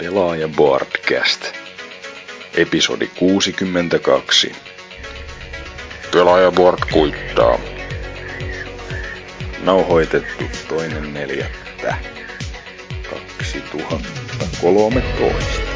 Pelaaja Boardcast. Episodi 62. Pelaaja Board kuittaa. Nauhoitettu toinen neljättä. 2013.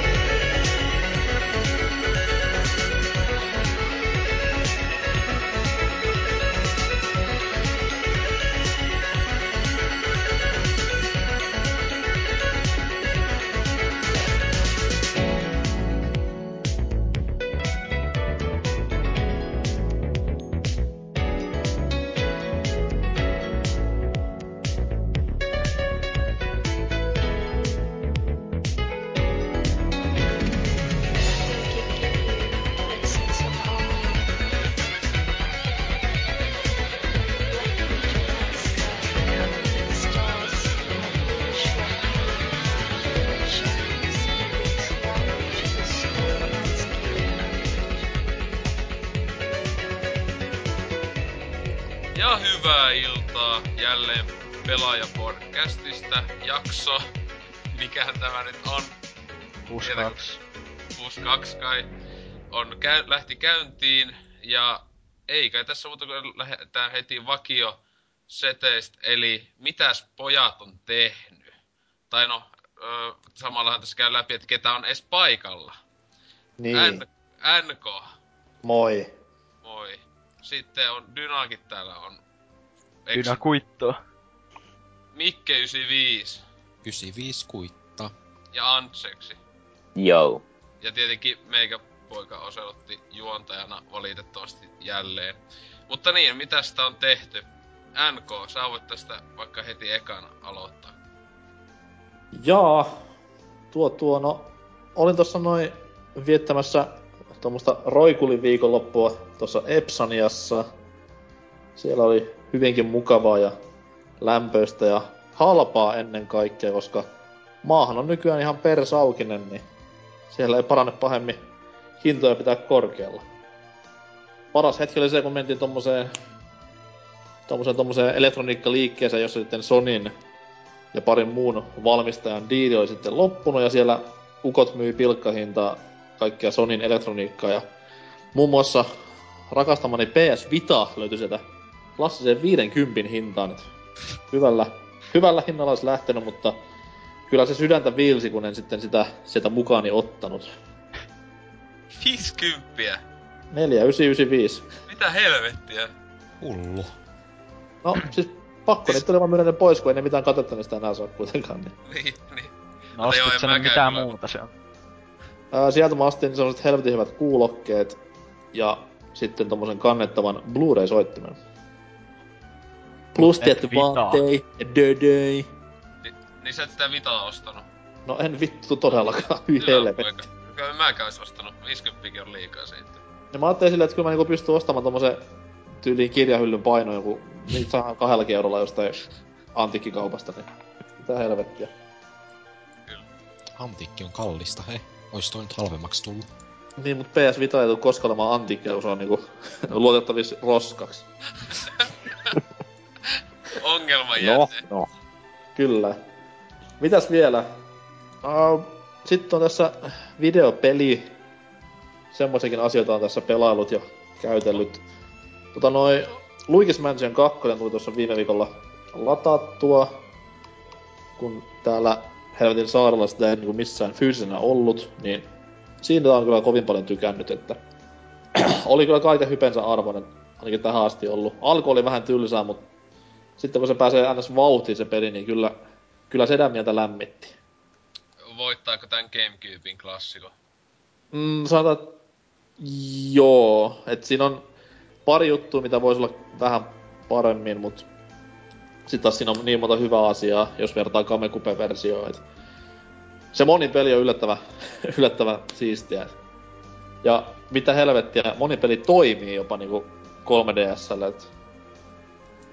käyntiin ja ei kai tässä muuta kuin lähdetään heti vakio seteistä, eli mitäs pojat on tehnyt. Tai no, samallahan tässä käy läpi, että ketä on edes paikalla. Niin, N, NK, moi. moi. Sitten on Dynakin täällä on. Eiks- Dynä kuittoa. Mikke 95 95 kuitta. ja Antseksi. Joo. Ja tietenkin meikä poika Oselotti juontajana valitettavasti jälleen. Mutta niin, mitä sitä on tehty? NK, sä voit tästä vaikka heti ekana aloittaa. Jaa, tuo tuo, no, olin tossa noin viettämässä tuommoista roikulin viikonloppua tuossa Epsaniassa. Siellä oli hyvinkin mukavaa ja lämpöistä ja halpaa ennen kaikkea, koska maahan on nykyään ihan persaukinen, niin siellä ei parane pahemmin hintoja pitää korkealla. Paras hetki oli se, kun mentiin tommoseen, tommoseen, tommoseen elektroniikkaliikkeeseen, jossa sitten Sonin ja parin muun valmistajan diili oli sitten loppunut ja siellä ukot myi pilkkahintaa kaikkea Sonin elektroniikkaa ja muun muassa rakastamani PS Vita löytyi sieltä klassisen 50 hintaan. Hyvällä, hyvällä hinnalla olisi lähtenyt, mutta kyllä se sydäntä viilsi, kun en sitten sitä sieltä mukaani ottanut. 50! 4995. Mitä helvettiä? Hullu. No siis pakko niitä oli vaan myydä ne pois, kun ei ne mitään katetta niistä enää saa kuitenkaan. Niin. Niin, niin. No ostit sen mitään kyllä. muuta se on. Ää, sieltä mä astin sellaiset helvetin hyvät kuulokkeet ja sitten tommosen kannettavan Blu-ray-soittimen. Plus Et tietty vaattei, dödöi. Ni, niin sä et sitä vitaa ostanut. No en vittu todellakaan, hyi helvetti. Kyllä mäkään ois ostanut. 50 on liikaa siitä. Ja mä ajattelin silleen, että kyllä mä niinku pystyn ostamaan tommosen tyyliin kirjahyllyn paino joku, niitä saa kahdella eurolla jostain antiikkikaupasta, niin mitä helvettiä. Antiikki on kallista, he. Ois toi nyt halvemmaksi tullut. Niin, mut PS Vita ei tuu koskaan olemaan antiikkia, kun se on niinku luotettavissa roskaksi. Ongelma No, jäte. no. Kyllä. Mitäs vielä? Uh, sitten on tässä videopeli. Semmoisiakin asioita on tässä pelailut ja käytellyt. Tota noin, Luigi's Mansion 2 tuli tuossa viime viikolla latattua. Kun täällä helvetin saarella sitä ei niinku missään fyysisenä ollut, niin siitä on kyllä kovin paljon tykännyt, että oli kyllä kaiken hypensä arvoinen, ainakin tähän asti ollut. Alku oli vähän tylsää, mutta sitten kun se pääsee ns. vauhtiin se peli, niin kyllä, kyllä sedän mieltä lämmitti. Voittaako tän Gamecubein klassiko? Mm, sanotaan, joo, että siinä on pari juttua, mitä voisi olla vähän paremmin, mutta sitten taas siinä on niin monta hyvää asiaa, jos vertaa Kamekupe-versioon. Et se monipeli on yllättävän, yllättävän siistiä. Ja mitä helvettiä, monipeli toimii jopa niinku 3DSllä. Et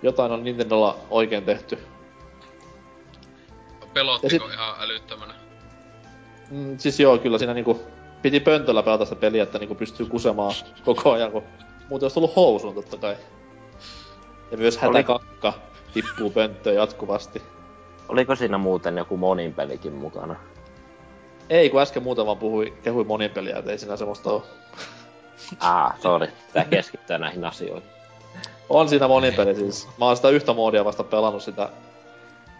jotain on Nintendolla oikein tehty. Pelottiko Ja sit- ihan älyttömänä? Mm, siis joo, kyllä siinä niinku piti pöntöllä pelata sitä peliä, että niinku pystyy kusemaan koko ajan, kun muuten olisi tullut housuun totta kai. Ja myös hätäkakka tippuu pönttöön jatkuvasti. Oliko siinä muuten joku monin pelikin mukana? Ei, kun äsken muuten vaan puhui, kehui monin peliä, et ei siinä semmoista oo. Ah, sorry. Pitää keskittyä näihin asioihin. On siinä monin peli siis. Mä oon sitä yhtä moodia vasta pelannut sitä,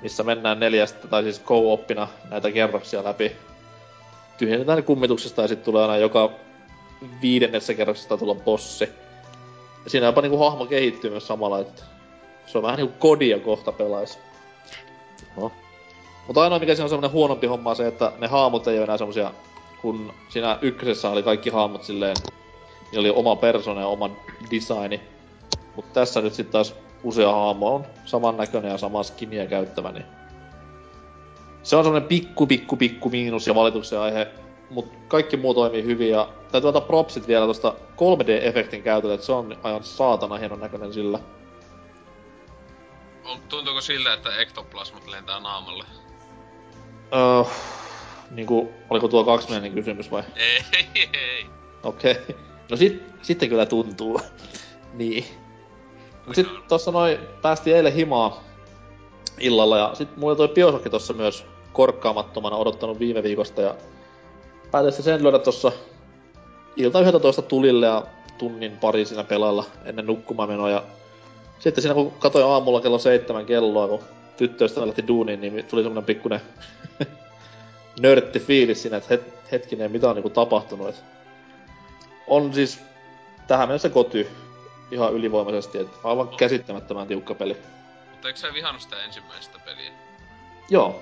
missä mennään neljästä, tai siis co-oppina näitä kerroksia läpi. Tyhjennetään ne kummituksesta ja sitten tulee aina joka viidennessä kerroksesta tulla bossi. Ja siinä jopa niinku hahmo kehittyy myös samalla, että se on vähän niinku kodia kohta pelais. Oho. Mutta ainoa mikä siinä on semmonen huonompi homma on se, että ne haamut ei ole enää semmosia, kun siinä ykkösessä oli kaikki haamut silleen, niillä oli oma persona ja oma designi. Mutta tässä nyt sitten taas usea hahmo on samannäköinen ja samaa skiniä käyttävä, niin se on semmonen pikku, pikku, pikku miinus ja valituksen aihe, mutta kaikki muu toimii hyvin ja täytyy antaa propsit vielä tosta 3D-efektin käytölle, että se on aivan saatana hienon näköinen sillä. Tuntuuko siltä, että ektoplasmat lentää naamalle? Öö, niinku, oliko tuo kaksimielinen kysymys vai? Ei, ei. Okei. Okay. No sit, sitten kyllä tuntuu. niin. Mut sit tossa noin päästiin eilen himaa illalla ja sit mulla toi Bioshock tossa myös korkkaamattomana odottanut viime viikosta ja päätin sen lyödä tossa ilta 11 tulille ja tunnin pari siinä pelalla ennen nukkumaan ja sitten siinä kun katsoin aamulla kello seitsemän kelloa, kun tyttöystävä lähti duuniin, niin tuli semmonen pikkunen nörtti fiilis siinä, että het, hetkinen, mitä on niinku tapahtunut. Et on siis tähän mennessä koty ihan ylivoimaisesti, että aivan käsittämättömän tiukka peli. Mutta eikö sä vihannut sitä ensimmäistä peliä? Joo,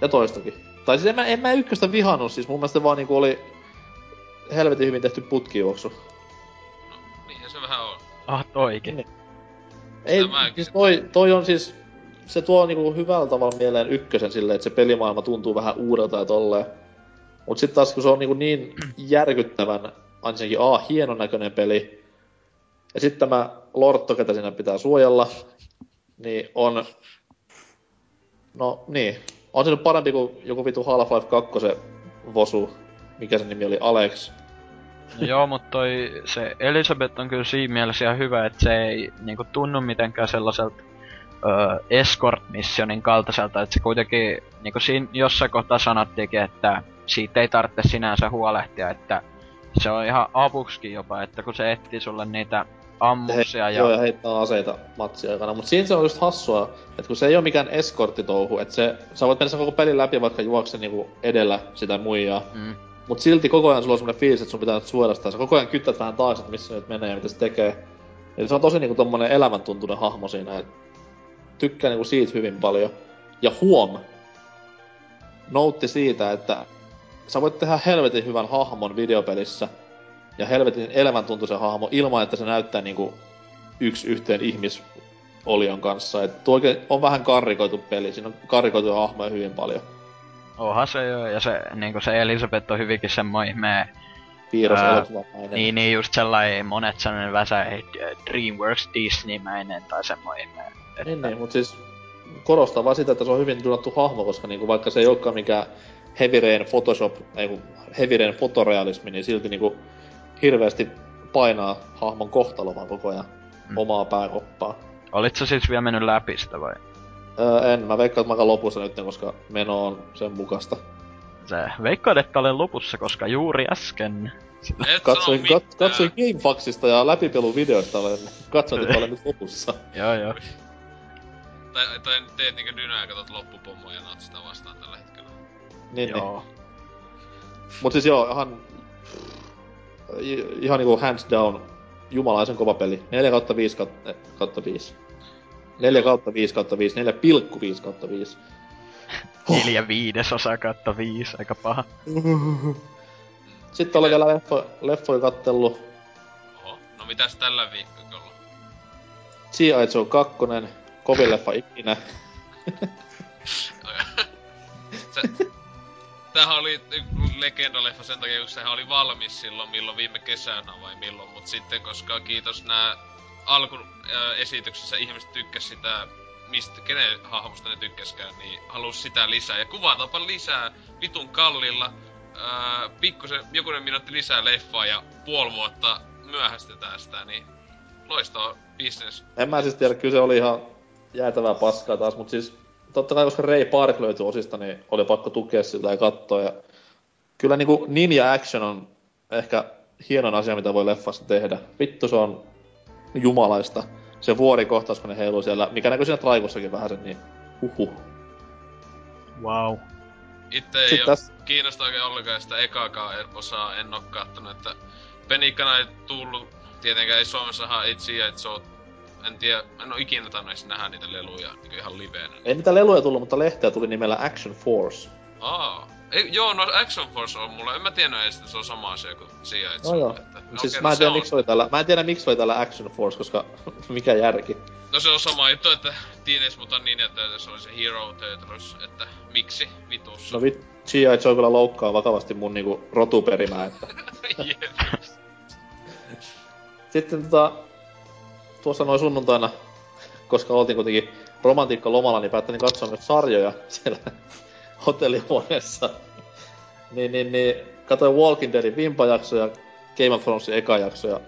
ja toistakin. Tai siis en mä, en mä ykköstä vihannut, siis mun mielestä vaan niinku oli helvetin hyvin tehty putkijuoksu. No, niinhän se vähän on. Ah, toikin. Niin. Ei, siis se- toi, toi on siis, se tuo niinku hyvällä tavalla mieleen ykkösen silleen, että se pelimaailma tuntuu vähän uudelta ja tolleen. Mut sit taas kun se on niinku niin järkyttävän, ensinnäkin A, hienon näköinen peli, ja sitten tämä Lortto, ketä siinä pitää suojella, niin on... No niin, on se nyt parempi kuin joku vitu Half-Life 2 vosu, mikä sen nimi oli, Alex. No joo, mutta toi, se Elisabeth on kyllä siinä mielessä ihan hyvä, että se ei niinku tunnu mitenkään sellaiselta escort-missionin kaltaiselta, että se kuitenkin, niinku siinä jossain kohtaa sanottiinkin, että siitä ei tarvitse sinänsä huolehtia, että se on ihan avuksikin jopa, että kun se etsii sulle niitä ammuksia ja... Joo, ja heittää aseita matsia aikana. Mutta siinä se on just hassua, että kun se ei ole mikään eskorttitouhu, että se, sä voit mennä sen koko pelin läpi vaikka juokse niinku edellä sitä muijaa. Mm. Mut silti koko ajan sulla on semmonen fiilis, että sun pitää nyt sitä. Sä koko ajan kyttät vähän taakse, että missä se nyt menee ja mitä se tekee. Eli se on tosi niinku tommonen elämäntuntunen hahmo siinä. Et tykkään niinku siitä hyvin paljon. Ja huom! Noutti siitä, että sä voit tehdä helvetin hyvän hahmon videopelissä ja helvetin elämäntuntuisen hahmo ilman, että se näyttää niinku yksi yhteen ihmisolion kanssa. Et tuo on vähän karrikoitu peli, siinä on karrikoituja hahmoja hyvin paljon. Onhan se joo, ja se, niinku se Elisabeth on hyvinkin semmoinen ihme, Piirros niin, niin just sellainen monet sellainen väsä eh, Dreamworks Disney-mäinen tai semmoinen ihme. Että, Niin, niin, mutta siis korostaa vaan sitä, että se on hyvin duunattu hahmo, koska niinku, vaikka se ei olekaan mikään Heavy Rain Photoshop, ei kun Heavy Rain fotorealismi, niin silti niinku hirveästi painaa hahmon kohtalo vaan koko ajan Mm. omaa pääkoppaa. Olit sä siis vielä mennyt läpi sitä vai? Öö, en, mä veikkaan, että mä lopussa nyt, koska meno on sen mukasta. Sä veikkaat, että olen lopussa, koska juuri äsken. Et Katsoin, kat, katsoin Gamefaxista ja läpipeluvideoista olen, katsoin, että olen nyt lopussa. Joo joo. Tai, tai teet niinkö dynää ja katot loppupommoja ja sitä vastaan tällä hetkellä. Niin, niin. Joo. Mut siis joo, ihan... i- Ihan niinku hands down, jumalaisen kova peli. 4 kautta 5 kautta, kautta 5. 4 kautta 5 kautta 5, 4,5 kautta 5. Neljä viidesosa kautta viisi, aika paha. Sitten olen vielä leffo, leffoja kattellut. Oho, no mitäs tällä viikolla? G.I. Joe 2, kovin leffa ikinä. tämähän oli y- legendaleffa sen takia, kun sehän oli valmis silloin, milloin viime kesänä vai milloin, mut sitten koska kiitos nää alkuesityksessä ihmiset tykkäs sitä, mistä, kenen hahmosta ne tykkäskään, niin halus sitä lisää. Ja kuvatapa lisää vitun kallilla, ää, pikkusen, jokunen minuutti lisää leffaa ja puoli vuotta myöhästetään sitä, niin loistava business. En mä siis tiedä, kyllä se oli ihan jäätävää paskaa taas, mut siis totta kai koska Ray Park löytyi osista, niin oli pakko tukea sitä ja katsoa. Ja kyllä niinku ninja action on ehkä hienon asia, mitä voi leffassa tehdä. Vittu se on jumalaista. Se vuorikohtaus, kun ne heiluu siellä, mikä näkyy siinä traikossakin vähän sen, niin huhu. Wow. Itse ei Sitten täs- kiinnosta oikein ollenkaan sitä ekaakaan osaa en oo kattonut, että Penikkana ei tullut, tietenkään ei Suomessahan ei G.I. En tiedä, en oo ikinä tainnut nähdä niitä leluja niin ihan liveenä. Ei niitä leluja tullut, mutta lehteä tuli nimellä Action Force. Aa. Ei, joo, no Action Force on mulla, en mä tiennyt edes, että se on sama asia kuin. Joe. No joo. Että, No, siis mä, no en se tiedä, miksi oli täällä, mä en tiedä miksi oli täällä Action Force, koska mikä järki. No se on sama juttu, että Teenage Mutant Ninja Turtles oli se Hero Turtles, että miksi vitussa. No vit, G.I. Joe kyllä loukkaa vakavasti mun niinku rotuperimää, että... Sitten tota, tuossa noin sunnuntaina, koska oltiin kuitenkin romantiikka lomalla, niin päättelin katsoa myös sarjoja siellä hotellihuoneessa. niin, niin, niin, katsoin Walking Deadin vimpajakso ja Game of Thronesin eka jakso ja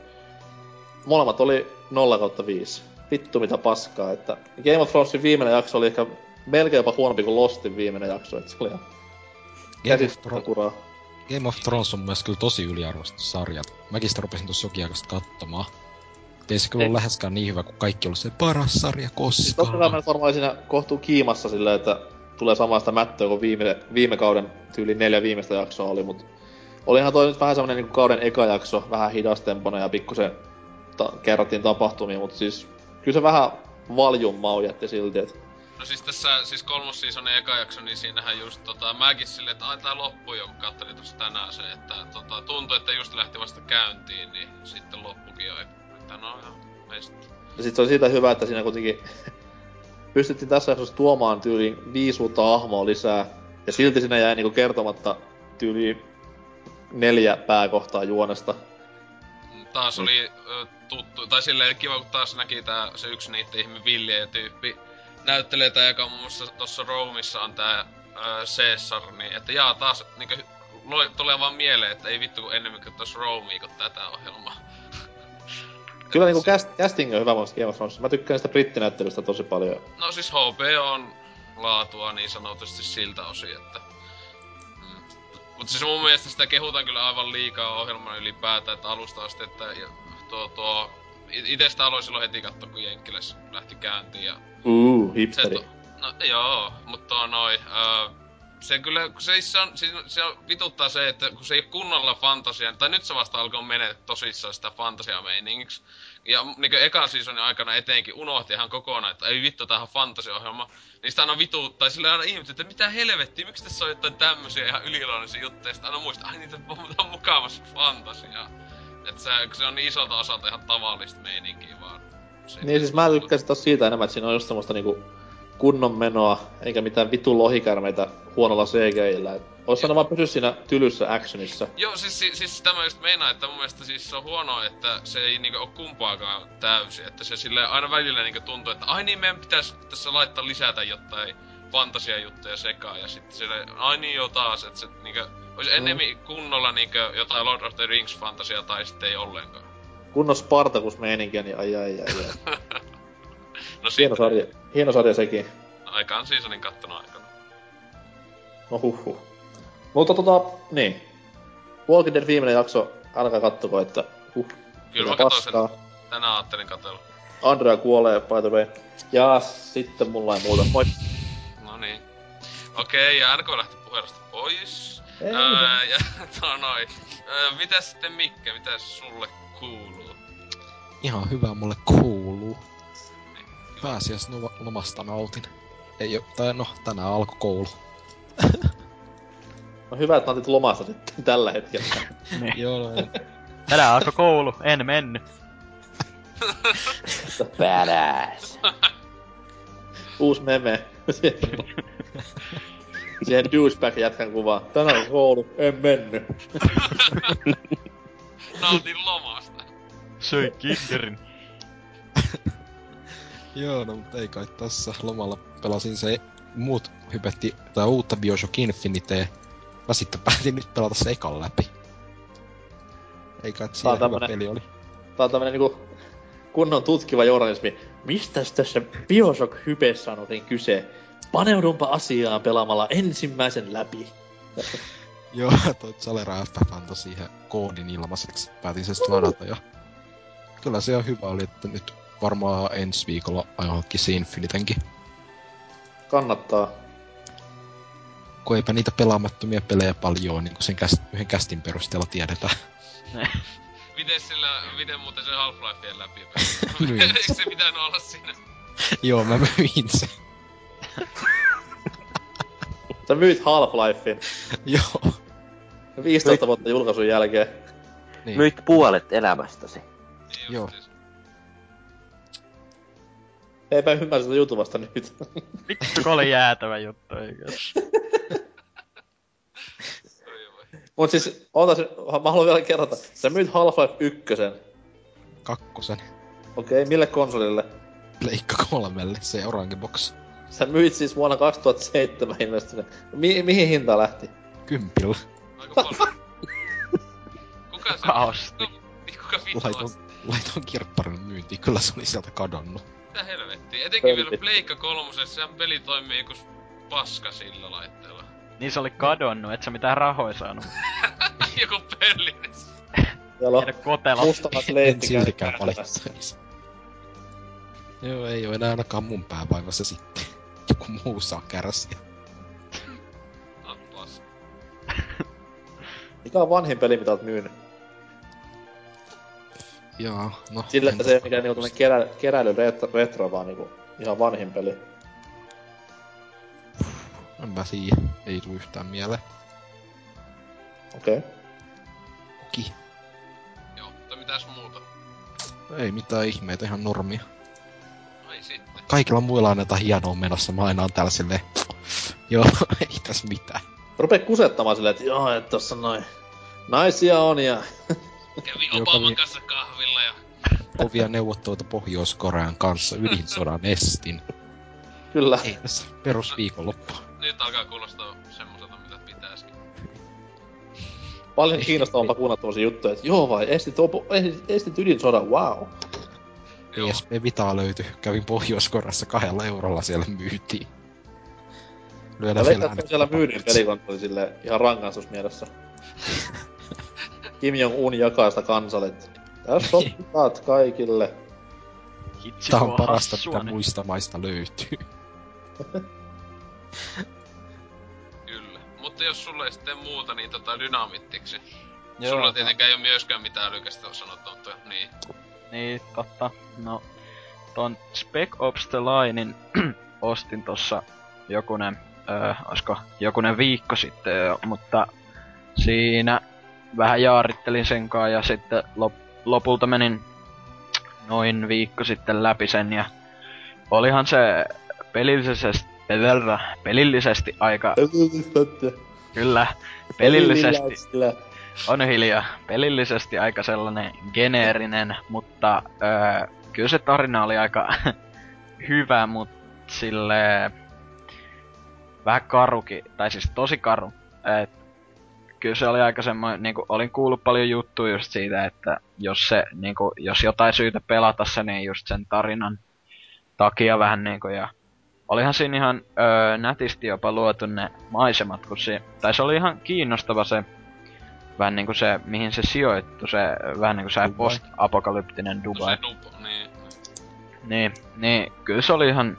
molemmat oli 0 kautta 5. Vittu mitä paskaa, että Game of Thronesin viimeinen jakso oli ehkä melkein jopa huonompi kuin Lostin viimeinen jakso, että se oli ihan Game of, käsittämättä Thro- kuraa. Game of Thrones on myös kyllä tosi yliarvostettu sarja. Mäkin sitä rupesin tossa jokin aikaista katsomaan. Et Ei se kyllä Ei. ole läheskään niin hyvä kuin kaikki ollut se paras sarja Siis totta kai koskaan. varmaan siinä kohtuu kiimassa silleen, että tulee samasta mättöä kuin viime, viime kauden tyyli neljä viimeistä jaksoa oli, mutta olihan toi nyt vähän semmonen niin kauden eka jakso, vähän hidastemponen ja pikkusen ta- kerrattiin tapahtumia, mutta siis kyllä se vähän valjun mau jätti silti, että No siis tässä, siis kolmosseasonin eka jakso, niin siinähän just tota, mäkin silleen, että ai tää loppui jo, kun katselin tossa tänään se, että tota, tuntui, että just lähti vasta käyntiin, niin sitten loppukin jo, että no ei sitten. ja sit se oli siitä hyvä, että siinä kuitenkin pystyttiin tässä jaksossa tuomaan tyyliin viisi uutta hahmoa lisää, ja silti siinä jäi niinku kertomatta tyyliin neljä pääkohtaa juonesta. Taas oli ö, tuttu, tai silleen kiva, kun taas näki tää, se yksi niitä ihme villiä tyyppi näyttelee tää, joka muun muassa tossa Roomissa on tää ö, Caesar, niin että jaa taas niinkö loi, tulee vaan mieleen, että ei vittu kun ennemmin katsois Roomia kuin tätä ohjelmaa. Kyllä niinku cast, casting on hyvä mun Game of Thronesissa. Mä tykkään sitä brittinäyttelystä tosi paljon. No siis HP on laatua niin sanotusti siltä osin, että... Mm. Mutta siis mun mielestä sitä kehutaan kyllä aivan liikaa ohjelman ylipäätään, että alusta asti, että ja tuo, tuo... i- Ite sitä aloin silloin heti katsoa, kun Jenkkiläs lähti käyntiin ja... Uu, Se, hipsteri. to, no joo, mutta noin... Öö, se kyllä, kun se, se, on, se, se on, vituttaa se, että kun se ei ole kunnolla fantasia, tai nyt se vasta alkoi mennä tosissaan sitä fantasia-meiningiksi. Ja niin ekan seasonin aikana etenkin unohti ihan kokonaan, että ei vittu, tähän fantasia-ohjelma. Niin sitä aina vituttaa, ja sillä aina ihmettä, että mitä helvettiä, miksi tässä on jotain tämmösiä ihan yliluonnollisia juttuja, ja sitten aina muista, ai niitä on mukavassa fantasiaa. Että se, se on niin isolta osalta ihan tavallista meininkiä vaan. Se, Niin siis mä tykkäsin taas siitä enemmän, että siinä on just semmoista niinku kunnon menoa, eikä mitään vitun lohikärmeitä huonolla CGIllä. Ois saanut vaan pysyä siinä tylyssä actionissa. Joo, siis, siis, siis tämä just meinaa, että mun mielestä siis se on huonoa, että se ei niinku oo kumpaakaan täysin. Että se sille aina välillä niinku tuntuu, että ai niin meidän pitäisi tässä laittaa lisätä jotain fantasiajuttuja sekaan. Ja sitten sille, ai niin joo taas, että se niinku, olisi ennemmin kunnolla niinku jotain Lord of the Rings fantasia tai sitten ei ollenkaan. Kunnon Spartacus meininkiä, niin ai ai ai ai. No Hieno sitten sarja, hieno sarja sekin. aikaan seasonin kattonut aikana. No huhhuh. Mutta tota, niin. Walking Dead viimeinen jakso, älkää kattoko, että huh. Kyllä mä katsoin sen, tänään ajattelin katsella. Andrea kuolee, by the way. Ja sitten mulla ei muuta. Moi. No niin. Okei, ja NK lähti puhelusta pois. Ei Öö, ja tuo noin. Öö, mitäs sitten Mikke, mitäs sulle kuuluu? Ihan hyvä mulle kuuluu. Pääsiäis no- lomasta nautin. Ei oo, tai no, tänään alkoi koulu. No hyvä, että nautit lomasta sitten tällä hetkellä. Joo, no, Tänään alkoi koulu, en mennyt. Badass. Uusi meme. Siihen douchebag-jätkän kuvaan. Tänään on koulu, en mennyt. Nautin lomasta. Söi kinderin. Joo, no mutta ei kai tässä lomalla pelasin se muut hypetti tai uutta Bioshock Infinitea. Mä sitten päätin nyt pelata se ekan läpi. Ei kai, siinä hyvä tämmönen- peli oli. Tää on tämmönen niinku kunnon tutkiva journalismi. Mistäs tässä Bioshock-hypeessä on oikein kyse? Paneudunpa asiaan pelaamalla ensimmäisen läpi. Joo, toi Zalera FF antoi siihen koodin ilmaiseksi. Päätin sen sitten ladata ja... Kyllä se on hyvä oli, että nyt varmaan ensi viikolla hankkia se Infinitenkin. Kannattaa. Kun eipä niitä pelaamattomia pelejä paljon niin kuin sen käst, yhden kästin perusteella tiedetään. Miten sillä, miten muuten se Half-Lifeen läpi Myin Eikö se pitänyt olla siinä? Joo, mä myin sen. Sä myit Half-Lifein Joo. 15 vuotta julkaisun jälkeen. Niin. Myit puolet elämästäsi. Niin Joo. justiin. Eipä ymmärrä sitä jutuvasta nyt. Vittu kun oli jäätävä juttu, eikö? Mut siis, ootas, mä haluan vielä kerrata. Sä myyt Half-Life 1. Kakkosen. Okei, mille konsolille? Pleikka kolmelle, se orange box. Sä myit siis vuonna 2007 ilmestyneen. Mi- mihin hinta lähti? Kympillä. Aika paljon. Kuka se... Kuka osti? No, niin kuka vittu Laiton, laiton kirpparin myyntiin, kyllä se oli sieltä kadonnut. Mitä helvettiä? Etenkin vielä Helvetti. Pleikka kolmosessa, sehän peli toimii kuin paska sillä laitteella. Niin se oli kadonnut, et sä mitään rahoja saanut. Joku peli. Siellä on Tiedä kotelo. mustavat lehti siltikään. Joo, ei oo enää ainakaan mun päävaivassa sitten. Joku muu saa kärsiä. No. Mikä on vanhin peli, mitä oot myynyt? Joo, no... Sillä, se ei mikään niinku kerä, keräily retro, retro, vaan niinku ihan vanhin peli. En mä tiedä, ei tuu yhtään mieleen. Okei. Okay. Oki. Joo, mutta mitäs muuta? Ei mitään ihmeitä, ihan normia. Ai sitten. Kaikilla muilla on jotain hienoa menossa, mä aina on täällä silleen... Joo, ei tässä mitään. Rupee kusettamaan silleen, että joo, että tossa noin naisia on ja... Kävi Joo, Obaman kanssa kahvilla. Kovia neuvotteluita Pohjois-Korean kanssa ydinsodan estin. Kyllä. Ei tässä perusviikonloppu. Nyt alkaa kuulostaa semmoiselta, mitä pitäisikin. Paljon kiinnostavampaa kuunnella tommosia juttuja, että joo vai, estit, opo, estit, ydinsodan, wow. Joo. PSP Vita löytyi. Kävin Pohjois-Koreassa kahdella eurolla siellä myytiin. Lyödään että se on siellä äänet- myydin pelikonsoli sille ihan rangaistusmielessä. Kim Jong-un jakaa sitä kansalle, että on pitat kaikille. Hitsi Tää on parasta, hassua, mitä niin- muista maista löytyy. Kyllä. Mutta jos sulle ei sitten muuta, niin tota dynamittiksi. Joo, Sulla tietenkään ei ole myöskään mitään lykästä sanottu, mutta niin. Niin, totta. No, ton Spec Ops The Linein ostin tossa jokunen, öö, olisiko jokunen viikko sitten jo, mutta siinä vähän jaarittelin sen kanssa ja sitten lop, lopulta menin noin viikko sitten läpi sen ja olihan se pelillisesti, pelillisesti aika, kyllä, pelillisesti on hiljaa. Pelillisesti aika sellainen geneerinen, mutta öö, kyllä se tarina oli aika hyvä, mutta sille vähän karukin, tai siis tosi karu. Et, kyllä se oli aika semmoinen, niinku, olin kuullut paljon juttuja just siitä, että jos se, niinku, jos jotain syytä pelata se, niin just sen tarinan takia vähän niinku, ja olihan siinä ihan öö, nätisti jopa luotu ne maisemat, kun se, tai se oli ihan kiinnostava se vähän niinku se, mihin se sijoittu, se vähän niinku se post-apokalyptinen Dubai. Se dupo, niin. Niin, niin, kyllä se oli ihan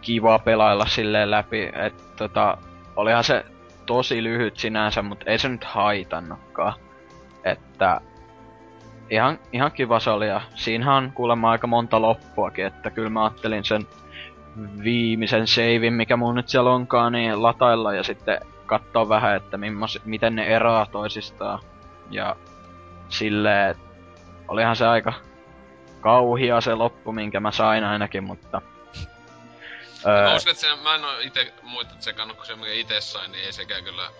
kiva pelailla silleen läpi, että tota, olihan se tosi lyhyt sinänsä, mutta ei se nyt haitannutkaan. Että ihan, ihan kiva se oli ja siinähän on kuulemma aika monta loppuakin, että kyllä mä ajattelin sen viimeisen savein, mikä mun nyt siellä onkaan, niin latailla ja sitten katsoa vähän, että mimmos, miten ne eroaa toisistaan. Ja silleen, olihan se aika kauhia se loppu, minkä mä sain ainakin, mutta... Mä uskon, että se, mä en oo ite muita tsekannut, kun se mikä ite sain, niin ei sekään kyllä...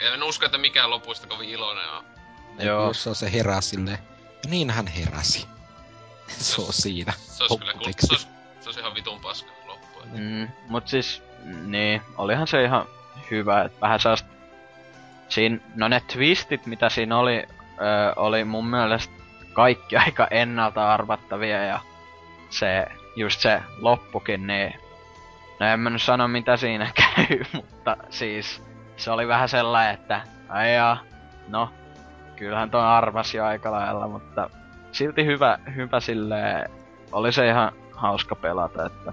En usko, että mikään lopuista kovin iloinen on. Joo. Jos on se ja niin hän heräsi. se on siinä. Se olisi kyllä. Lopputeksti. se olisi, se olisi ihan vitun paska loppu. Mm, mut siis, niin, olihan se ihan hyvä, että vähän sellaista... Siin, no ne twistit, mitä siinä oli, öö, oli mun mielestä kaikki aika ennalta arvattavia ja se, just se loppukin, niin... No en mä nyt sano mitä siinä käy, mutta siis se oli vähän sellainen, että aijaa, no, kyllähän ton arvasi jo aika lailla, mutta silti hyvä, hyvä silleen, oli se ihan hauska pelata, että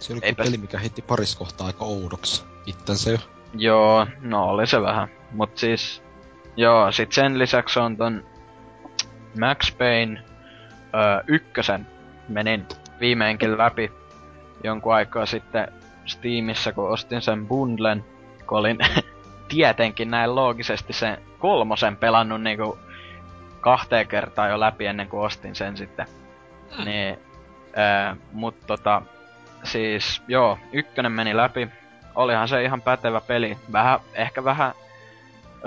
Se oli Eipäs- peli, mikä heitti paris kohtaa aika oudoksi itsensä jo. Joo, no oli se vähän. Mut siis, joo, sit sen lisäksi on ton Max Payne öö, ykkösen menin viimeinkin läpi jonkun aikaa sitten Steamissa, kun ostin sen bundlen, kun olin tietenkin näin loogisesti sen kolmosen pelannut niinku kahteen kertaan jo läpi ennen kuin ostin sen sitten. Niin, öö, mut tota, siis joo, ykkönen meni läpi, olihan se ihan pätevä peli. Vähän, ehkä vähän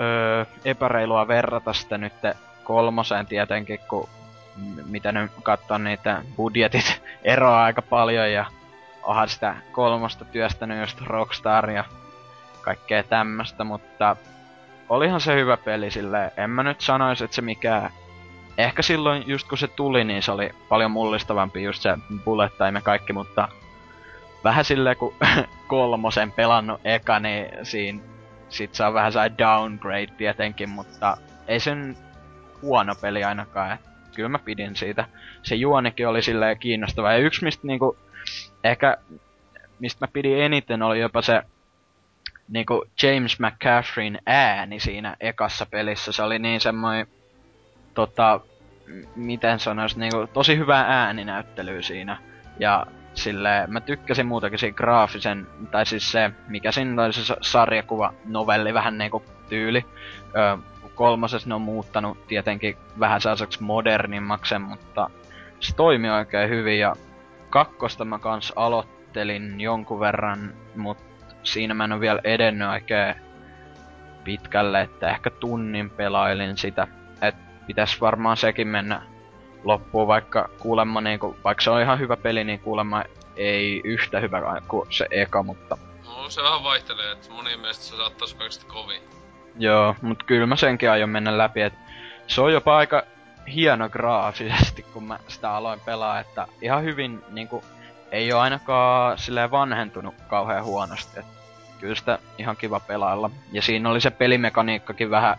öö, epäreilua verrata sitä nyt kolmoseen tietenkin, kun m- mitä nyt katsoo niitä budjetit eroaa aika paljon ja onhan sitä kolmosta työstänyt just Rockstar ja kaikkea tämmöstä, mutta olihan se hyvä peli silleen. En mä nyt sanois, että se mikään... Ehkä silloin just kun se tuli, niin se oli paljon mullistavampi just se bullet time ja kaikki, mutta vähän silleen kun kolmosen pelannut eka, niin siinä sit saa vähän saa downgrade tietenkin, mutta ei sen huono peli ainakaan. Kyllä mä pidin siitä. Se juonikin oli silleen kiinnostava. Ja yksi mistä niinku, ehkä mistä mä pidin eniten oli jopa se niinku James McCaffreyn ääni siinä ekassa pelissä. Se oli niin semmoinen tota, miten sanois, niinku tosi hyvää ääninäyttelyä siinä. Ja sille mä tykkäsin muutakin siinä graafisen, tai siis se, mikä siinä oli se sa- sarjakuva, novelli, vähän niinku tyyli. Öö, kolmosessa ne on muuttanut tietenkin vähän sellaiseksi modernimmaksi, mutta se toimi oikein hyvin ja kakkosta mä kans aloittelin jonkun verran, mutta siinä mä en oo vielä edennyt oikein pitkälle, että ehkä tunnin pelailin sitä. Et pitäis varmaan sekin mennä loppuun, vaikka kuulemma niinku, vaikka se on ihan hyvä peli, niin kuulemma ei yhtä hyvä kuin se eka, mutta No se vähän vaihtelee, että monien mielestä se saattaisi kovin. Joo, mut kyllä mä senkin aion mennä läpi, et se on jopa aika hieno graafisesti, kun mä sitä aloin pelaa, että ihan hyvin niinku ei oo ainakaan silleen vanhentunut kauhean huonosti, et kyllä sitä ihan kiva pelailla. Ja siinä oli se pelimekaniikkakin vähän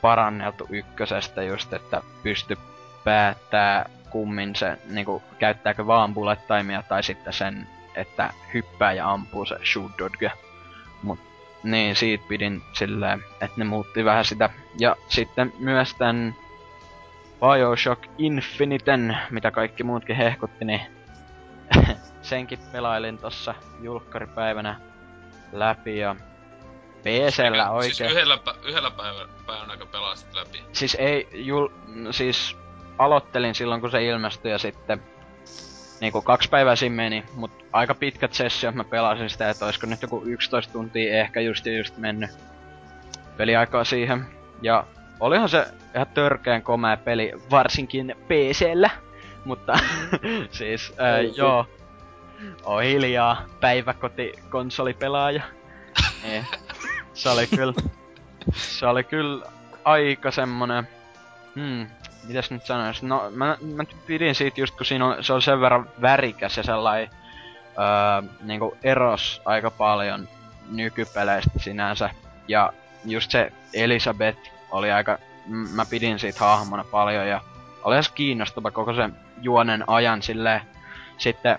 paranneltu ykkösestä just, että pysty päättää kummin se, niinku, käyttääkö vaan bullet timea tai sitten sen, että hyppää ja ampuu se shoot dodge. Mut niin, siitä pidin silleen, että ne muutti vähän sitä. Ja sitten myös tän Bioshock Infiniten, mitä kaikki muutkin hehkutti, niin senkin pelailin tossa julkkaripäivänä läpi ja PCllä oikein. Siis yhdellä, pä- yhdellä päivän, päivän aika pelasit läpi. Siis ei, jul, siis aloittelin silloin kun se ilmestyi ja sitten niinku kaksi päivää siinä meni, mut aika pitkät sessiot mä pelasin sitä, että olisiko nyt joku 11 tuntia ehkä just just mennyt peliaikaa siihen. Ja olihan se ihan törkeän komea peli, varsinkin PCllä, mutta siis ää, Ei joo, on hiljaa, päiväkoti konsolipelaaja. Niin, se oli kyllä, se oli kyllä aika semmonen, hmm, mitäs nyt sanois, no mä, mä pidin siitä just kun siinä on, se on sen verran värikäs ja sellainen, öö, niinku eros aika paljon nykypeleistä sinänsä. Ja just se Elisabeth oli aika, mä pidin siitä hahmona paljon ja oli edes kiinnostava koko sen juonen ajan silleen. Sitten,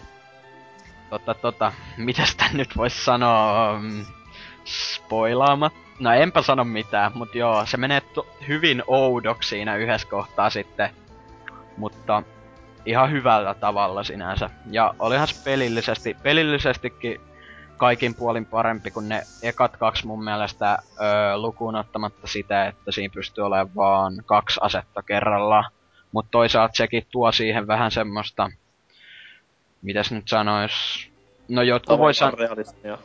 tota tota, mitäs tän nyt vois sanoa, mm, spoilaamat. No enpä sano mitään, mut joo, se menee hyvin oudoksi siinä yhdessä kohtaa sitten. Mutta ihan hyvällä tavalla sinänsä. Ja olihan se pelillisesti, pelillisestikin kaikin puolin parempi kuin ne ekat kaksi mun mielestä öö, lukuun ottamatta sitä, että siinä pystyy olemaan vaan kaksi asetta kerrallaan. Mutta toisaalta sekin tuo siihen vähän semmoista, mitäs nyt sanois, no jotkut voi sanoa, realismia.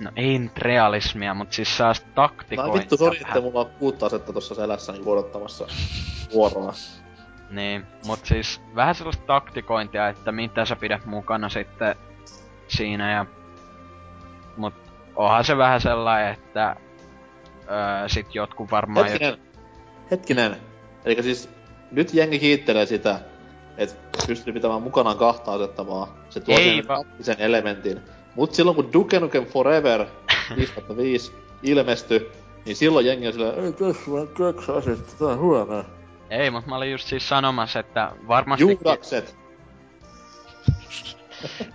no ei nyt realismia, mutta siis saa No taktikointia vittu, sori, että mulla on kuutta asetta tossa selässä niin odottamassa vuoroa. Niin, mut siis vähän sellaista taktikointia, että mitä sä pidät mukana sitten siinä ja... Mut onhan se vähän sellainen, että öö, sit jotkut varmaan... Hetkinen. Hetkinen. Eli siis nyt jengi kiittelee sitä, että pystyy pitämään mukanaan kahta asetta vaan. Se tuo Ei sen elementin. Mut silloin kun Duke Nukem Forever 5 ilmestyi, niin silloin jengi on silleen, ei tässä vaan kaksi asetta, tää on huonoa. Ei, mutta mä olin just siis sanomassa, että varmastikin, Juudakset!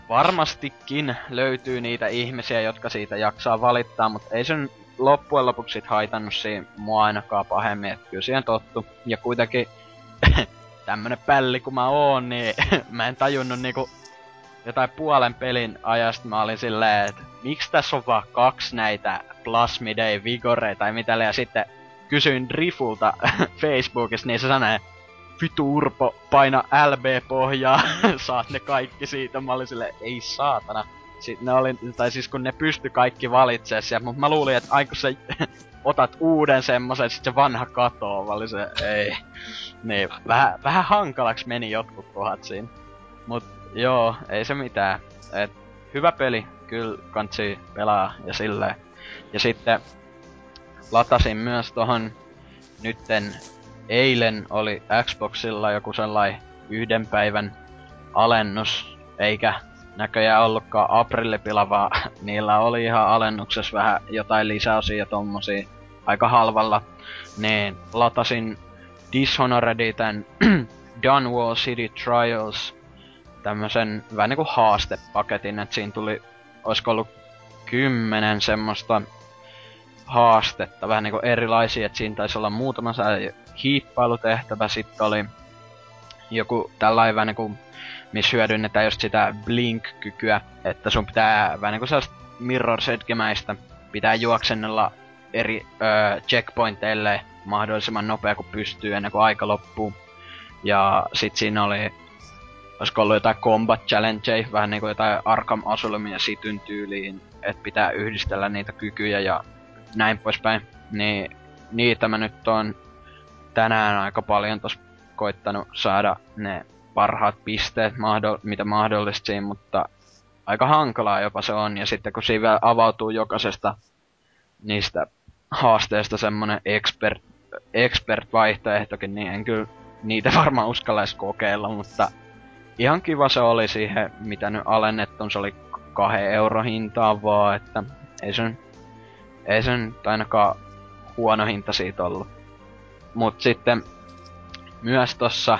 Varmastikin löytyy niitä ihmisiä, jotka siitä jaksaa valittaa, mutta ei sen loppujen lopuksi sit haitannut siinä mua ainakaan pahemmin, että kyllä siihen tottu. Ja kuitenkin tämmönen pälli kun mä oon, niin mä en tajunnut niinku jotain puolen pelin ajasta mä olin silleen, että miksi tässä on vaan kaksi näitä Plasmidae Vigore tai mitä ja sitten kysyin Drifulta Facebookissa, niin se sanoi, vitu Urpo, paina LB-pohjaa, saat ne kaikki siitä. Mä olin silleen, ei saatana. Sitten ne oli, tai siis kun ne pysty kaikki valitsemaan sieltä, mutta mä luulin, että aina kun sä otat uuden semmosen, sit se vanha katoo, mä olin se, ei. Niin, vähän, vähän hankalaksi meni jotkut kohdat siinä. Mut joo, ei se mitään. Et, hyvä peli, kyllä kansi pelaa ja silleen. Ja sitten latasin myös tohon nytten eilen oli Xboxilla joku sellainen yhden päivän alennus, eikä näköjään ollutkaan aprillipila, vaan niillä oli ihan alennuksessa vähän jotain lisäosia tommosia aika halvalla. Niin latasin Dishonoredin tän Dunwall City Trials tämmösen vähän niinku haastepaketin, että siinä tuli, olisiko ollut kymmenen semmoista haastetta, vähän niinku erilaisia, että siinä taisi olla muutama hiippailutehtävä, sitten oli joku tällainen vähän niinku, missä hyödynnetään just sitä blink-kykyä, että sun pitää vähän niinku sellaista mirror edgemäistä, pitää juoksennella eri öö, checkpointeille mahdollisimman nopea kuin pystyy ennen kuin aika loppuu. Ja sit siinä oli, olisiko ollut jotain combat challenge, vähän niinku jotain Arkham Asylumia sityn tyyliin, että pitää yhdistellä niitä kykyjä ja näin poispäin. Niin niitä mä nyt on tänään aika paljon tos koittanut saada ne parhaat pisteet, mahdoll- mitä mahdollista siinä, mutta aika hankalaa jopa se on. Ja sitten kun siinä avautuu jokaisesta niistä haasteista semmonen expert, expert-vaihtoehtokin, niin en kyllä niitä varmaan uskallaisi kokeilla, mutta ihan kiva se oli siihen, mitä nyt alennettu, se oli kahden euro hintaa vaan, että ei sen, ei sen ainakaan huono hinta siitä ollut. Mut sitten myös tossa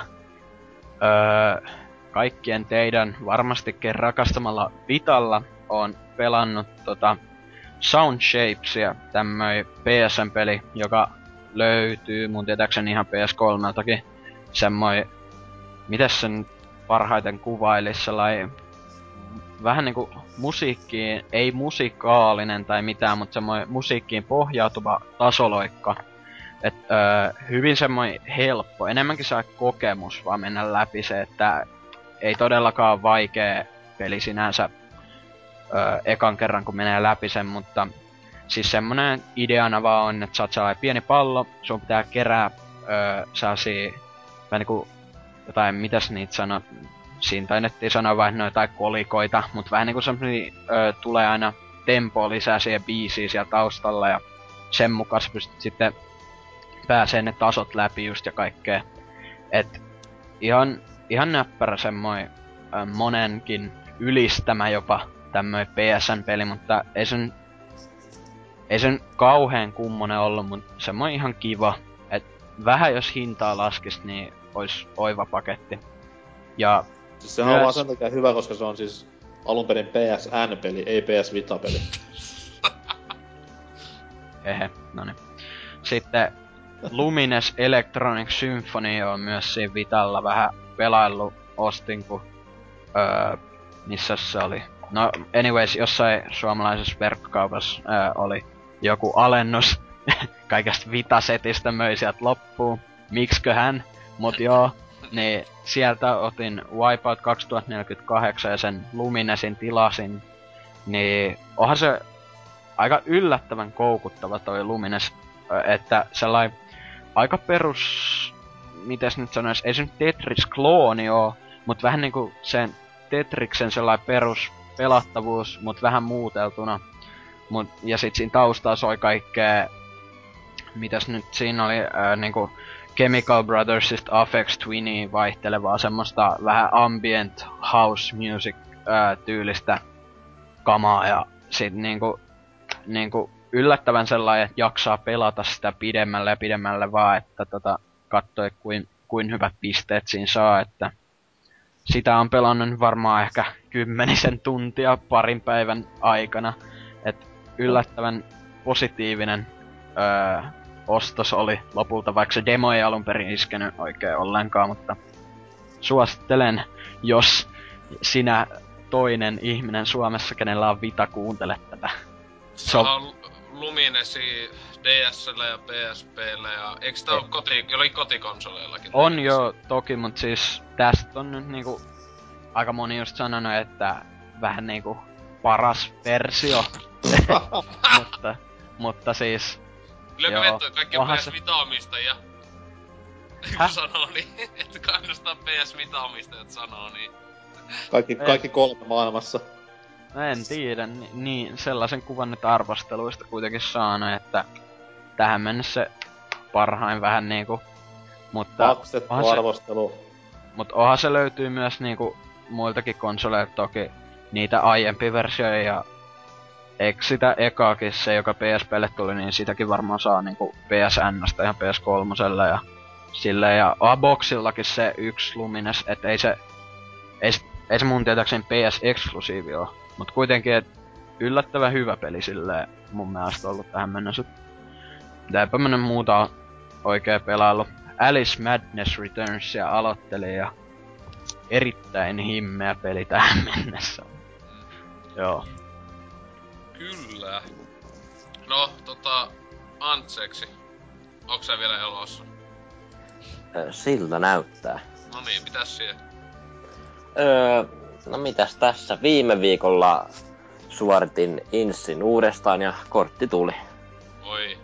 öö, kaikkien teidän varmastikin rakastamalla Vitalla on pelannut tota Sound Shapesia, tämmöi PSN-peli, joka löytyy mun tietääkseni ihan PS3-takin. Semmoi, mitäs sen parhaiten kuvailisi, sellainen vähän niinku musiikkiin, ei musikaalinen tai mitään, mutta semmoinen musiikkiin pohjautuva tasoloikka. Et, öö, hyvin semmoinen helppo, enemmänkin saa kokemus vaan mennä läpi se, että ei todellakaan vaikea peli sinänsä öö, ekan kerran kun menee läpi sen, mutta siis semmonen ideana vaan on, että sä oot pieni pallo, sun pitää kerää öö, sellaisia, vähän niinku jotain, mitäs niitä sanoo, siinä tainettiin sanoa vain no jotain kolikoita, mutta vähän niinku semmosia öö, tulee aina tempoa lisää siihen biisiin siellä taustalla ja sen mukaan pystyt sitten pääsee ne tasot läpi just ja kaikkea. Et ihan, ihan näppärä semmoinen monenkin ylistämä jopa tämmöinen PSN-peli, mutta ei sen, ei sen kauheen kummonen ollut, mutta semmoinen ihan kiva. Et vähän jos hintaa laskis, niin ois oiva paketti. Ja Siis sehän myös... on vaan sen takia hyvä, koska se on siis alun perin PSN-peli, ei PS Vita-peli. Hehe, no niin. Sitten Lumines Electronic Symphony on myös siinä Vitalla vähän pelaillu ostin, kun öö, missä se oli. No anyways, jossain suomalaisessa verkkokaupassa öö, oli joku alennus kaikesta Vita-setistä möi sieltä loppuun. Miksköhän? Mut joo, niin sieltä otin Wipeout 2048 ja sen Luminesin tilasin. Niin onhan se aika yllättävän koukuttava toi Lumines, että sellainen aika perus, mitäs nyt sanois, ei se nyt Tetris-klooni oo, mut vähän niinku sen Tetriksen sellainen perus pelattavuus, mut vähän muuteltuna. Mut, ja sit siinä taustalla soi kaikkea, mitäs nyt siinä oli, ää, niinku Chemical Brothersista Afex Twiniin vaihtelevaa semmoista vähän ambient house music ää, tyylistä kamaa ja sit niinku niinku yllättävän sellainen, että jaksaa pelata sitä pidemmälle ja pidemmälle vaan, että tota, katsoi kuin, kuin hyvät pisteet siinä saa, että sitä on pelannut varmaan ehkä kymmenisen tuntia parin päivän aikana. Et yllättävän positiivinen öö, ostos oli lopulta, vaikka se demo ei alun perin iskenyt oikein ollenkaan, mutta suosittelen, jos sinä toinen ihminen Suomessa, kenellä on vita, kuuntele tätä. Se on Luminesi DSL ja PSPllä ja eikö tää ole koti, oli kotikonsoleillakin? On jo toki, mut siis tästä on nyt niinku aika moni just sanonut, että vähän niinku paras versio. mutta, mutta siis... Lyökö joo, vettä, kaikki onhan PS se- Vita-omistajia? Kun sanoo niin, että kannustaa PS Vita-omistajat sanoo niin. Kaikki, kaikki kolme maailmassa. No en tiedä, ni- niin sellaisen kuvan nyt arvosteluista kuitenkin saanut, että tähän mennessä parhain vähän niinku... Mutta, Maksettu onhan se, arvostelu. mut onhan se löytyy myös niinku muiltakin konsoleilta toki niitä aiempia versioita ja eikö sitä ekaakin se, joka PSPlle tuli, niin sitäkin varmaan saa niinku PSNstä ihan PS3 ja silleen, ja Aboxillakin se yksi Lumines, et ei se, ei, ei se mun tietääkseni PS-eksklusiivi oo, mut kuitenkin, et yllättävän hyvä peli silleen mun mielestä ollut tähän mennessä. Eipä mä nyt muuta oikein pelailu. Alice Madness Returnsia aloittelin ja erittäin himmeä peli tähän mennessä. Joo. Kyllä. No, tota, Antseksi. Onko sä vielä elossa? Ö, Siltä näyttää. No niin, mitäs siellä? Öö, no mitäs tässä? Viime viikolla suoritin Insin uudestaan ja kortti tuli. Oi.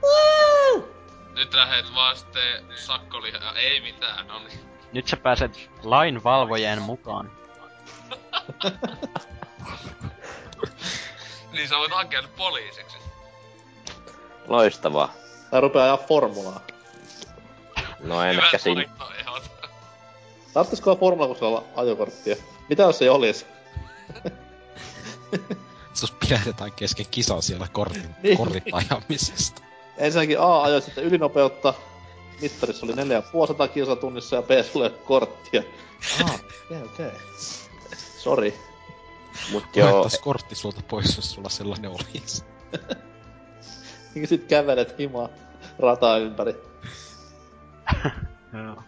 Nyt lähet vaan sitten sakkolihaa. Ei mitään, no niin. Nyt sä pääset lainvalvojien mukaan. Niin sä voit hakea nyt poliisiksi. Loistavaa. Tää rupeaa ajaa formulaa. No en Hyvät ehkä siinä. Tarvitsisiko formula, kun olla ajokorttia? Mitä jos ei olisi? Sus pidätetään kesken kisaa siellä kortin, Niin. kortin ajamisesta. Ensinnäkin A ajoi sitten ylinopeutta. Mittarissa oli 450 kilsa tunnissa ja B sulle korttia. Ah, okei okay, okei. Okay. Sori. Mut Joo. kortti sulta pois, jos sulla sellainen olisi. Niin sit kävelet himaa rataa ympäri. Joo.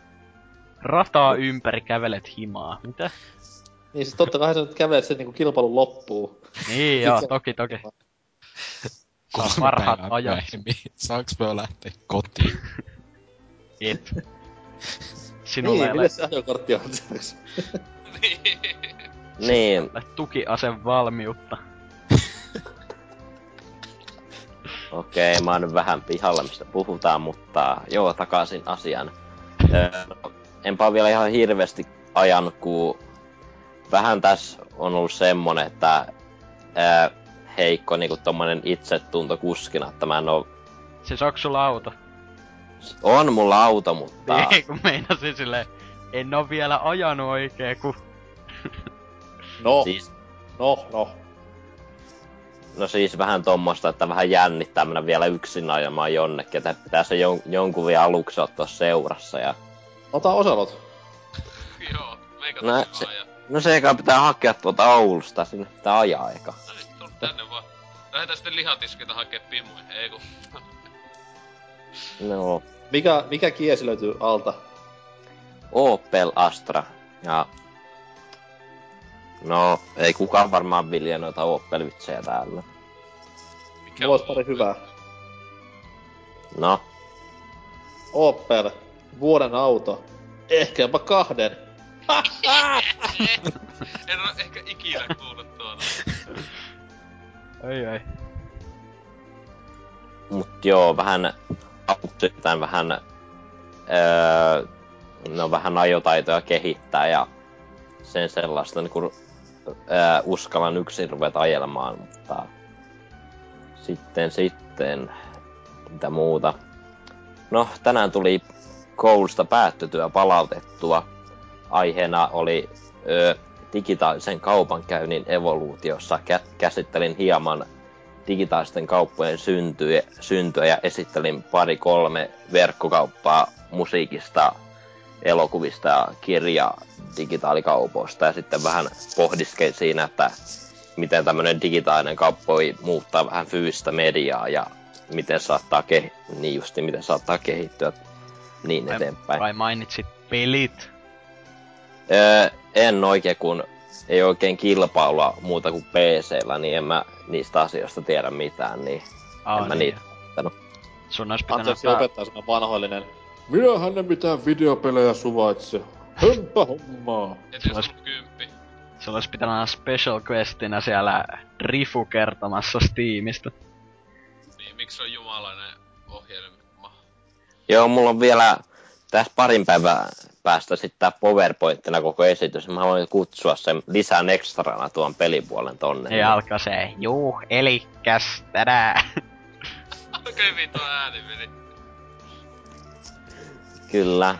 Rataa ympäri kävelet himaa. Mitä? Niin siis totta kai sä nyt kävelet sen niinku kilpailun loppuun. Niin joo, sä- toki toki. Saa parhaat ajat. Saanko me lähteä kotiin? Jep. Sinulle Niin, ei ole se ajokortti on seuraavaksi? niin. niin, tukiaseen valmiutta. okei, mä oon nyt vähän pihalla, mistä puhutaan, mutta joo, takaisin asian. Öö, enpä oo vielä ihan hirveästi ajanut, kun vähän tässä on ollut semmonen, että öö, heikko niinku tommonen itsetunto kuskina, että mä en oo... Siis onks sulla auto? On mulla auto, mutta... Ei, kun meinasin silleen, en oo vielä ajanut oikein, kun... No, Siis, no, no. no siis vähän tommosta, että vähän jännittää mennä vielä yksin ajamaan jonnekin, että pitää se jon, jonkun vielä aluksi ottaa seurassa ja... Ota Oselot. Joo, meikä No, se- ja... No se eka pitää hakea tuolta Oulusta, sinne pitää ajaa eka. No tänne vaan. Lähetään sitten lihatiskilta hakee pimuja, ei kun. No, Mikä, mikä kiesi löytyy alta? Opel Astra. Ja... No, ei kukaan varmaan vilje noita Opel-vitsejä täällä. Mikä Mulla olisi pari hyvää. No, Opel. Vuoden auto. Ehkä jopa kahden. En oo ehkä ikinä kuullut tuota. Ei ei. mut joo, vähän auttittain vähän... Öö, no vähän ajotaitoja kehittää ja sen sellaista niin kun, öö, uskallan yksin ruveta ajelemaan, mutta sitten sitten mitä muuta. No, tänään tuli koulusta päättötyö palautettua. Aiheena oli ö, digitaalisen kaupankäynnin evoluutiossa. Kä- käsittelin hieman digitaalisten kauppojen syntyä, syntyä ja esittelin pari kolme verkkokauppaa musiikista, elokuvista ja kirja digitaalikaupoista ja sitten vähän pohdiskelin siinä, että miten tämmöinen digitaalinen kauppa voi muuttaa vähän fyysistä mediaa ja miten saattaa, ke- niin justi, miten saattaa kehittyä niin Vai, eteenpäin. vai mainitsit pelit? Öö, en oikein, kun ei oikein kilpailua muuta kuin PCllä, niin en mä niistä asioista tiedä mitään, niin Aa, en mä niin. niitä ottanut. Sun olisi pitänyt Anteeksi opettaa semmonen vanhoillinen. Minähän ne mitään videopelejä suvaitse. Hömpä hommaa. Et jos Olis- on kymppi. Sulla olisi pitänyt olla special questina siellä Rifu kertomassa Steamista. Niin, miksi se on jumalainen ohjelma? Joo, mulla on vielä tässä parin päivän päästä sitten tää PowerPointina koko esitys. Mä voin kutsua sen lisään ekstrana tuon pelipuolen tonne. Ja alkaa se, juu, elikäs tänään. Okei, vittu ääni meni. Kyllä.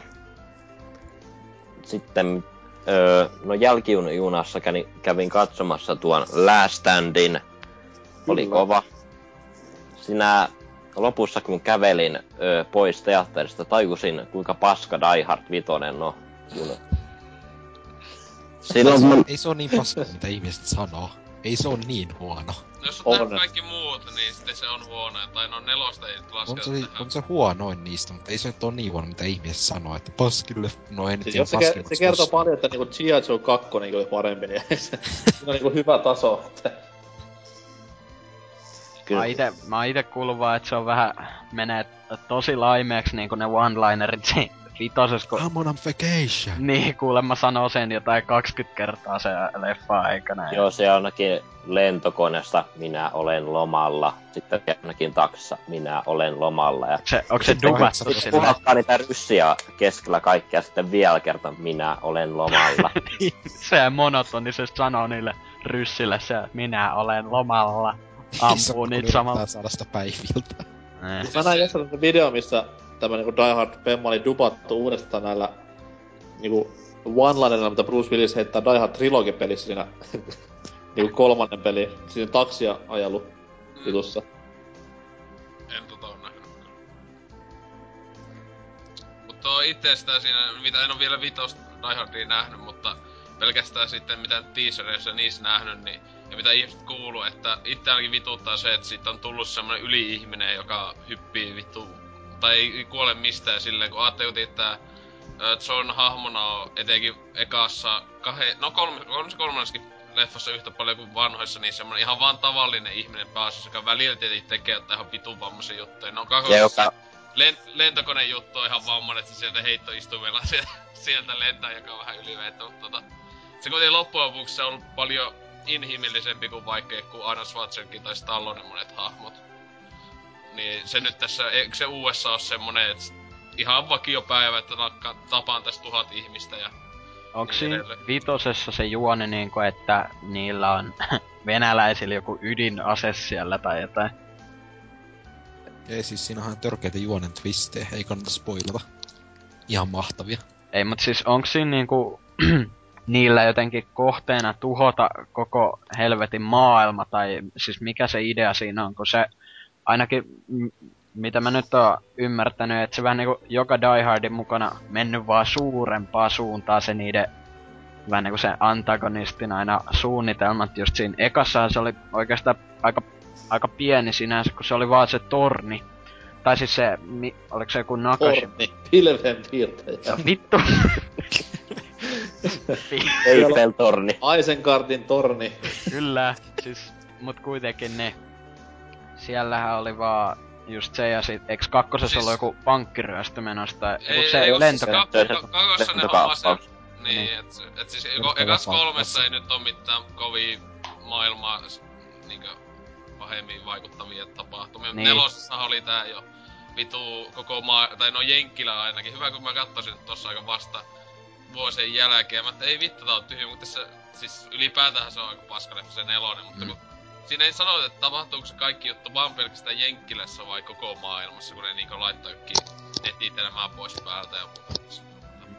Sitten, öö, no jälkijunassa kävin, kävin katsomassa tuon Last Standin. Oli Kyllä. kova. Sinä lopussa kun kävelin öö, pois teatterista, tajusin kuinka paska Die Hard 5 on. Juna. Silloin mun... Ei se ole niin paska, mitä ihmiset sanoo. Ei se ole niin huono. No jos on On. kaikki muut, niin sitten se on huono. Tai no nelosta ei nyt On lasketa se, tähän. on se huonoin niistä, mutta ei se nyt ole niin huono, mitä ihmiset sanoo, että paskille, no ei nyt Siis se, se kertoo paljon, että niinku G.I. Joe 2 oli parempi, niin se, on niinku hyvä taso. Että Kyllä. Mä ite, mä ite kuulun vaan, että se on vähän, menee tosi laimeeksi niinku ne one-linerit siinä vitosessa, kun... I'm on vacation. Niin, kuulemma sanoo sen jotain 20 kertaa se leffa aikana. Joo, se ainakin lentokoneesta minä olen lomalla. Sitten ainakin taksissa minä olen lomalla. Ja Se, onko se Sitten dubattu kahdeksan- sillä? puhuttaa niitä ryssiä keskellä kaikkea sitten vielä kerta minä olen lomalla. se monotonisesti sanoo niille ryssille se, että minä olen lomalla. Ampuu niitä samalla. saada sitä päiviltä. Niin. Mä näin jossain video, missä tämä niinku Die Hard Pemma oli dubattu uudestaan näillä niinku one-linerilla, mitä Bruce Willis heittää Die Hard Trilogy-pelissä siinä niinku kolmannen peli, siinä taksia ajellut Mm, jutussa. en tota oo nähnyt. Mutta on itsestään siinä, mitä en oo vielä vitosta Die Hardia nähnyt, mutta pelkästään sitten mitä teasereissa niissä nähnyt, niin ja mitä ihmiset kuuluu, että itse ainakin vituttaa se, että siitä on tullut semmonen yli-ihminen, joka hyppii vittu, tai ei kuole mistään silleen, kun ajattelin, että John hahmona on etenkin ekassa, kahe, no kolme, kolme, kolmannessakin leffassa yhtä paljon kuin vanhoissa, niin semmonen ihan vaan tavallinen ihminen päässyt, joka välillä tietenkin tekee jotain ihan vitun vammaisia juttuja. No kakosessa joka, len, lentokoneen juttu on ihan vammainen, että se sieltä heittoistumella sieltä, sieltä lentää, joka on vähän yliveettä, mutta tota, se kuitenkin loppujen lopuksi se on paljon inhimillisempi kuin vaikka kuin Arnold Schwarzenegger tai Stallone monet hahmot. Niin se nyt tässä, eikö se USA on semmonen, että ihan vakiopäivä, että nakka, tapaan tässä tuhat ihmistä ja Onko Niin siinä edelleen. vitosessa se juoni niinku, että niillä on venäläisillä joku ydinase siellä tai jotain? Ei siis siinä on törkeitä juonen twistejä, ei kannata spoilata. Ihan mahtavia. Ei, mut siis onks siinä niinku niillä jotenkin kohteena tuhota koko helvetin maailma, tai siis mikä se idea siinä on, kun se ainakin, m- mitä mä nyt oon ymmärtänyt, että se vähän niinku joka Die Hardin mukana mennyt vaan suurempaa suuntaa se niiden vähän niinku se antagonistin aina suunnitelmat just siinä ekassahan se oli oikeastaan aika, aika pieni sinänsä, kun se oli vaan se torni. Tai siis se, mi, oliko se joku Nakashi? Orni, pilven piirtäjä. Vittu! Eiffeltorni. Isengardin torni. Kyllä, siis, mut kuitenkin ne. Siellähän oli vaan just se ja sit, eiks kakkosessa Siis- ollut joku pankkiryöstö menossa tai Ei, joku se ei, siis kak- ka- kakossa ne hommas Niin, Niin. et, et siis eko, ekas kolmessa ei nyt oo mitään kovin maailmaa niinkö pahemmin vaikuttavia tapahtumia. Niin. Niin. Nelosessa oli tää jo vitu koko maa, tai no Jenkkilä ainakin. Hyvä kun mä katsoisin tossa aika vasta vuosien jälkeen. Mä että ei vittu tää on tyhjä, mutta tässä, siis ylipäätään se on aika paskaleffa se nelonen, mutta Mm. kun Siinä ei sanota, että tapahtuuko se kaikki juttu vaan pelkästään Jenkkilässä vai koko maailmassa, kun ne niinku laittaa jokin netitelemään pois päältä ja muuta.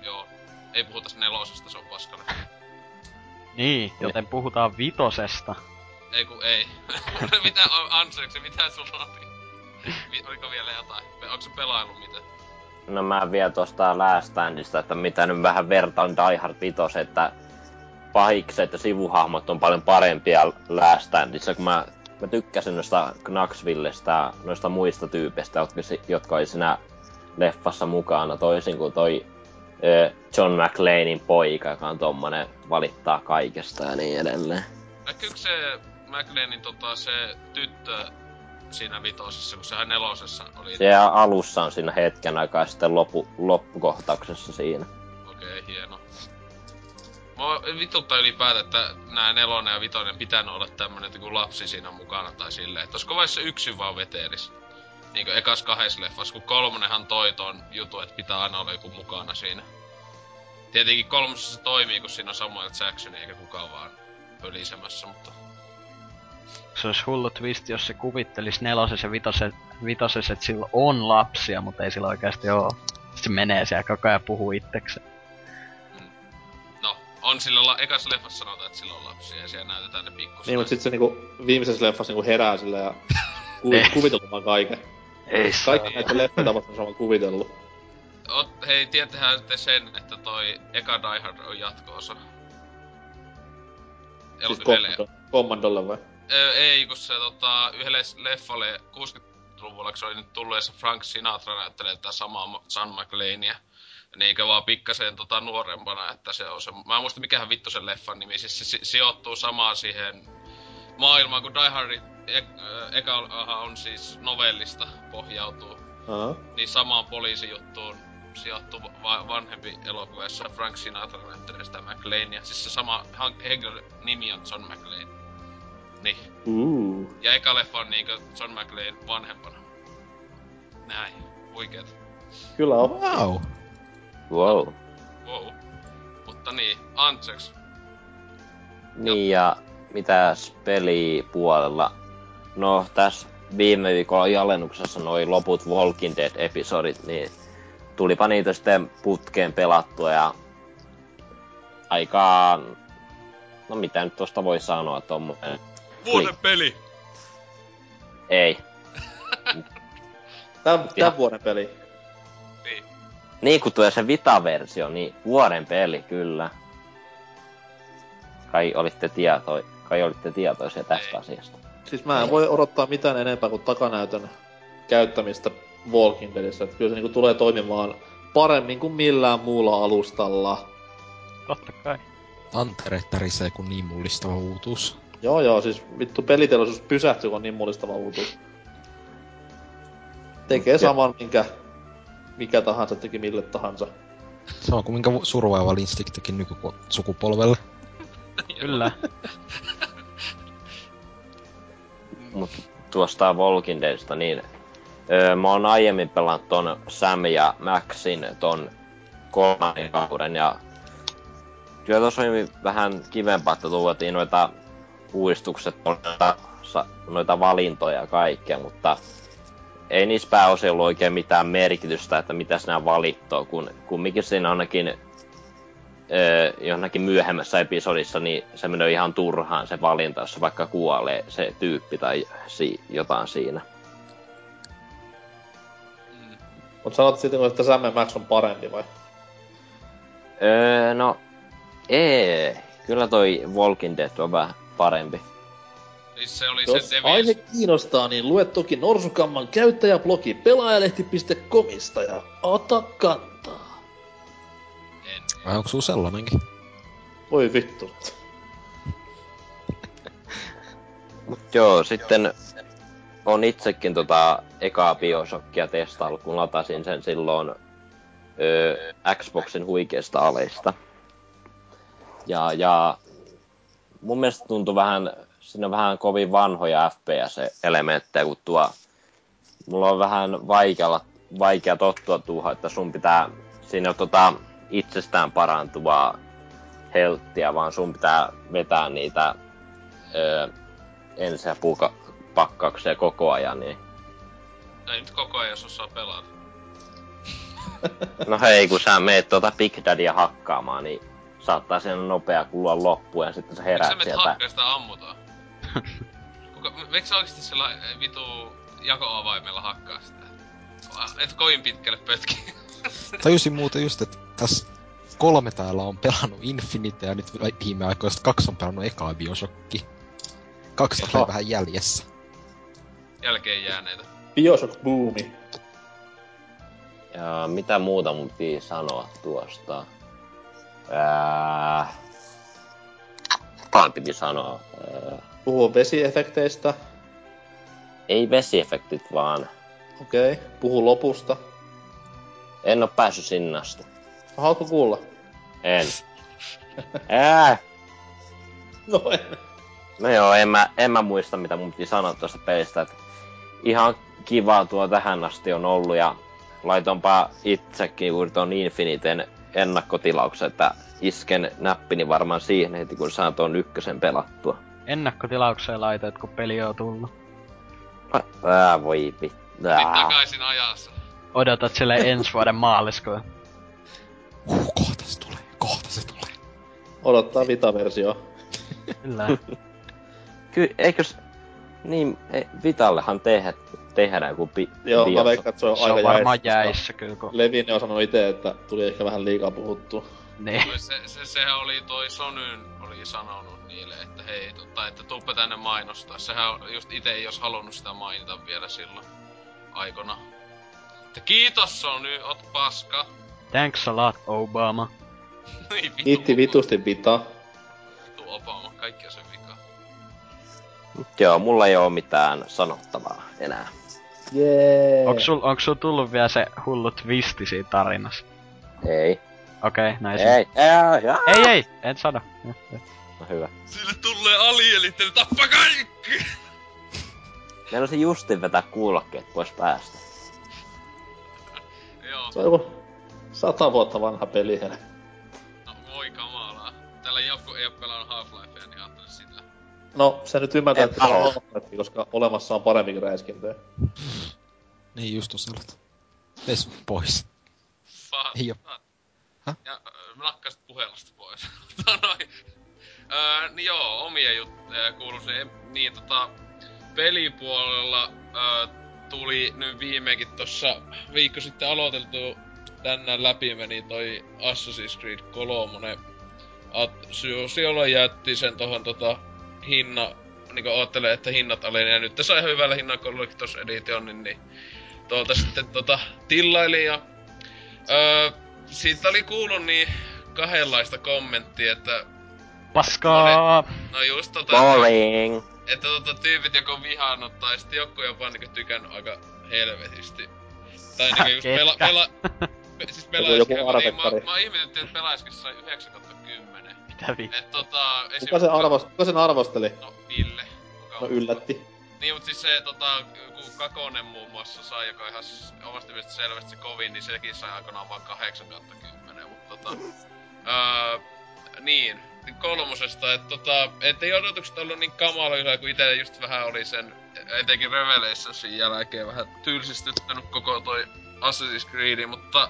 Joo, ei puhuta nelosesta, se on paskalle. Niin, joten puhutaan vitosesta. Ei ku ei. mitä, anteeksi, mitä sulla oli? Oliko vielä jotain? Onko se pelailu mitä? No mä vielä tuosta Last Standista, että mitä nyt vähän vertaan Die Hard 5, että pahikset ja sivuhahmot on paljon parempia Last Standissa, kun mä, mä tykkäsin noista Knoxvillesta, noista muista tyypeistä, jotka, jotka oli siinä leffassa mukana, toisin kuin toi John McLeanin poika, joka on tommonen valittaa kaikesta ja niin edelleen. Näkyykö se McLeanin tota se tyttö siinä vitosessa, kun sehän nelosessa oli? Se alussa on siinä hetken aikaa sitten loppu, loppukohtauksessa siinä. Okei, okay, hieno. Mua vituttaa ylipäätään, että nää nelonen ja vitonen pitänyt olla tämmönen joku lapsi siinä mukana tai silleen. Että olisiko vaiheessa yksin vaan veteelis? Niinkö ekas kahdessa leffassa, kun kolmonenhan toi ton jutu, että pitää aina olla joku mukana siinä. Tietenkin kolmosessa se toimii, kun siinä on Samuel Jackson eikä kukaan vaan pölisemässä, mutta... Se olisi hullu twist, jos se kuvittelisi nelosessa ja vitosessa, vitosessa että sillä on lapsia, mutta ei sillä oikeasti oo. Sitten se menee siellä koko ajan puhuu itsekseen. No, on sillä la- ekas leffassa sanotaan, että sillä on lapsia ja siellä näytetään ne pikkuset. Niin, mutta sitten se niinku viimeisessä leffassa niinku herää sillä ja ku- kuvitellut vaan kaiken. Ei Kaikki näitä leffoja on sama kuvitellut. Ot, hei, tietähän te sen, että toi eka Die Hard on jatko-osa. Siis Commandolle vai? Ö, ei, kun se tota, yhdelle leffalle 60-luvulla, kun se oli nyt tullut, se Frank Sinatra näyttelee tätä samaa Ma- John McLeania. Niinkö vaan pikkasen tota nuorempana, että se on se... Mä en muista mikähän vittu sen leffan nimi, siis se si- sijoittuu samaan siihen maailmaan, kun Die Hardin e- ö, eka on siis novellista pohjautuu. Aha. Niin samaan poliisijuttuun sijoittuu va- vanhempi elokuva, jossa Frank Sinatra näyttelee sitä McLeania. Siis se sama henkilön nimi on John McLean. Niin. Uh. Ja eka leffa on niinkö John McLean vanhempana. Näin. Huikeet. Kyllä on. Wow. Wow. Wow. Mutta niin, Antseks. Niin ja mitäs pelipuolella? No tässä viime viikolla oli alennuksessa noi loput Walking Dead-episodit, niin tulipa niitä sitten putkeen pelattua ja aika... No mitä nyt tosta voi sanoa tommonen... Vuoden peli! Ei. Tän, tän vuoden peli. Niin. Niin kun tulee se Vita-versio, niin vuoden peli kyllä. Kai olitte, tieto... Kai olitte tietoisia tästä Ei. asiasta. Siis mä en voi odottaa mitään enempää kuin takanäytön käyttämistä Walking Deadissä. Että kyllä se niinku tulee toimimaan paremmin kuin millään muulla alustalla. Totta kai. Tantereet tärisee kun niin mullistava uutuus. Joo joo, siis vittu peliteollisuus pysähtyy, kun on niin mullistava uutuus. Tekee saman, minkä mikä tahansa teki mille tahansa. Se on kuin minkä Survival Instinct teki nykysukupolvelle. Kyllä. Mut tuosta Walking Deadista, niin öö, mä oon aiemmin pelannut ton Sam ja Maxin ton kolmannen kauden ja kyllä tossa oli vähän kivempaa, että tuotiin noita uudistukset, noita, sa- noita valintoja ja kaikkea, mutta ei niissä pääosin ollut oikein mitään merkitystä, että mitä sinä valittoo, kun kumminkin siinä ainakin öö, johonkin myöhemmässä episodissa, niin se menee ihan turhaan se valinta, jos vaikka kuolee se tyyppi tai si- jotain siinä. Mm. Mut sanot sitten, että Sam Max on parempi vai? Öö, no, ei. Kyllä toi Walking Dead on vähän parempi. Siis se oli Jos se aihe Devils. kiinnostaa, niin lue toki Norsukamman käyttäjäblogi pelaajalehti.comista ja ota kantaa. En. Vai onko sulla sellainenkin? Voi vittu. Mut joo, sitten on itsekin tota ekaa Bioshockia testaillut, kun latasin sen silloin öö, Xboxin huikeista aleista. Ja, ja mun mielestä tuntui vähän, siinä on vähän kovin vanhoja FPS-elementtejä, kun tuo, mulla on vähän vaikealla, vaikea tottua tuohon, että sun pitää, siinä on tota itsestään parantuvaa helttiä, vaan sun pitää vetää niitä öö, ensiapupakkauksia koko ajan, niin Ei nyt koko ajan, jos osaa pelata. No hei, kun sä meet tuota Big Daddya hakkaamaan, niin saattaa sen nopea kulua loppuun ja sitten sä Miksi sä heräät menet sieltä. hakkeesta ammutaan? Kuka, eikö sä oikeesti sillä eh, vitu jakoavaimella hakkaa sitä? Et kovin pitkälle pötki. Tajusin muuten just, että tässä kolme täällä on pelannut Infinite ja nyt viime aikoina sit kaksi on pelannut ekaa Bioshocki. Kaksi on vähän jäljessä. Jälkeen jääneitä. Bioshock boomi. Ja mitä muuta mun piti sanoa tuosta? Ää... Piti sanoa. Ää... Puhuu vesiefekteistä. Ei vesiefektit vaan. Okei. Okay. Puhu lopusta. En oo päässyt sinne asti. Haluatko kuulla? En. Ää! No en. No joo, en mä, en mä muista mitä mun piti sanoa tuosta pelistä. Et ihan kiva tuo tähän asti on ollut ja laitonpa itsekin juuri tuon Infiniten ennakkotilauksen, että isken näppini varmaan siihen heti kun saan tuon ykkösen pelattua. Ennakkotilaukseen laitoit, kun peli on tullut. Ää, voi vittu. Takaisin ajassa. Odotat sille ensi vuoden maaliskuun. Huh, kohta se tulee, kohta se tulee. Odottaa Vita-versio. Kyllä. Ky- eikös... Niin, ei, Vitallehan tehdä, tehdään joku pi- Joo, mä veikkaan, että se on Se aika on varmaan jäissä. jäissä kyllä, kun... On sanonut itse, että tuli ehkä vähän liikaa puhuttu. Toi Se, se, sehän oli toi Sonyn oli sanonut niille, että hei, tota, että tuuppa tänne mainostaa. Sehän on- just itse ei jos halunnut sitä mainita vielä silloin aikona. Että kiitos Sony, oot paska. Thanks a lot, Obama. Niin vitu Obama. vitusti Vita. Vitu Obama, kaikki on sen vika. Joo, mulla ei oo mitään sanottavaa enää. Jee. Onks sul, onks sul tullut vielä se hullu twisti siinä tarinassa? Ei. Okei, okay, näin Ei, ei, ei, Ei, ei, en sano. No hyvä. Sille tulee alielit ja ne tappaa kaikki! Meillä olisi justin vetää kuulokkeet pois päästä. Joo, Se on joku sata vuotta vanha peli. hele. no voi No, se nyt ymmärtää, että se on halua. Half-Life, koska olemassa on parempikin räiskintöjä. Niin just on sellaista. Ves pois. Fa- Ei oo. Häh? Ja nakkasit puhelasta pois. Noin. Öö, niin joo, omia juttuja kuuluu se, niin tota, pelipuolella öö, tuli nyt viimeinkin tossa viikko sitten aloiteltu tänään läpi meni toi Assassin's Creed 3. At, Siola jätti sen tohon tota hinna, niinku oottelee, että hinnat aleni ja nyt sai ihan hyvällä hinnan Collectors Editionin, niin tuolta sitten tota tillailin ja öö, siitä oli kuullut niin kahdenlaista kommenttia, että Paskaa! no just tota, Boring. että tota tyypit joko vihannut tai sitten joku jopa niinku tykännyt aika helvetisti. Tai niinku just pela, pela, pe, siis joku niin mä, mä ihmetyttiin, että pelaiski sai 9 10. Mitä vittu? Et tota, Kuka sen, arvost, kuka sen arvosteli? No, Ville. Kuka No on- yllätti. Niin, mut siis se tota, kun Kakonen muun muassa sai, joka ihan omasta mielestä selvästi se kovin, niin sekin sai aikanaan vaan 8 kautta 10, mut tota... öö, niin, kolmosesta, että tota, ettei odotukset ollut niin kamaloisia, kun itse just vähän oli sen, etenkin Revelationsin jälkeen vähän tylsistyttänyt koko toi Assassin's Creed, mutta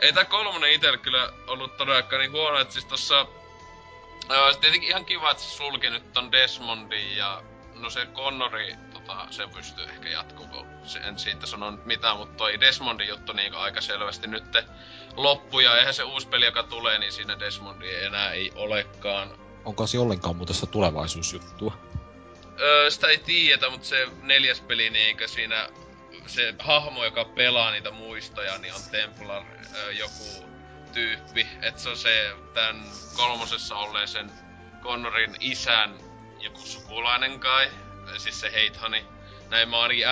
ei tää kolmonen itelle kyllä ollut todellakaan niin huono, että siis tossa Öö, tietenkin ihan kiva, että se sulki nyt ton Desmondin ja no se Connori, tota, se pystyy ehkä jatkumaan, se, en siitä sano nyt mitään, mutta toi Desmondin juttu niin aika selvästi nyt loppu ja eihän se uusi peli, joka tulee, niin siinä Desmondi enää ei olekaan. Onko se ollenkaan muuta sitä tulevaisuusjuttua? Öö, sitä ei tiedetä, mutta se neljäs peli, niin siinä se hahmo, joka pelaa niitä muistoja, niin on Templar öö, joku tyyppi. Et se on se tän kolmosessa sen Connorin isän joku sukulainen kai. Siis se Heithani. Näin mä oon ainakin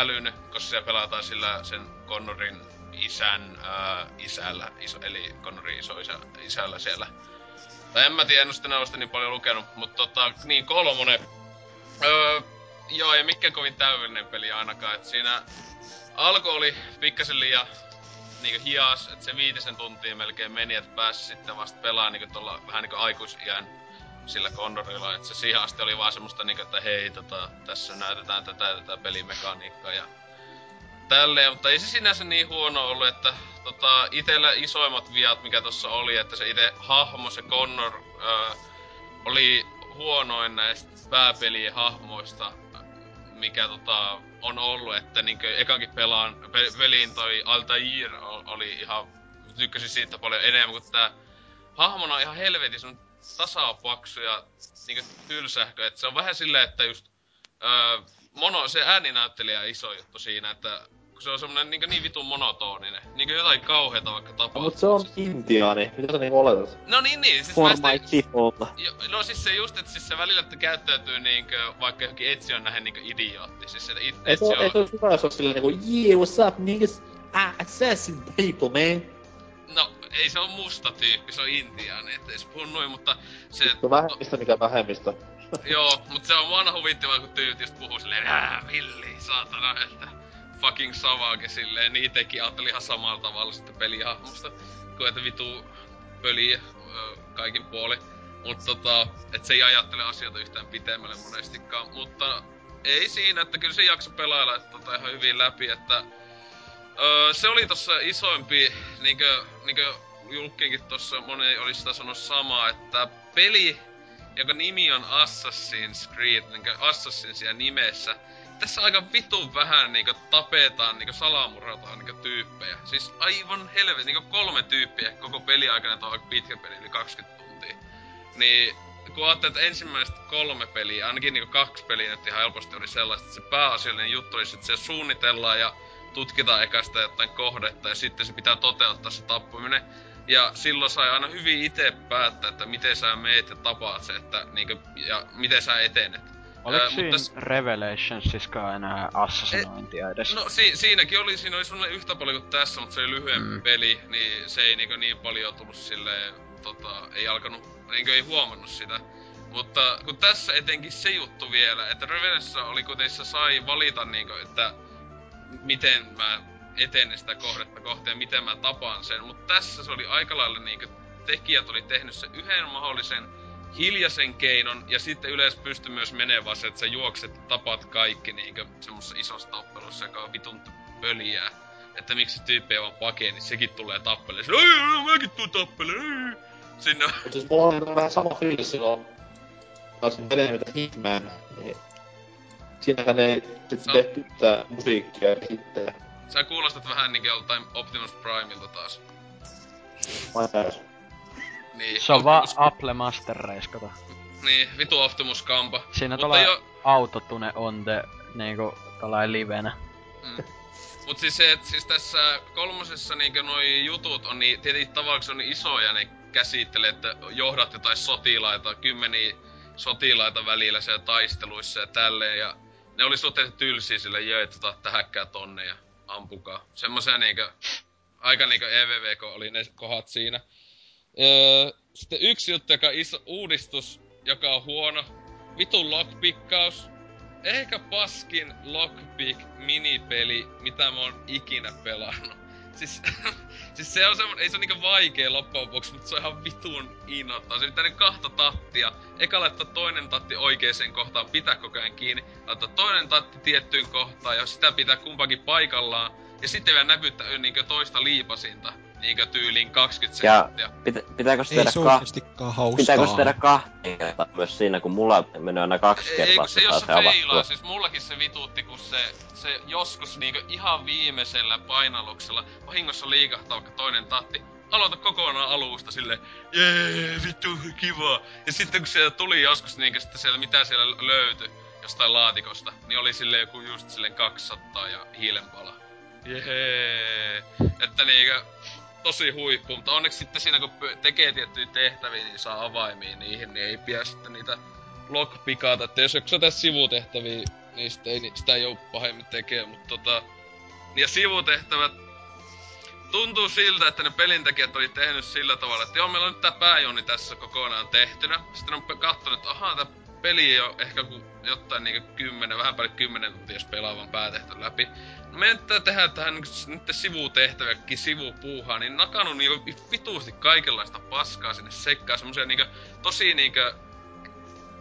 koska siellä pelataan sillä sen Connorin isän ää, isällä, iso, eli Connorin isoisä isällä siellä. Tai en mä tiedä, en oo niin paljon lukenut, mutta tota, niin kolmonen. Öö, joo, ei mikään kovin täydellinen peli ainakaan, et siinä alku oli pikkasen liian niinku hias, että se viitisen tuntia melkein meni, että pääsi sitten vasta pelaamaan niinku tuolla vähän niinku aikuisiän sillä Condorilla, että se siihen asti oli vaan semmoista niinku, että hei, tota, tässä näytetään tätä tätä pelimekaniikkaa ja tälleen, mutta ei se sinänsä niin huono ollut, että tota, itellä isoimmat viat, mikä tossa oli, että se itse hahmo, se Connor, öö, oli huonoin näistä pääpelien hahmoista, mikä tota, on ollut, että niinkö ekankin pelaan, pe, peliin toi Altair oli ihan, tykkäsin siitä paljon enemmän, kun tää hahmona on ihan helvetin sun tasapaksu ja niinkö tylsähkö, että se on vähän silleen, että just öö, mono, se ääninäyttelijä iso juttu siinä, että kun se on semmonen niin, niin vitun monotoninen. Niinku jotain kauheeta vaikka tapahtuu. No, mutta se on intiaani. Mitä sä niinku oletat? No niin, niin. Siis For mä my sitä, jo, no siis se just, että siis se välillä että käyttäytyy niinkö, vaikka johonkin Etsion nähden niinkö idiootti. Siis se se, Ezio... ei se ole hyvä, jos on silleen niinku, yeah, what's up, niggas? Ah, assassin people, man. No, ei se on musta tyyppi, se on intiaani, että ei se puhu noin, mutta se... On vähemmistä mikä vähemmistä. Joo, mutta se on vanha huvittavaa, kun tyypit just puhuu silleen, villi, saatana, että fucking Savage silleen, niin itekin ajatteli ihan samalla tavalla sitten pelihahmosta, kuin että vitu pöliä ö, kaikin puoli. Mutta tota, et se ei ajattele asioita yhtään pitemmälle monestikaan, mutta ei siinä, että kyllä se jakso pelailla että tota ihan hyvin läpi, että öö, se oli tossa isoimpi, niinkö, niinkö julkkiinkin tossa moni oli sitä sanonut samaa, että peli, jonka nimi on Assassin's Creed, niinkö Assassinsia nimessä, tässä aika vitun vähän niinku tapetaan, niinku salamurrataan niinku tyyppejä. Siis aivan helvetin, niinku kolme tyyppiä koko peli aikana, on aika pitkä peli, yli 20 tuntia. Niin kun ajattelee, että ensimmäiset kolme peliä, ainakin niinku kaksi peliä nyt ihan helposti oli sellaista, että se pääasiallinen juttu olisi, että se suunnitellaan ja tutkitaan eka sitä jotain kohdetta ja sitten se pitää toteuttaa se tappaminen. Ja silloin sai aina hyvin itse päättää, että miten sä meet ja tapaat se, että niinku, ja miten sä etenet. Oliko Ää, siinä mutta Revelationsiskaan enää assassinointia edes? No si- siinäkin oli, siinä oli semmonen yhtä paljon kuin tässä, mutta se oli lyhyempi Mm. peli, niin se ei niinku niin paljon tullut silleen, tota, ei alkanut, niinku ei huomannut sitä. Mutta kun tässä etenkin se juttu vielä, että Revenassa oli kuitenkin se sai valita niinku, että miten mä etenen sitä kohdetta kohti ja miten mä tapaan sen. Mutta tässä se oli aika lailla niinku, tekijät oli tehnyt se yhden mahdollisen hiljaisen keinon, ja sitten yleensä pystyy myös menee vaan se, että sä juokset tapat kaikki niinkö semmosessa isossa tappelussa, joka on vitun pöliää. Että miksi tyyppi vaan pakee, niin sekin tulee tappelemaan. Se, ei, ei, mäkin tuun tappelemaan. Sinne on siis mulla on vähän sama fiilis silloin, taisin pelejä mitä Hitman, niin ne ei sit No. yhtään musiikkia ja hittejä. Sä kuulostat vähän niinkö joltain Optimus Primeilta taas. Mä Niin, Se on vaan Apple Master Race, kato. Niin, vitu Optimus Kampa. Siinä Mutta tulee jo- autotune on the, niinku, tällainen livenä. Mm. Mut siis se, että siis tässä kolmosessa niinkö noi jutut on niin, tietenkin tavallaan on niin isoja, ne käsittelee, että johdat jotain sotilaita, kymmeniä sotilaita välillä siellä taisteluissa ja tälleen, ja ne oli suhteellisen tylsiä sillä, jöi, tota, tähäkkää tonne ja ampukaa. Semmoisia niinkö, aika niinkö EVVK oli ne kohdat siinä. Öö, sitten yksi juttu, joka on iso uudistus, joka on huono. Vitun lockpikkaus. Ehkä paskin lockpick minipeli, mitä mä oon ikinä pelannut. Siis, siis se on semmonen, ei se oo niinku vaikea loppujen lopuksi, mutta se on ihan vitun innoittaa. Se pitää niinku kahta tattia. Eka laittaa toinen tatti oikeeseen kohtaan, pitää koko ajan kiinni. Laittaa toinen tatti tiettyyn kohtaan ja sitä pitää kumpakin paikallaan. Ja sitten vielä näpyttää niinku toista liipasinta. Niinkö tyyliin 20 Ja sekuntia. pitä, pitääkö se Ei tehdä hauskaa. Pitääkö se tehdä kahteen kertaan myös siinä, kun mulla menee aina kaksi Ei, kertaa, kun se jos se feilaa, siis mullakin se vituutti, kun se, se joskus niinku ihan viimeisellä painalluksella vahingossa liikahtaa vaikka toinen tatti. Aloita kokonaan alusta sille jee, vittu, kiva. Ja sitten kun siellä tuli joskus niinkö sitten siellä, mitä siellä löytyi jostain laatikosta, niin oli sille joku just silleen 200 ja hiilenpala. Jee. Että niinkö, tosi huippu, mutta onneksi sitten siinä kun tekee tiettyjä tehtäviä, niin saa avaimia niihin, niin ei pidä sitten niitä lockpikata. Että jos joku tässä sivutehtäviä, niin sitä ei, sitä ei joudu pahemmin tekemään, mutta tota... Ja sivutehtävät tuntuu siltä, että ne pelintekijät oli tehnyt sillä tavalla, että joo, meillä on nyt tää pääjoni tässä kokonaan tehtynä. Sitten on kattonut, että ahaa, tää peli ei ole ehkä kuin jotain niinku kymmenen, vähän paljon kymmenen tuntia, jos pelaavan päätehty läpi. No meidän pitää tehdä tähän niinku s- nyt sivutehtäviäkin, sivupuuhaa, niin nakannut niinku vituusti kaikenlaista paskaa sinne sekkaan, semmosia niinku tosi niinku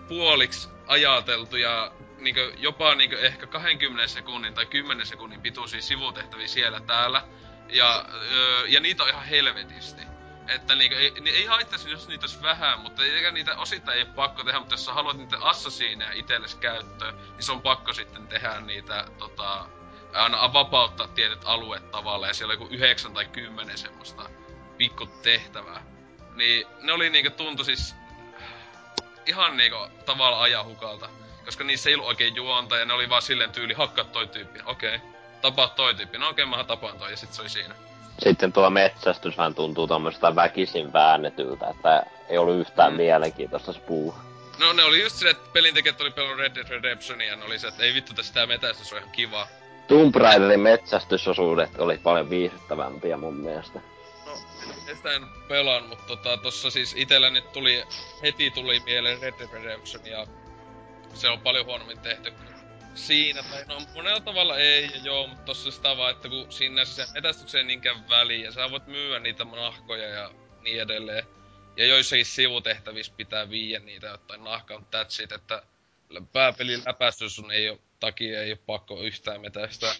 puoliksi ajateltuja niinku jopa niinku ehkä 20 sekunnin tai 10 sekunnin pituisia sivutehtäviä siellä täällä. Ja, öö, ja niitä on ihan helvetisti. Että niinku, ei, niin ei haittaisi, jos niitä olisi vähän, mutta eikä niitä osittain ei pakko tehdä, mutta jos sä haluat niitä assasiineja itsellesi käyttöön, niin se on pakko sitten tehdä niitä, tota, aina vapauttaa tietyt alueet tavallaan, ja siellä on joku yhdeksän tai kymmenen semmoista pikku tehtävää. Niin ne oli niinku tuntu siis ihan niinku tavallaan ajahukalta. Koska niissä ei ollut oikein juonta ja ne oli vaan silleen tyyli hakkaa toi tyyppi. Okei. Okay. Tapaa toi tyyppi. No okei, okay, mä tapaan toi ja sit se oli siinä. Sitten tuo metsästys vähän tuntuu tuommoista väkisin väännetyltä, että ei ollut yhtään mm. mielenkiintoista spuu. No ne oli just se, että pelintekijät oli pelannut Red Dead Redemptionia ja ne oli se, että ei vittu tästä tää metästys on ihan kiva. Tomb Raiderin metsästysosuudet oli paljon viihdyttävämpiä mun mielestä. No, sitä en pelaan, mutta tota, tossa siis itselläni tuli, heti tuli mieleen Red Dead Redemption ja se on paljon huonommin tehty siinä. Tai no monella tavalla ei ja joo, mutta tossa sitä vaan, että kun siinä se metästykseen niinkään väliin ja sä voit myyä niitä nahkoja ja niin edelleen. Ja joissakin sivutehtävissä pitää viiä niitä jotain nahkaa, mutta that's it, että pääpelin läpästys sun ei oo, takia ei oo pakko yhtään metästä.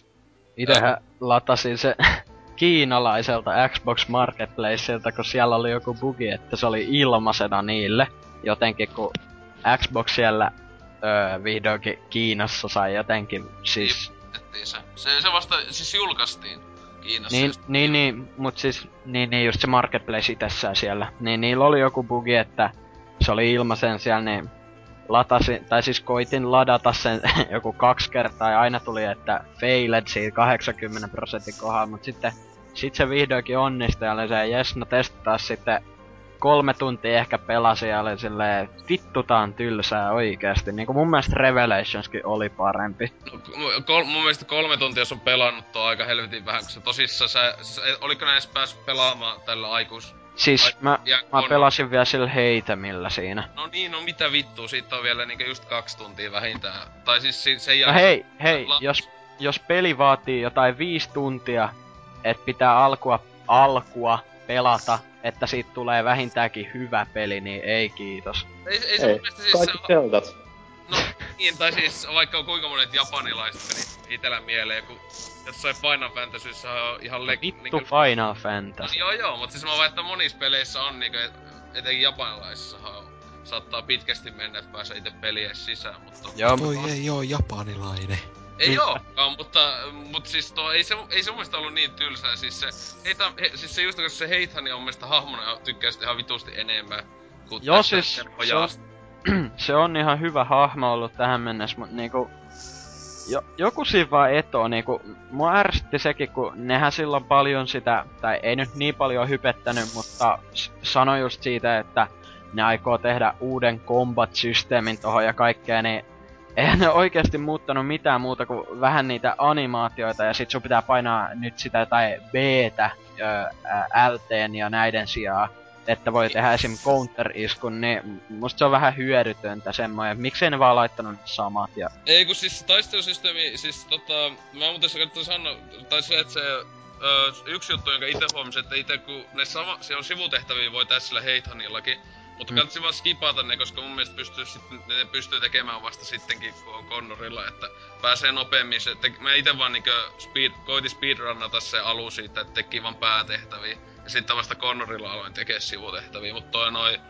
Itehän latasin se kiinalaiselta Xbox Marketplaceilta, kun siellä oli joku bugi, että se oli ilmaisena niille. Jotenkin kun Xbox siellä öö, vihdoinkin Kiinassa sai jotenkin siis... Se. se. Se vasta siis julkaistiin Kiinassa. Niin, niin, niin, mut siis, niin, niin just se Marketplace itsessään siellä. Niin niillä oli joku bugi, että se oli ilmaisen siellä, niin latasin, tai siis koitin ladata sen joku kaksi kertaa ja aina tuli, että failed siitä 80 prosentin kohdalla, mut sitten sit se vihdoinkin onnistui ja oli se, jes, no testataan sitten kolme tuntia ehkä pelasin ja oli silleen, vittu tää on tylsää oikeesti. Niinku mun mielestä Revelationskin oli parempi. No, kol, mun mielestä kolme tuntia jos on pelannut on aika helvetin vähän, se tosissaan sä, sä oliko ne edes päässyt pelaamaan tällä aikuis... Siis Ai, mä, mä on... pelasin vielä sillä heitämillä siinä. No niin, no mitä vittua, siitä on vielä niinku just kaksi tuntia vähintään. Tai siis se, se no hei, hei, la... jos, jos peli vaatii jotain viisi tuntia, että pitää alkua, alkua pelata, että siitä tulee vähintäänkin hyvä peli, niin ei kiitos. Ei, ei se ei. siis... Kaikki keltat. No niin, tai siis vaikka kuinka monet japanilaiset pelit itellä mieleen, kun jossain Final Fantasyssä on ihan leg... Vittu niinku... Final Fantasy. No, joo joo, mutta siis mä vaan, että monissa peleissä on niinku, etenkin japanilaisissa saattaa pitkästi mennä, että pääsee itse peliä sisään, mutta... Joo, Voi ei oo japanilainen. Ei niin. ookaan, mutta, mutta siis tuo, ei se, ei se mun mielestä ollut niin tylsää. Siis se, heitä, he, siis se just, se Heithani on mielestä hahmona ja tykkää ihan vitusti enemmän. Kuin Joo, siis se on, se on ihan hyvä hahmo ollut tähän mennessä, mutta niinku... Jo, joku siinä vaan eto, niinku, mua ärsytti sekin, kun nehän silloin paljon sitä, tai ei nyt niin paljon hypettänyt, mutta sanoi just siitä, että ne aikoo tehdä uuden combat-systeemin tohon ja kaikkea, niin eihän ne oikeasti muuttanut mitään muuta kuin vähän niitä animaatioita ja sit sun pitää painaa nyt sitä tai b LTn ja näiden sijaan, että voi tehdä esim. counter-iskun, niin musta se on vähän hyödytöntä semmoinen. Miksei ne vaan laittanut samat ja... Ei kun siis taistelusysteemi, siis tota, mä muuten se sanoa, tai se, että se Öö, yksi juttu, jonka itse huomasin, että itse kun ne sama, se on sivutehtäviä voi tässä Heithanillakin, mutta mm. kannattaa vaan skipata ne, koska mun mielestä pystyy, sitten, ne pystyy tekemään vasta sittenkin, kun on Connorilla, että pääsee nopeammin. Se, te, mä ite vaan niinkö speed, koitin speedrunnata se alu siitä, että teki vaan päätehtäviä. Ja sitten vasta Connorilla aloin tekee sivutehtäviä, mutta toi noin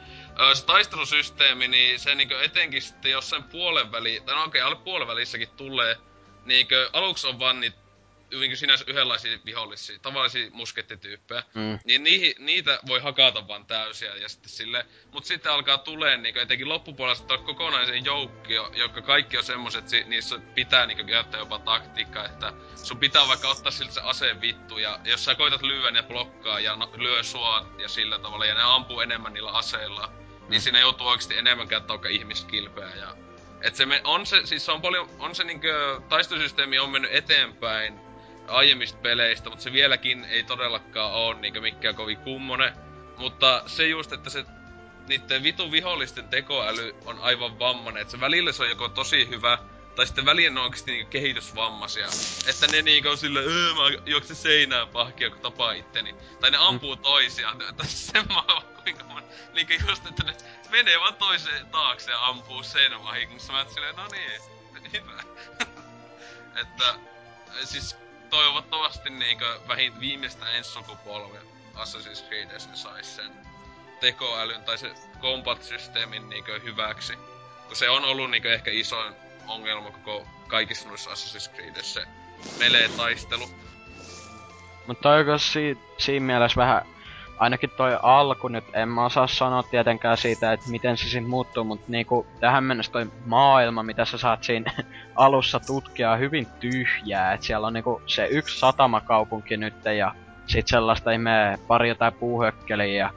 se taistelusysteemi, niin se niinkö etenkin sitten jossain puolen väliin, tai no okei, okay, alle puolen välissäkin tulee, niinkö aluksi on vaan niitä niin sinänsä yhdenlaisia vihollisia, tavallisia muskettityyppejä, mm. niin niihin, niitä voi hakata vaan täysiä ja sitten sille, mut sitten alkaa tulee niin etenkin loppupuolella sitten kokonaisen joukkio, joka kaikki on semmoset, että niissä pitää niin käyttää jopa taktiikkaa, että sun pitää vaikka ottaa siltä se aseen vittu ja jos sä koitat lyödä ne blokkaa ja lyö sua ja sillä tavalla ja ne ampuu enemmän niillä aseilla, niin mm. niin siinä joutuu oikeasti enemmän käyttää vaikka ihmiskilpeä ja et se me, on se, siis se on paljon, on se niinkö, taistosysteemi on mennyt eteenpäin aiemmista peleistä, mutta se vieläkin ei todellakaan oo niinkö mikään kovin kummonen. Mutta se just, että se niiden vitun vihollisten tekoäly on aivan vammanen, että se välillä se on joko tosi hyvä, tai sitten välillä ne on oikeesti niinku kehitysvammaisia. Että ne niinku on silleen, öö mä juoksen seinään pahkia, kun tapaa itteni. Tai ne ampuu mm. toisiaan. Sen mä kuinka mä, niinku just, että ne menee vaan toiseen taakse ja ampuu seinän vahingossa. Mä et silleen, no niin, hyvä. että siis toivottavasti niinkö vähin viimeistä ensi sukupolven Assassin's Creedessä sais sen tekoälyn tai se combat-systeemin niinkö hyväksi. Kun se on ollut niinkö ehkä isoin ongelma koko kaikissa noissa Assassin's Creedissä se melee-taistelu. Mutta onko si- siinä mielessä vähän, ainakin toi alku nyt, en mä osaa sanoa tietenkään siitä, että miten se siinä muuttuu, mutta niinku tähän mennessä toi maailma, mitä sä saat siinä alussa tutkia, on hyvin tyhjää. Et siellä on niinku se yksi satamakaupunki nyt ja sit sellaista ihme pari jotain puuhökkeliä ja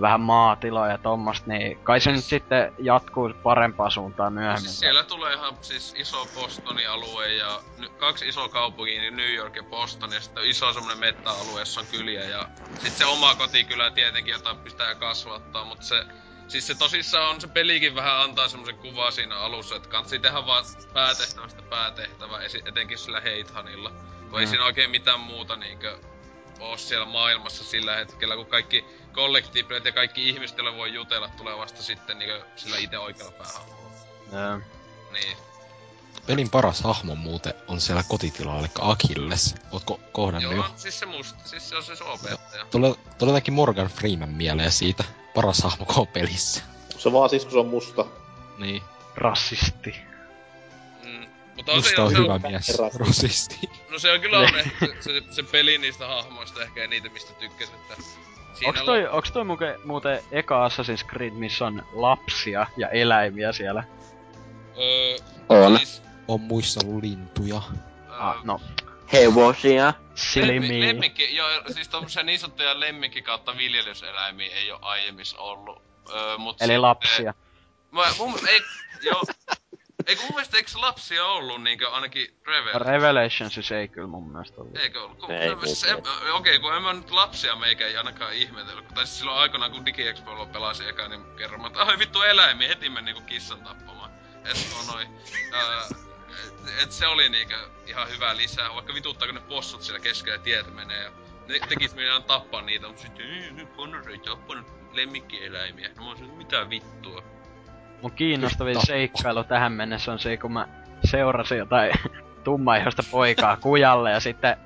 vähän maatiloja ja tommosta, niin kai se nyt sitten jatkuu parempaan suuntaan myöhemmin. siis siellä tulee ihan siis iso Bostonin alue ja kaksi isoa kaupunkia, niin New York ja Boston, ja sitten iso semmonen mettäalue, jossa on kyliä, ja sit se oma kotikylä tietenkin, jota pitää kasvattaa, mutta se, siis se tosissaan on, se pelikin vähän antaa semmoisen kuvaa siinä alussa, että kansi tehdä vaan päätehtävästä päätehtävä, etenkin sillä Heithanilla, kun ei Mm. siinä oikein mitään muuta niinkö oo siellä maailmassa sillä hetkellä, kun kaikki kollektiiviset ja kaikki ihmiset, voi jutella, tulee vasta sitten niinkö sillä itse oikealla päähahmolla. Joo. Niin. Pelin paras hahmo muuten on siellä kotitilalla, eli Achilles. Ootko kohdannut Joo, jo? siis se musta, siis se on se opettaja. Tulee, tulee jotenkin Morgan Freeman mieleen siitä. Paras hahmo koko pelissä. Se vaan siis, kun se on musta. Niin. Rassisti. Mutta on se, Musta on se hyvä on, mies. Rasisti. No se on kyllä on ehkä se, se, peli niistä hahmoista ehkä eniten mistä tykkäsin, että siinä Onks toi, onks toi muke, muuten eka Assassin's Creed, missä on lapsia ja eläimiä siellä? Öö, On. Siis, On muissa ollut lintuja. öö, Ah, no, Hevosia. me. Lemmikki, joo, siis tommosia niin sanottuja lemmikki kautta viljelyseläimiä ei oo aiemmissa ollut. Öö, mut Eli sitten- lapsia. Mä, mun, ei, joo, ei kun mun mielestä eikö lapsia ollut niinkö ainakin Revel? Revelations ei kyllä mun mielestä ollut. Eikö ollut? Kun, Ei no, siis, en, mun okei, kun en mä nyt lapsia meikä ei ainakaan ihmetellyt. Tai siis silloin aikanaan kun DigiExpoilla pelasin eka, niin kerran mä, että ai vittu eläimiä, heti meni niinku kissan tappamaan. Et on noin. Ää, et, et, se oli niinkö ihan hyvä lisää, vaikka vituttaako ne possut siellä keskellä tietä menee ja ne tekis meidän tappaa niitä, mutta sitten ei, nyt Connor ei tappanut lemmikkieläimiä. No mä oon sanonut, mitä vittua. Mun kiinnostavin Tappo. seikkailu tähän mennessä on se, kun mä seurasin jotain tummaihoista poikaa kujalle ja sitten,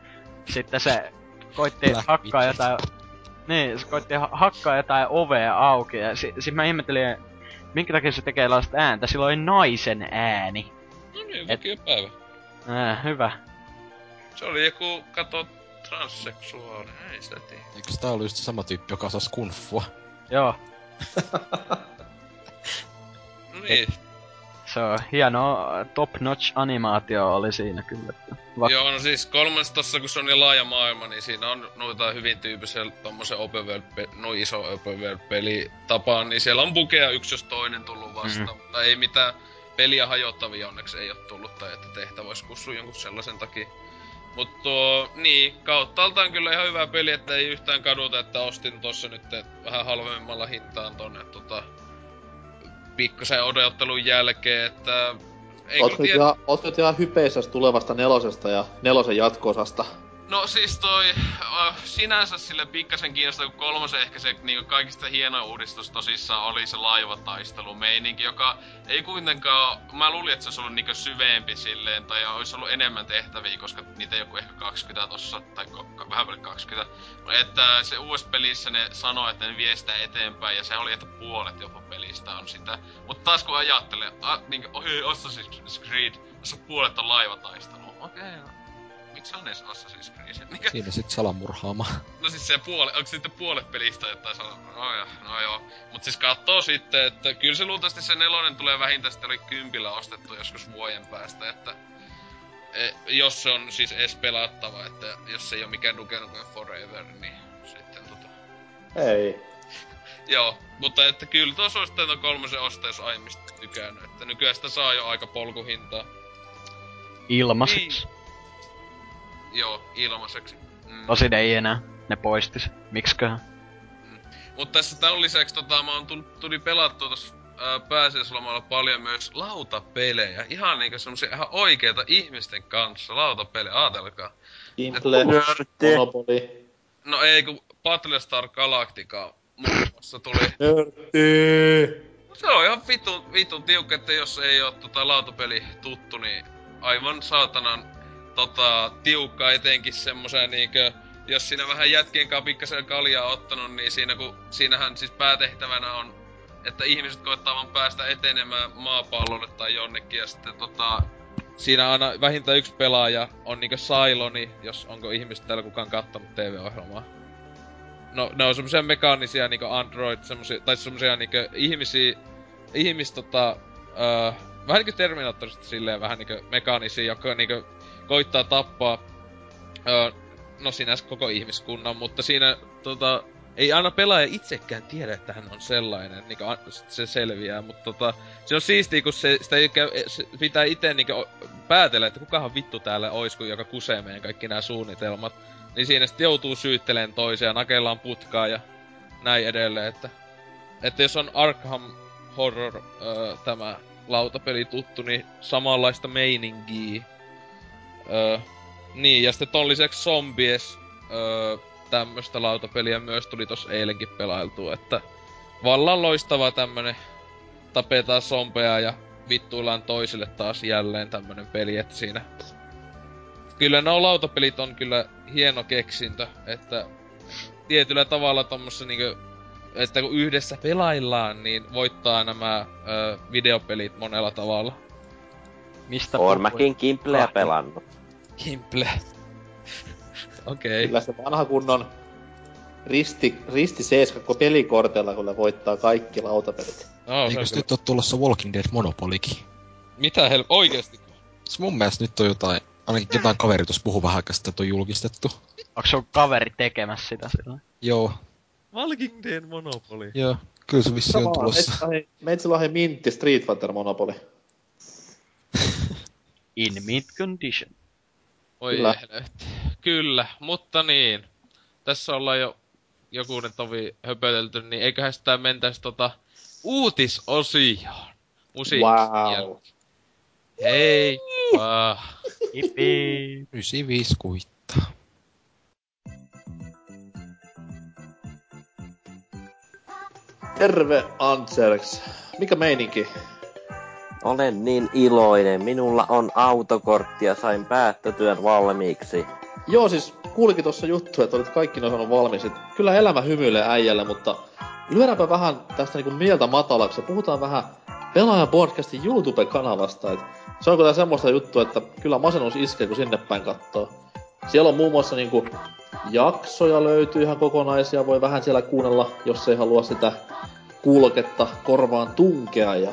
sitten se koitti Läh, hakkaa vitsi. jotain... Niin, se koitti ha- hakkaa jotain ovea auki ja si- sit mä ihmettelin, minkä takia se tekee tällaista ääntä. Sillä oli naisen ääni. No niin, Et- vakiopäivä. Äh, hyvä. Se oli joku, kato, transseksuaalinen, ei sitä tiedä. Eikö tää ollut just sama tyyppi, joka osasi kunfua? Joo, No niin, se on hieno top-notch animaatio oli siinä kyllä. Va- Joo, no siis kolmas tossa, kun se on niin laaja maailma, niin siinä on noita hyvin tyyppisiä tommosen open world, no iso open world peli tapaan, niin siellä on bukeja yksi jos toinen tullut vastaan, Mhm. mutta ei mitään peliä hajottavia onneksi ei ole tullut, tai että tehtävä olisi kussua jonkun sellaisen takia. Mutta tuo, niin, kauttaaltaan kyllä ihan hyvä peli, että ei yhtään kaduta, että ostin tossa nyt vähän halvemmalla hintaan tonne tota, pikkusen odottelun jälkeen, että Ootko nyt, tiedä- ihan, ootko nyt ihan hypeissä tulevasta nelosesta ja nelosen jatko-osasta? No siis toi, äh, sinänsä sille pikkasen kiinnostaa, kun kolmosen ehkä se niinku kaikista hieno uudistus tosissaan oli se laivataistelumeininki, joka ei kuitenkaan, mä luulin, että se olisi ollut niinku syvempi silleen, tai olisi ollut enemmän tehtäviä, koska niitä joku ehkä 20 tossa, tai ko- vähän paljon 20. Että se uudessa pelissä ne sanoi, että ne vie sitä eteenpäin, ja se oli, että puolet jopa pelistä on sitä. Mutta taas kun ajattelee, a, niinku, oi, Assassin's Creed, jossa puolet on laivataistelua. Okei, okay, miksi se on edes Assassin's Creed? Mikä? Siinä sit salamurhaama. No siis se puole, onko sitten puolet pelistä jotain sanoa? No joo, no joo. Mut siis katsoo sitten, että kyllä se luultavasti se nelonen tulee vähintään sitten oli kympillä ostettu joskus vuoden päästä, että e, jos se on siis edes pelattava, että jos se ei ole mikään Duke Nukem Forever, niin sitten tota... Ei. Joo, mutta että kyllä tuo suosittelen ton kolmosen ostaa, jos aiemmista tykännyt, että nykyään sitä saa jo aika polkuhintaa. Ilmaiseksi. Joo, ilmaiseksi. Mm. Tosin ei enää. Ne poistis. Miksiköhän? Mutta tässä tämän lisäksi tota, mä oon tullut, tuli pelattua tossa ää, pääsiäislomalla paljon myös lautapelejä. Ihan niinku semmosia ihan oikeita ihmisten kanssa lautapelejä, aatelkaa. Monopoly. No ei, kun Battlestar Galactica muun muassa tuli. Nörtti! Se on ihan vitun, vitun tiukka, että jos ei oo tota lautapeli tuttu, niin aivan saatanan tota, tiukka etenkin semmoisen niinkö, jos siinä vähän jätkien kanssa pikkasen kaljaa ottanut, niin siinä kun, siinähän siis päätehtävänä on, että ihmiset koittaa vaan päästä etenemään maapallolle tai jonnekin ja sitten tota, siinä aina vähintään yksi pelaaja on niinkö Cyloni, jos onko ihmiset täällä kukaan kattonut TV-ohjelmaa. No, ne on semmosia mekaanisia niinku android, semmosia, tai semmosia niinku ihmisiä, ihmis tota, öö, vähän niinku Terminatorista silleen vähän niinku mekaanisia, jotka niinku koittaa tappaa, öö, no sinänsä koko ihmiskunnan, mutta siinä tota, ei aina pelaaja itsekään tiedä, että hän on sellainen, niin se selviää, mutta tota, se on siistiä, kun se, sitä ei käy, se pitää itse niin päätellä, että kukahan vittu täällä ois, kun joka kusee meidän kaikki nämä suunnitelmat. Niin siinä sitten joutuu syytteleen toisia, nakellaan putkaa ja näin edelleen, että, että jos on Arkham Horror öö, tämä lautapeli tuttu, niin samanlaista meininkiä. Öö, niin, ja sitten ton lisäksi Zombies öö, tämmöstä lautapeliä myös tuli tossa eilenkin pelailtua, että vallan loistava tämmönen tapetaan sompeja ja vittuillaan toisille taas jälleen tämmönen peli, että siinä... Kyllä nuo lautapelit on kyllä hieno keksintö, että tietyllä tavalla tommossa niinku, että kun yhdessä pelaillaan, niin voittaa nämä ö, videopelit monella tavalla. Mistä Oon mäkin Kimpleä pelannut. Kimple. Okei. Okay. Kyllä se vanha kunnon risti, risti 7 pelikortilla, kun voittaa kaikki lautapelit. No, Eikös nyt ole tulossa Walking Dead Monopolikin? Mitä hel... Oikeesti? Se mun mielestä nyt on jotain, ainakin jotain kaveri tuossa puhuu vähän aikaa että on julkistettu. Onko se kaveri tekemässä sitä sillä? Joo. Walking Dead Monopoly. Joo, kyllä se vissi on tulossa. Metsälahden Mintti Street Fighter Monopoly. In mint condition. Oi Kyllä. Kyllä, mutta niin. Tässä ollaan jo jokunen tovi höpötelty, niin eiköhän sitä mentäis tota uutisosioon. Musiikki. Wow. Hei! Wow. Ipi. 95 kuittaa. Terve Antserks. Mikä meininki? Olen niin iloinen. Minulla on autokortti ja sain päättötyön valmiiksi. Joo, siis kuulikin tuossa juttu, että olit kaikki ne saanut valmiiksi. Kyllä elämä hymyilee äijälle, mutta lyödäänpä vähän tästä niinku mieltä matalaksi puhutaan vähän Pelaaja podcastin YouTube-kanavasta. Et se on kyllä semmoista juttua, että kyllä masennus iskee, kun sinne päin kattoo. Siellä on muun muassa niinku jaksoja löytyy ihan kokonaisia, voi vähän siellä kuunnella, jos ei halua sitä kuuloketta korvaan tunkea. Ja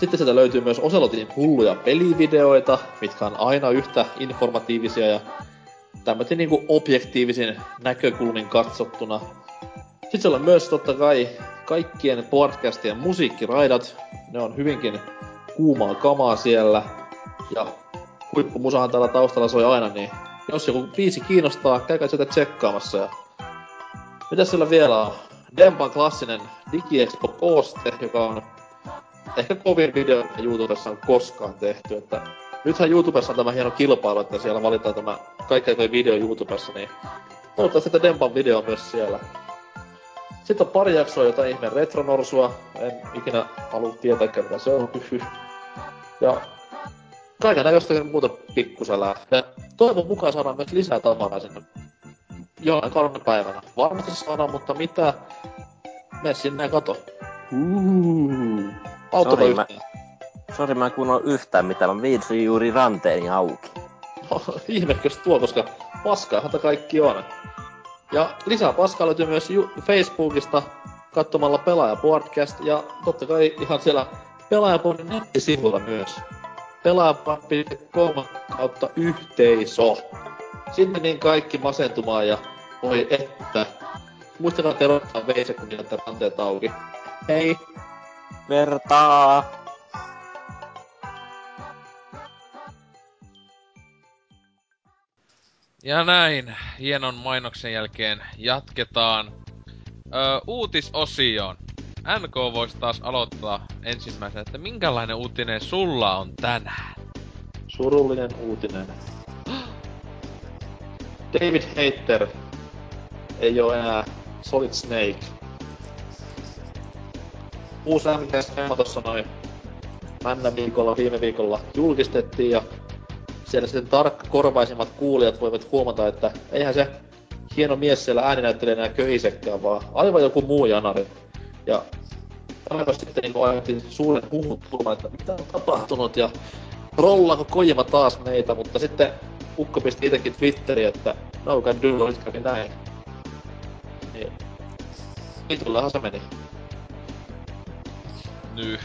sitten sieltä löytyy myös Oselotin hulluja pelivideoita, mitkä on aina yhtä informatiivisia ja tämmöisen niinku objektiivisin näkökulmin katsottuna. Sitten siellä on myös totta kai kaikkien podcastien musiikkiraidat. Ne on hyvinkin kuumaa kamaa siellä. Ja huippumusahan täällä taustalla soi aina, niin jos joku biisi kiinnostaa, käykää sieltä tsekkaamassa. Ja mitä siellä vielä on? Dempan klassinen DigiExpo Kooste, joka on ehkä kovin video YouTubessa on koskaan tehty, että nythän YouTubessa on tämä hieno kilpailu, että siellä valitaan tämä kaikkein video YouTubessa, niin toivottavasti että Dempan video myös siellä. Sitten on pari jaksoa jotain ihmeen retronorsua, en ikinä halua tietää, mitä se on. Ja kaiken näköistä muuta pikkusälää. Ja toivon mukaan saadaan myös lisää tavaraa sinne jonain kolme päivänä. Varmasti saadaan, mutta mitä? Mene sinne ja kato. Uh. Sori, mä, sori, mä en kuunnella yhtään mitä, mä viitsin juuri ranteeni auki. No, ihmekös tuo, koska paskaahan kaikki on. Ja lisää paskaa löytyy myös Facebookista katsomalla Pelaaja Podcast ja totta kai ihan siellä Pelaajapodin nettisivulla myös. Pelaajapod.com kautta yhteisö. Sinne niin kaikki masentumaan ja voi että. Muistakaa terottaa veise, kun niitä ranteet auki. Hei! Vertaa! Ja näin, hienon mainoksen jälkeen jatketaan öö, uutisosioon. NK voisi taas aloittaa ensimmäisenä, että minkälainen uutinen sulla on tänään? Surullinen uutinen. David Hater ei ole enää Solid Snake. Uusi MGS tossa noin männä viikolla, viime viikolla julkistettiin ja siellä sitten tarkkakorvaisimmat kuulijat voivat huomata, että eihän se hieno mies siellä ääninäyttelijä enää köhisekään, vaan aivan joku muu janari. Ja aivan sitten niin ajettiin suuren huhun tuomaan, että mitä on tapahtunut ja rollaako Kojima taas meitä, mutta sitten Ukko pisti itekin Twitteriin, että no can do, nyt kävi näin. Niin. Vitullehan se meni. Nyh.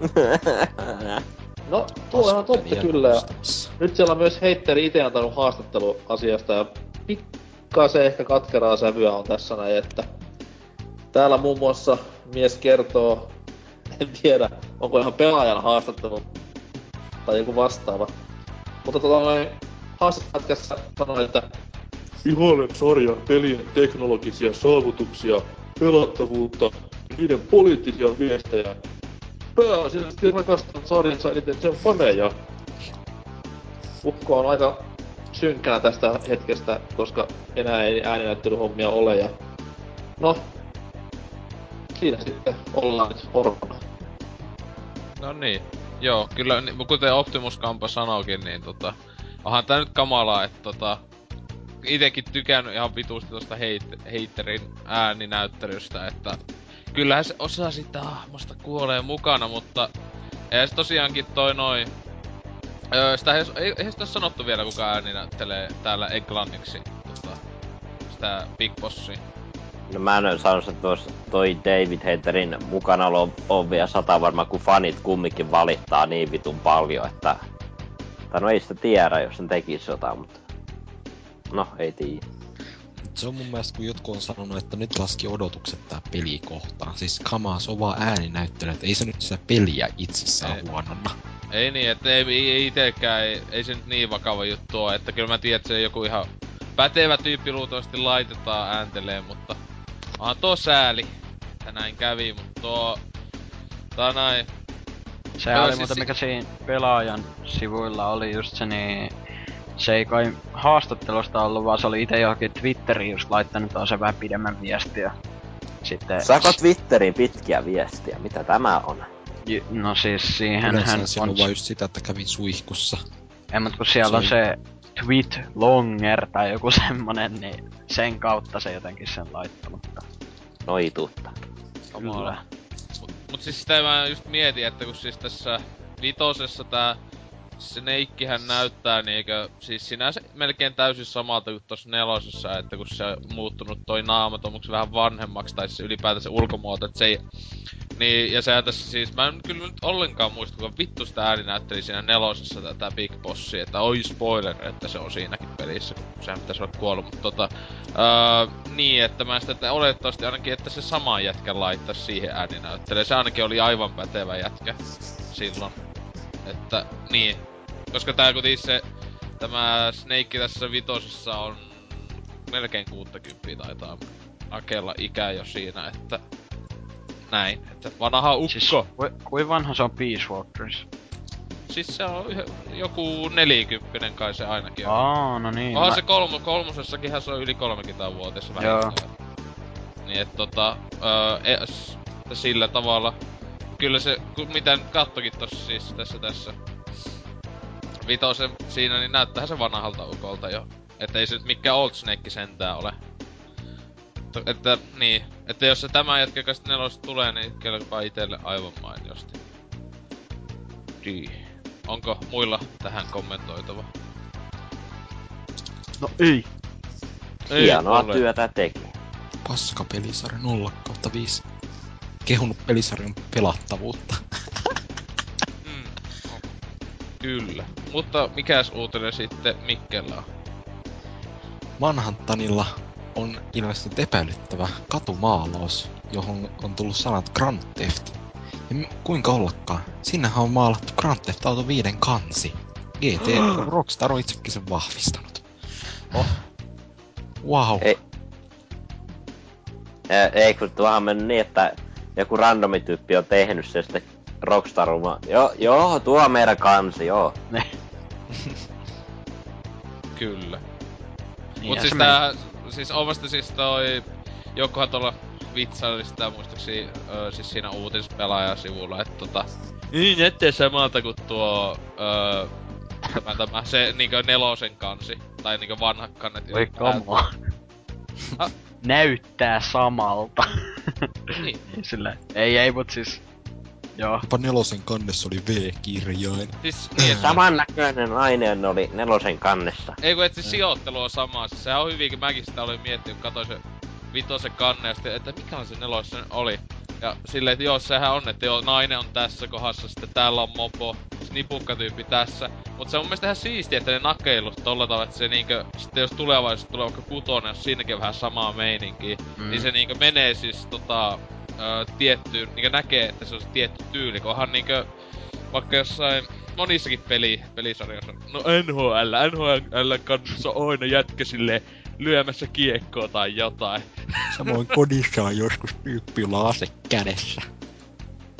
No, tuo on totta kyllä. Nyt siellä on myös heitteri itse antanut haastattelu asiasta ja pikkasen ehkä katkeraa sävyä on tässä näin, että täällä muun muassa mies kertoo, en tiedä, onko ihan pelaajan haastattelu tai joku vastaava. Mutta tota noin, haastattelussa sanoi, että Ihailen sarjan pelien teknologisia saavutuksia, pelattavuutta niiden poliittisia viestejä. Pääasiallisesti rakastan sarjansa eniten sen faneja. Ukko on aika synkkänä tästä hetkestä, koska enää ei ääninäyttelyhommia ole ja... No, siinä sitten ollaan nyt orvona. No niin. Joo, kyllä kuten Optimus Kampa sanoikin, niin tota... Onhan tää nyt kamalaa, että tota... Itekin tykännyt ihan vitusti tosta heit- heitterin ääninäyttelystä, että... Kyllähän se osa sitä hahmosta kuolee mukana, mutta... Eihän se tosiaankin toi noin... Öö, sitä ei, ei, eihän sitä sanottu vielä kuka ääni näyttelee täällä englanniksi tota, sitä Big Bossia. No mä en sanonut, että tuossa toi David Haterin mukanaolo on vielä sata varma, kun fanit kumminkin valittaa niin vitun paljon, että... Tai no ei sitä tiedä, jos sen tekisi jotain, mutta... No, ei tiedä. Se on mun mielestä, kun jotkut on sanonut, että nyt laski odotukset tää peli kohtaan. Siis kamaa, se on vaan ääninäyttely, että ei se nyt sitä peliä itsessään Ei. huononna. Ei niin, että ei, ei, ei itekään, ei, ei se nyt niin vakava juttu oo, että kyllä mä tiedän, että se joku ihan pätevä tyyppi luultavasti laitetaan ääntelee, mutta onhan tuo sääli, että näin kävi, mutta tuo, tää näin, Se oli siis muuten mikä siinä pelaajan sivuilla oli just se niin... Se ei kai haastattelusta ollut, vaan se oli itse johonkin Twitteriin just laittanut se vähän pidemmän viestiä. Sitten... Saako Twitteriin pitkiä viestiä? Mitä tämä on? J- No siis siihen hän on... on vaan just sitä, että kävin suihkussa. Ei, mut kun siellä on- se tweet longer tai joku semmonen, niin sen kautta se jotenkin sen laittanut. Noituutta. Kyllä. mut, mut siis sitä mä just mietin, että kun siis tässä vitosessa tää Snakehän näyttää niinkö, siis sinänsä melkein täysin samalta kuin tossa nelosessa, että kun se on muuttunut toi naama tommoksi vähän vanhemmaksi, tai siis ylipäätänsä ulkomuoto, että se ei... Niin, ja sehän tässä siis, mä en kyllä nyt ollenkaan muista, kuinka vittu sitä ääni näytteli siinä nelosessa tätä Big Bossia, että oi spoiler, että se on siinäkin pelissä, kun sehän pitäisi olla kuollut, mutta tota... Öö, niin, että mä sitä, että oletettavasti ainakin, että se sama jätkä laittaisi siihen ääninäyttelyyn. Se ainakin oli aivan pätevä jätkä silloin. Että, niin. Koska tää kuitenkin se, tämä Snake tässä vitosessa on melkein 60 taitaa akella ikä jo siinä, että näin, että vanha ukko. Siis, ku, kuin vanha se on Peace Walkers? Siis se on joku nelikymppinen kai se ainakin on. Aa, no niin. Onhan mä- se kolmo, kolmosessakinhan se on yli 30-vuotias Joo. vähintään. Niin et tota, öö, es, sillä tavalla. Kyllä se, kun miten kattokin tossa siis tässä tässä vitosen siinä, niin näyttäähän se vanhalta ukolta jo. Että ei se nyt mikään Old Snake sentään ole. To- Että niin, että jos se tämä jätkä joka sitten nelosta tulee, niin kelpaa itelle aivan mainiosti. Niin. Onko muilla tähän kommentoitava? No ei. Hienoa ole. työtä teki. Paska pelisarja 0 kautta 5. Kehunut pelisarjan pelattavuutta. Mm. Oh. Kyllä. Mutta mikäs uutinen sitten Mikkellä on? Manhattanilla on ilmestynyt epäilyttävä katumaalaus, johon on tullut sanat Grand Theft. Ja kuinka ollakaan, sinnehän on maalattu Grand Theft Auto 5 kansi. GT Rockstar on itsekin sen vahvistanut. Oh. Wow. Ei. Ei, kun tuohan mennyt niin, että joku randomityyppi on tehnyt se sitten Rockstar. Joo, joo, tuo on meidän kansi, joo. Kyllä. Niin, Mut siis tää, siis omasta siis toi, jokuhan tuolla vitsaili sitä muistaakseni ö, siis siinä uutispelaajasivulla, että tota, niin näyttää samalta kuin tuo ö, tämä, tämä, se niinkö nelosen kansi. Tai niinkö vanhat kannet. Oi come on. Ah. Näyttää samalta. Niin. Sillä, ei ei mut siis... Joo. Jopa nelosen kannessa oli V-kirjain. Siis, niin, Samannäköinen nainen oli nelosen kannessa. ei kun et siis sijoittelu on sama. Siis sehän on hyvinkin, mäkin sitä olin miettinyt, kun katsoin se vitosen kanne ja sitten, että mikä on se nelosen oli. Ja silleen, että joo, sehän on, että joo, nainen on tässä kohdassa, sitten täällä on mopo, nipukkatyyppi tässä. Mut se on mun mielestä ihan siistiä, että ne nakeilut tolla tavalla, että se niinkö, sitten jos tulevaisuudessa tulee vaikka kutonen, jos siinäkin on vähän samaa meininkiä, mm. niin se niinkö menee siis tota, ö, tiettyyn, niinkö näkee, että se on se tietty tyyli, kun onhan niinkö, vaikka jossain monissakin peli, pelisarjoissa, no NHL, NHL kanssa on aina jätkä silleen lyömässä kiekkoa tai jotain. Samoin kodissa on joskus tyyppi, jolla on ase kädessä.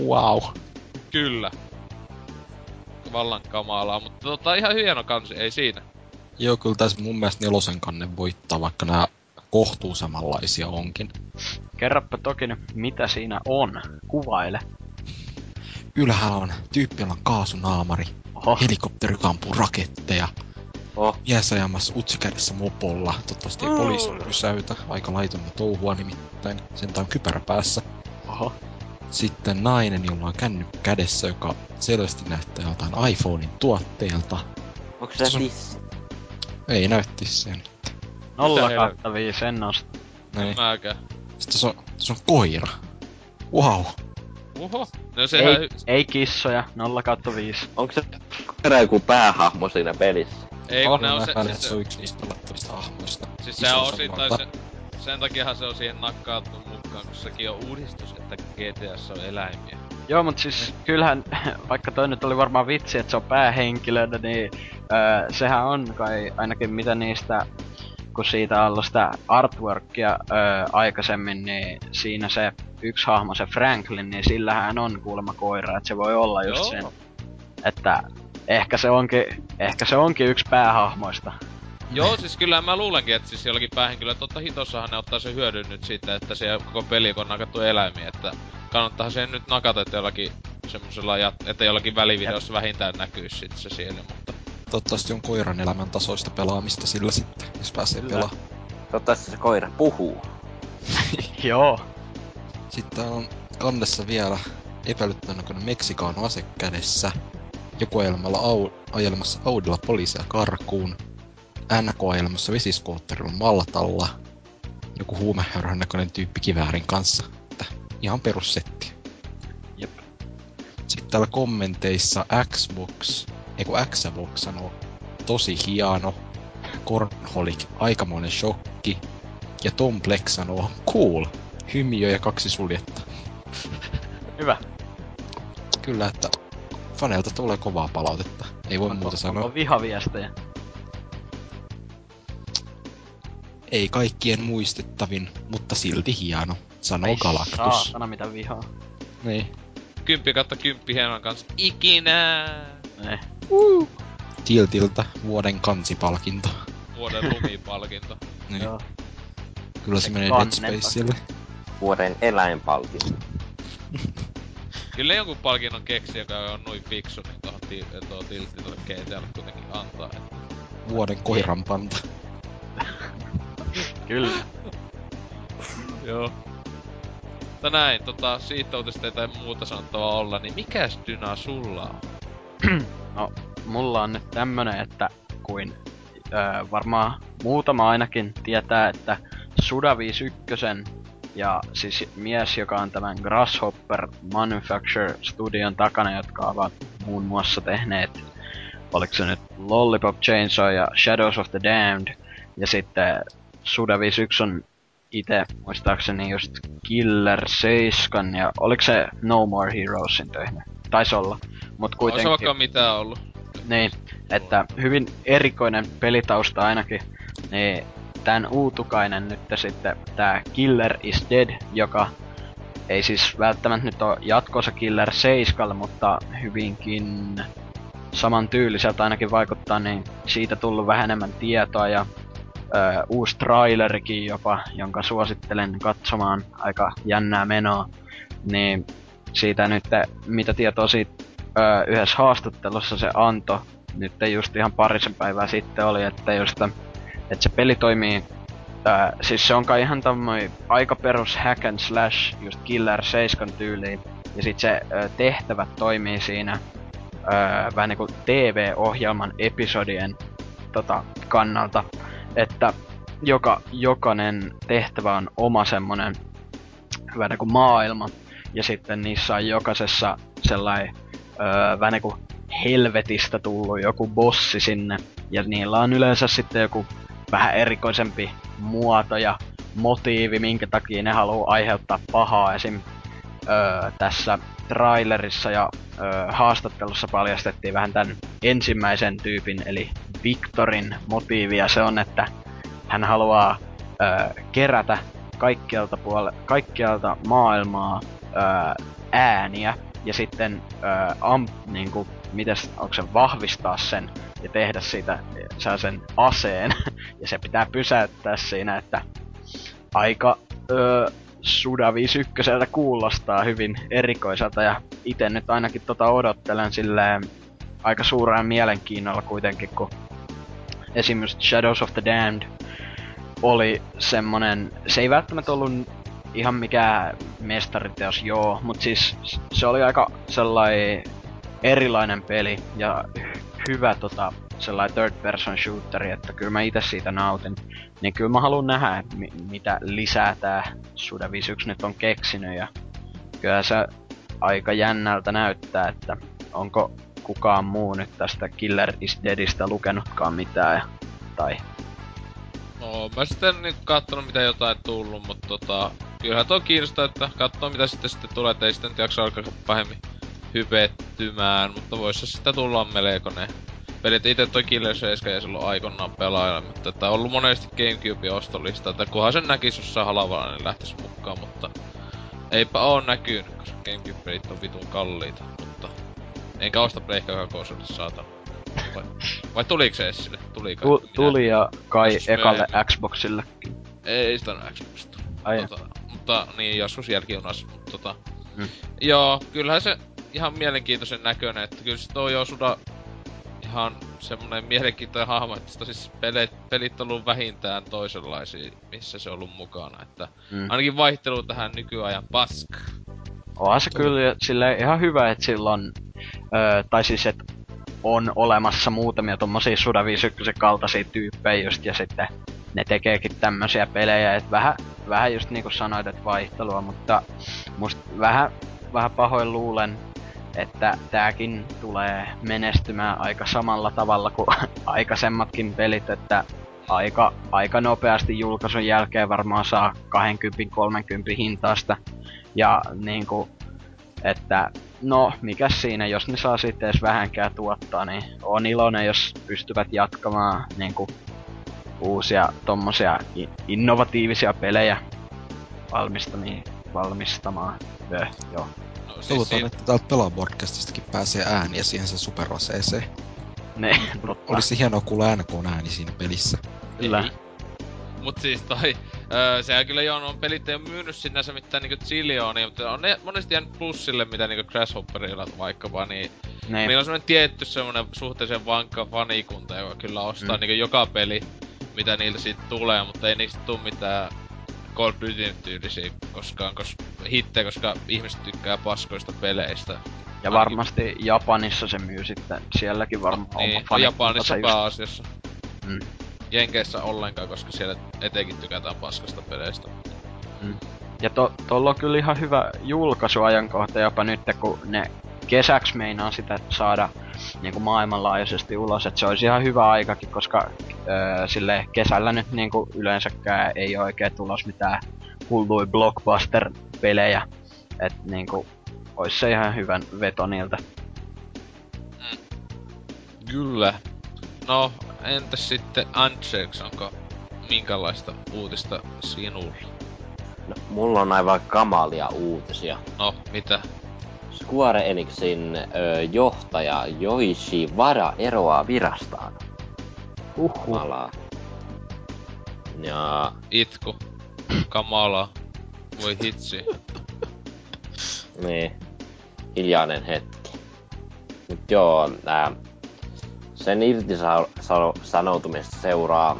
Wow. Kyllä. Vallan kamalaa, mutta tota ihan hieno kansi, ei siinä. Joo, kyllä tässä mun mielestä nelosen kanne voittaa, vaikka nämä kohtuu samanlaisia onkin. Kerropa toki nyt, mitä siinä on. Kuvaile. Ylhäällä on tyyppi, on kaasunaamari, Oho. helikopteri, raketteja, Oh, mies ajamassa utsikädessä mopolla. Toivottavasti ei Mm. poliisi pysäytä. Aika laitonta touhua nimittäin. Sentään kypärä päässä. Oho. Sitten nainen, jolla on kännykkä kädessä, joka selvästi näyttää jotain iPhonein tuotteelta. onko se on- tissi? Ei näytti sen. Nolla hel- kautta viisi en nosta. Niin. Mäkään. Sitten se on, se on koira. Wow. Oho. No sehän... Ei, ei kissoja, nolla kautta viisi. Onko se koira joku päähahmo siinä pelissä? Ei kun ne on se... Siis se on se, yksi niistä pelattavista hahmoista. siis sehän on osittain se... Sen takiahan se on siihen nakkautunut mukaan, kun sekin on uudistus, että GTS on eläimiä. Joo, mut siis kyllähän, vaikka toi nyt oli varmaan vitsi, että se on päähenkilönä, niin öö, sehän on kai ainakin mitä niistä, kun siitä on ollut sitä artworkia öö, aikaisemmin, niin siinä se yksi hahmo, se Franklin, niin sillähän on kuulemma koira, että se voi olla just Joo. sen, että ehkä se onkin, ehkä se onkin yksi päähahmoista. Joo, siis kyllä mä luulenkin, että siis jollakin päähenkilöllä totta hitossahan ne ottaa sen hyödyn nyt siitä, että se koko peli on nakattu eläimiä, että kannattaa sen nyt nakata, että jollakin semmosella, että jollakin välivideossa vähintään näkyy sit se siellä, mutta Toivottavasti on koiran elämän tasoista pelaamista sillä sitten, jos pääsee Kyllä. pelaamaan. Toivottavasti se koira puhuu. Joo. Sitten on kannessa vielä epäilyttävän näköinen Meksikaano ase kädessä. Joku ajelemalla au, ajelemassa Audilla poliisia karkuun. NK ajelemassa vesiskootterilla Maltalla. Joku huumehörhön näköinen tyyppi kiväärin kanssa. Että ihan perussetti. Jep. Sitten täällä kommenteissa Xbox, ei kun Xbox sanoo, tosi hieno. Cornholic, aikamoinen shokki. Ja Tom Black sanoo, cool, hymiö ja kaksi suljetta. Hyvä. Kyllä, että faneilta tulee kovaa palautetta. Ei voi muuta sanoa. On vihaviestejä. Ei kaikkien muistettavin, mutta silti hieno, sanoo Ei Galactus. saatana mitä vihaa. Niin. kymppi kautta kymppi hienon kanssa ikinä Eh. Tiltiltä vuoden kansipalkinto. vuoden lumipalkinto. Niin. Joo. Kyllä se, Se menee Dead Spacelle. Vuoden eläinpalkinto. Kyllä jonkun palkinnon keksi, joka on noin fiksu, niin tuohon ti- tuo tiltti tuolle GTAlle kuitenkin antaa. Että Vuoden koiranpanta. Kyllä. Joo. Mutta näin, tota, siitä uutista ei tai muuta sanottavaa olla, niin mikäs Dyna sulla on? No, mulla on nyt tämmönen, että kuin öö, varmaan muutama ainakin tietää, että Suda 51 ja siis mies, joka on tämän Grasshopper Manufacture Studion takana, jotka ovat muun muassa tehneet, oliko se nyt Lollipop Chainsaw ja Shadows of the Damned, ja sitten Suda 51 on itse muistaakseni just Killer 7 ja oliko se No More Heroesin tehnyt? Taisi olla. Mut kuitenkin... vaikka mitä ollut. Niin, että hyvin erikoinen pelitausta ainakin. Niin tän uutukainen nyt sitten tää Killer is Dead, joka ei siis välttämättä nyt ole jatkossa Killer 7, mutta hyvinkin saman tyyliseltä ainakin vaikuttaa, niin siitä tullut vähän enemmän tietoa ja ö, uusi trailerikin jopa, jonka suosittelen katsomaan aika jännää menoa. Niin siitä nyt, mitä tietoa siitä ö, yhdessä haastattelussa se antoi, nyt just ihan parisen päivää sitten oli, että just, että se peli toimii Ää, siis se on kai ihan tämmöinen aika perus hack and slash, just Killer 7 tyyliin. Ja sit se ö, tehtävät toimii siinä ö, vähän niinku TV-ohjelman episodien tota, kannalta. Että joka, jokainen tehtävä on oma semmonen vähän niinku maailma. Ja sitten niissä on jokaisessa sellainen öö, vähän niinku helvetistä tullut joku bossi sinne. Ja niillä on yleensä sitten joku vähän erikoisempi muoto ja motiivi, minkä takia ne haluaa aiheuttaa pahaa. Esim. Öö, tässä trailerissa ja öö, haastattelussa paljastettiin vähän tämän ensimmäisen tyypin, eli Victorin motiivi, ja se on, että hän haluaa öö, kerätä kaikkialta, puole- kaikkialta maailmaa öö, ääniä, ja sitten öö, am, niinku, mites, onko se vahvistaa sen ja tehdä siitä saa sen aseen. ja se pitää pysäyttää siinä, että aika öö, Suda 51 kuulostaa hyvin erikoiselta ja itse nyt ainakin tota odottelen silleen aika suurella mielenkiinnolla kuitenkin, kun esimerkiksi Shadows of the Damned oli semmonen, se ei välttämättä ollut ihan mikään mestariteos, joo, mutta siis se oli aika sellainen erilainen peli ja hyvä tota, sellainen third person shooteri, että kyllä mä itse siitä nautin. Niin kyllä mä haluan nähdä, mi- mitä lisää tää Suda 51 nyt on keksinyt ja kyllä se aika jännältä näyttää, että onko kukaan muu nyt tästä Killer is Deadistä lukenutkaan mitään. Ja, tai No, mä sitten niin kattonut mitä jotain tullut, mutta tota, kyllähän tuo kiinnostaa, että katsoo mitä sitten sitten tulee, että ei sitten nyt jaksa alkaa pahemmin hypettymään, mutta vois se sitä tulla melkoinen. Pelit itse toi Killer 7 ja silloin aikoinaan pelaajalle, mutta että on ollut monesti Gamecube ostolista, että kunhan sen näkis jossain halavalla, niin lähtis mukaan, mutta eipä oo näkynyt, koska Gamecube-pelit on vitun kalliita, mutta enkä osta Pleikka konsolille saatana. Vai, vai tuliko se edes sille? Tuliko? tu- tuli ja kai Joskus ekalle myöhemmin. Xboxillekin. Ei sitä on Xboxista. Ai Tota, mutta niin, joskus jälkijunassa. Mutta tota, Mm. Joo, kyllähän se ihan mielenkiintoisen näköinen, että kyllä se toi jo suda ihan semmonen mielenkiintoinen hahmo, että siis pelit, pelit on ollut vähintään toisenlaisia, missä se on ollut mukana, että Mm. ainakin vaihtelu tähän nykyajan paska. Onhan se kyllä silleen ihan hyvä, että silloin, öö, tai siis että on olemassa muutamia tommosia Suda 51 kaltaisia tyyppejä just, ja sitten ne tekeekin tämmösiä pelejä, että vähän, vähän just niinku sanoit, että vaihtelua, mutta musta vähän, vähän pahoin luulen, että tääkin tulee menestymään aika samalla tavalla kuin aikaisemmatkin pelit, että aika, aika nopeasti julkaisun jälkeen varmaan saa 20-30 hintaista. Ja niinku, että no, mikä siinä, jos ne saa sitten edes vähänkään tuottaa, niin on iloinen, jos pystyvät jatkamaan niinku uusia tommosia innovatiivisia pelejä valmistamaan. Öh, joo. No, siis Toivotaan, siinä, että täältä Pelaaja-podcastistakin pääsee ääniä siihen sen superaseeseen. Ne, totta. Olisi hienoa kuulla NK ääni siinä pelissä. Kyllä. Ei. Mut siis toi, öö, sehän kyllä joo, on pelit ei oo myynyt sinänsä mitään niinku zillionia, mutta on ne monesti jäänyt plussille, mitä niinku Grasshopperilla vaikkapa, niin Ne, Meillä on semmonen tietty semmonen suhteellisen vankka fanikunta, joka kyllä ostaa mm. niinku joka peli, mitä niiltä siitä tulee, mutta ei niistä tuu mitään Call of Duty tyylisiä koskaan, koska hittejä, koska ihmiset tykkää paskoista peleistä. ja varmasti Japanissa se myy sitten. Sielläkin varmaan niin, oma no Japanissa just- pääasiassa. Mm. Jenkeissä ollenkaan, koska siellä etenkin tykätään paskasta peleistä. Ja to, tuolla on kyllä ihan hyvä julkaisuajankohta jopa nyt, kun ne kesäksi meinaa sitä saada niin kuin maailmanlaajuisesti ulos, että se olisi ihan hyvä aikakin, koska öö, sille kesällä nyt niin kuin yleensäkään ei ole oikein tulos mitään hulluja blockbuster-pelejä, että niin kuin, olisi se ihan hyvän veto niiltä. Kyllä. No, entäs sitten Anchex, onko minkälaista uutista sinulla? No, mulla on aivan kamalia uutisia. No, mitä? Square Enixin ö, johtaja Yoichi Vara eroaa virastaan. Uhuh. Malaa. Ja Itku. Kamala. Voi hitsi. niin, hiljainen hetki. Mut joo, nää, sen irtisanoutumista seuraa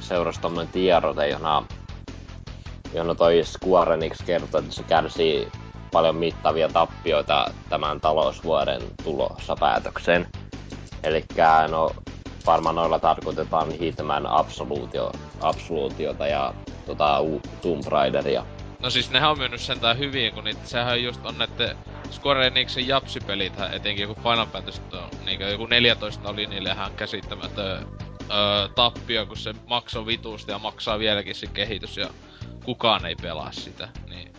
seurasi tommonen tiedote, jona, jona toi Square Enix kertoi, että se kärsii paljon mittavia tappioita tämän talousvuoden tulossa päätökseen. Eli no, varmaan noilla tarkoitetaan Hitman Absolutio, Absolutiota ja tota, Tomb Raideria. No siis nehän on myynyt sentään hyvin, kun niitä, sehän just on näette Square Enixin japsipelit, etenkin joku Final Fantasy, niin joku 14 oli niille ihan käsittämätön öö, tappio, kun se maksoi vitusti ja maksaa vieläkin se kehitys ja kukaan ei pelaa sitä, niin...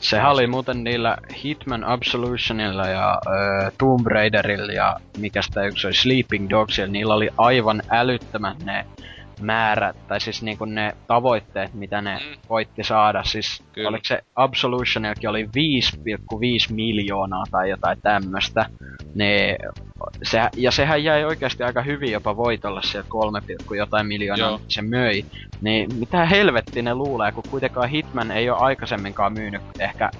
Sehän oli muuten niillä Hitman Absolutionilla ja öö, Tomb Raiderilla ja mikä sitä yksi oli Sleeping Dogsilla, niillä oli aivan älyttömät ne määrät, tai siis niinku ne tavoitteet, mitä ne mm. voitti saada. Siis Kyllä. oliko se Absolutionillakin oli 5,5 miljoonaa tai jotain tämmöstä. Ne, se, ja sehän jäi oikeasti aika hyvin jopa voitolla sieltä 3, jotain miljoonaa, Joo. se möi. Niin mitä helvetti ne luulee, kun kuitenkaan Hitman ei ole aikaisemminkaan myynyt ehkä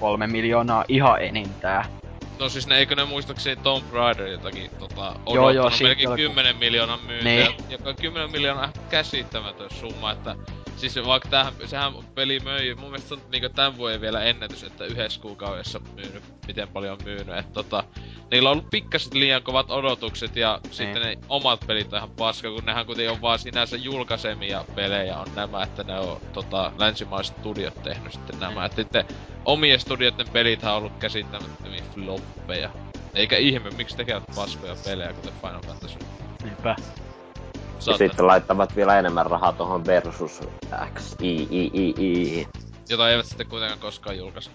kolme miljoonaa ihan enintään. No siis ne, eikö ne muistaakseni Tomb Raider jotakin tota, joo, joo, melkein alku... 10 miljoonan myyntiä, niin. joka 10 miljoonaa käsittämätön summa, että Siis vaikka tämähän, sehän peli möi, mun mielestä on niinku tän vuoden vielä ennätys, että yhdessä kuukaudessa myynyt, miten paljon on myynyt, että tota, niillä on ollut pikkaset liian kovat odotukset ja niin. sitten ne omat pelit on ihan paska, kun nehän kuitenkin on vaan sinänsä julkaisemia pelejä on nämä, että ne on tota, länsimaiset studiot tehnyt sitten nämä, että sitten omien studioiden pelit on ollut käsittämättömiä floppeja. Eikä ihme, miksi tekevät paskoja pelejä, kuten Final Fantasy. Niinpä. Ja sitten laittavat vielä enemmän rahaa tuohon versus X, I, I, I, I. Jota eivät sitten kuitenkaan koskaan julkaise.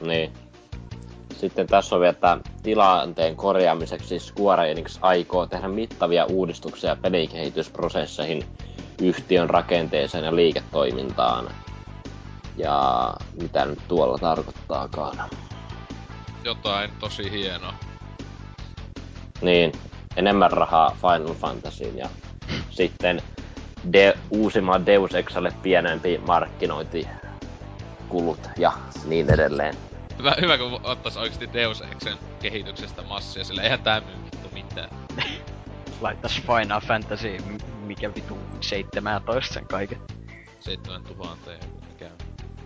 Niin. Sitten tässä on vielä, että tilanteen korjaamiseksi Square Enix aikoo tehdä mittavia uudistuksia pelikehitysprosesseihin, yhtiön rakenteeseen ja liiketoimintaan. Ja mitä nyt tuolla tarkoittaakaan. Jotain tosi hienoa. Niin, enemmän rahaa Final Fantasyin ja sitten de, uusimman Deus Exalle pienempi markkinointikulut ja niin edelleen. Hyvä, hyvä kun ottais oikeesti Deus Exen kehityksestä massia, sillä eihän tää myy vittu mitään. Laittais Final Fantasy, mikä vitu 17 sen kaiken. 7000 mikä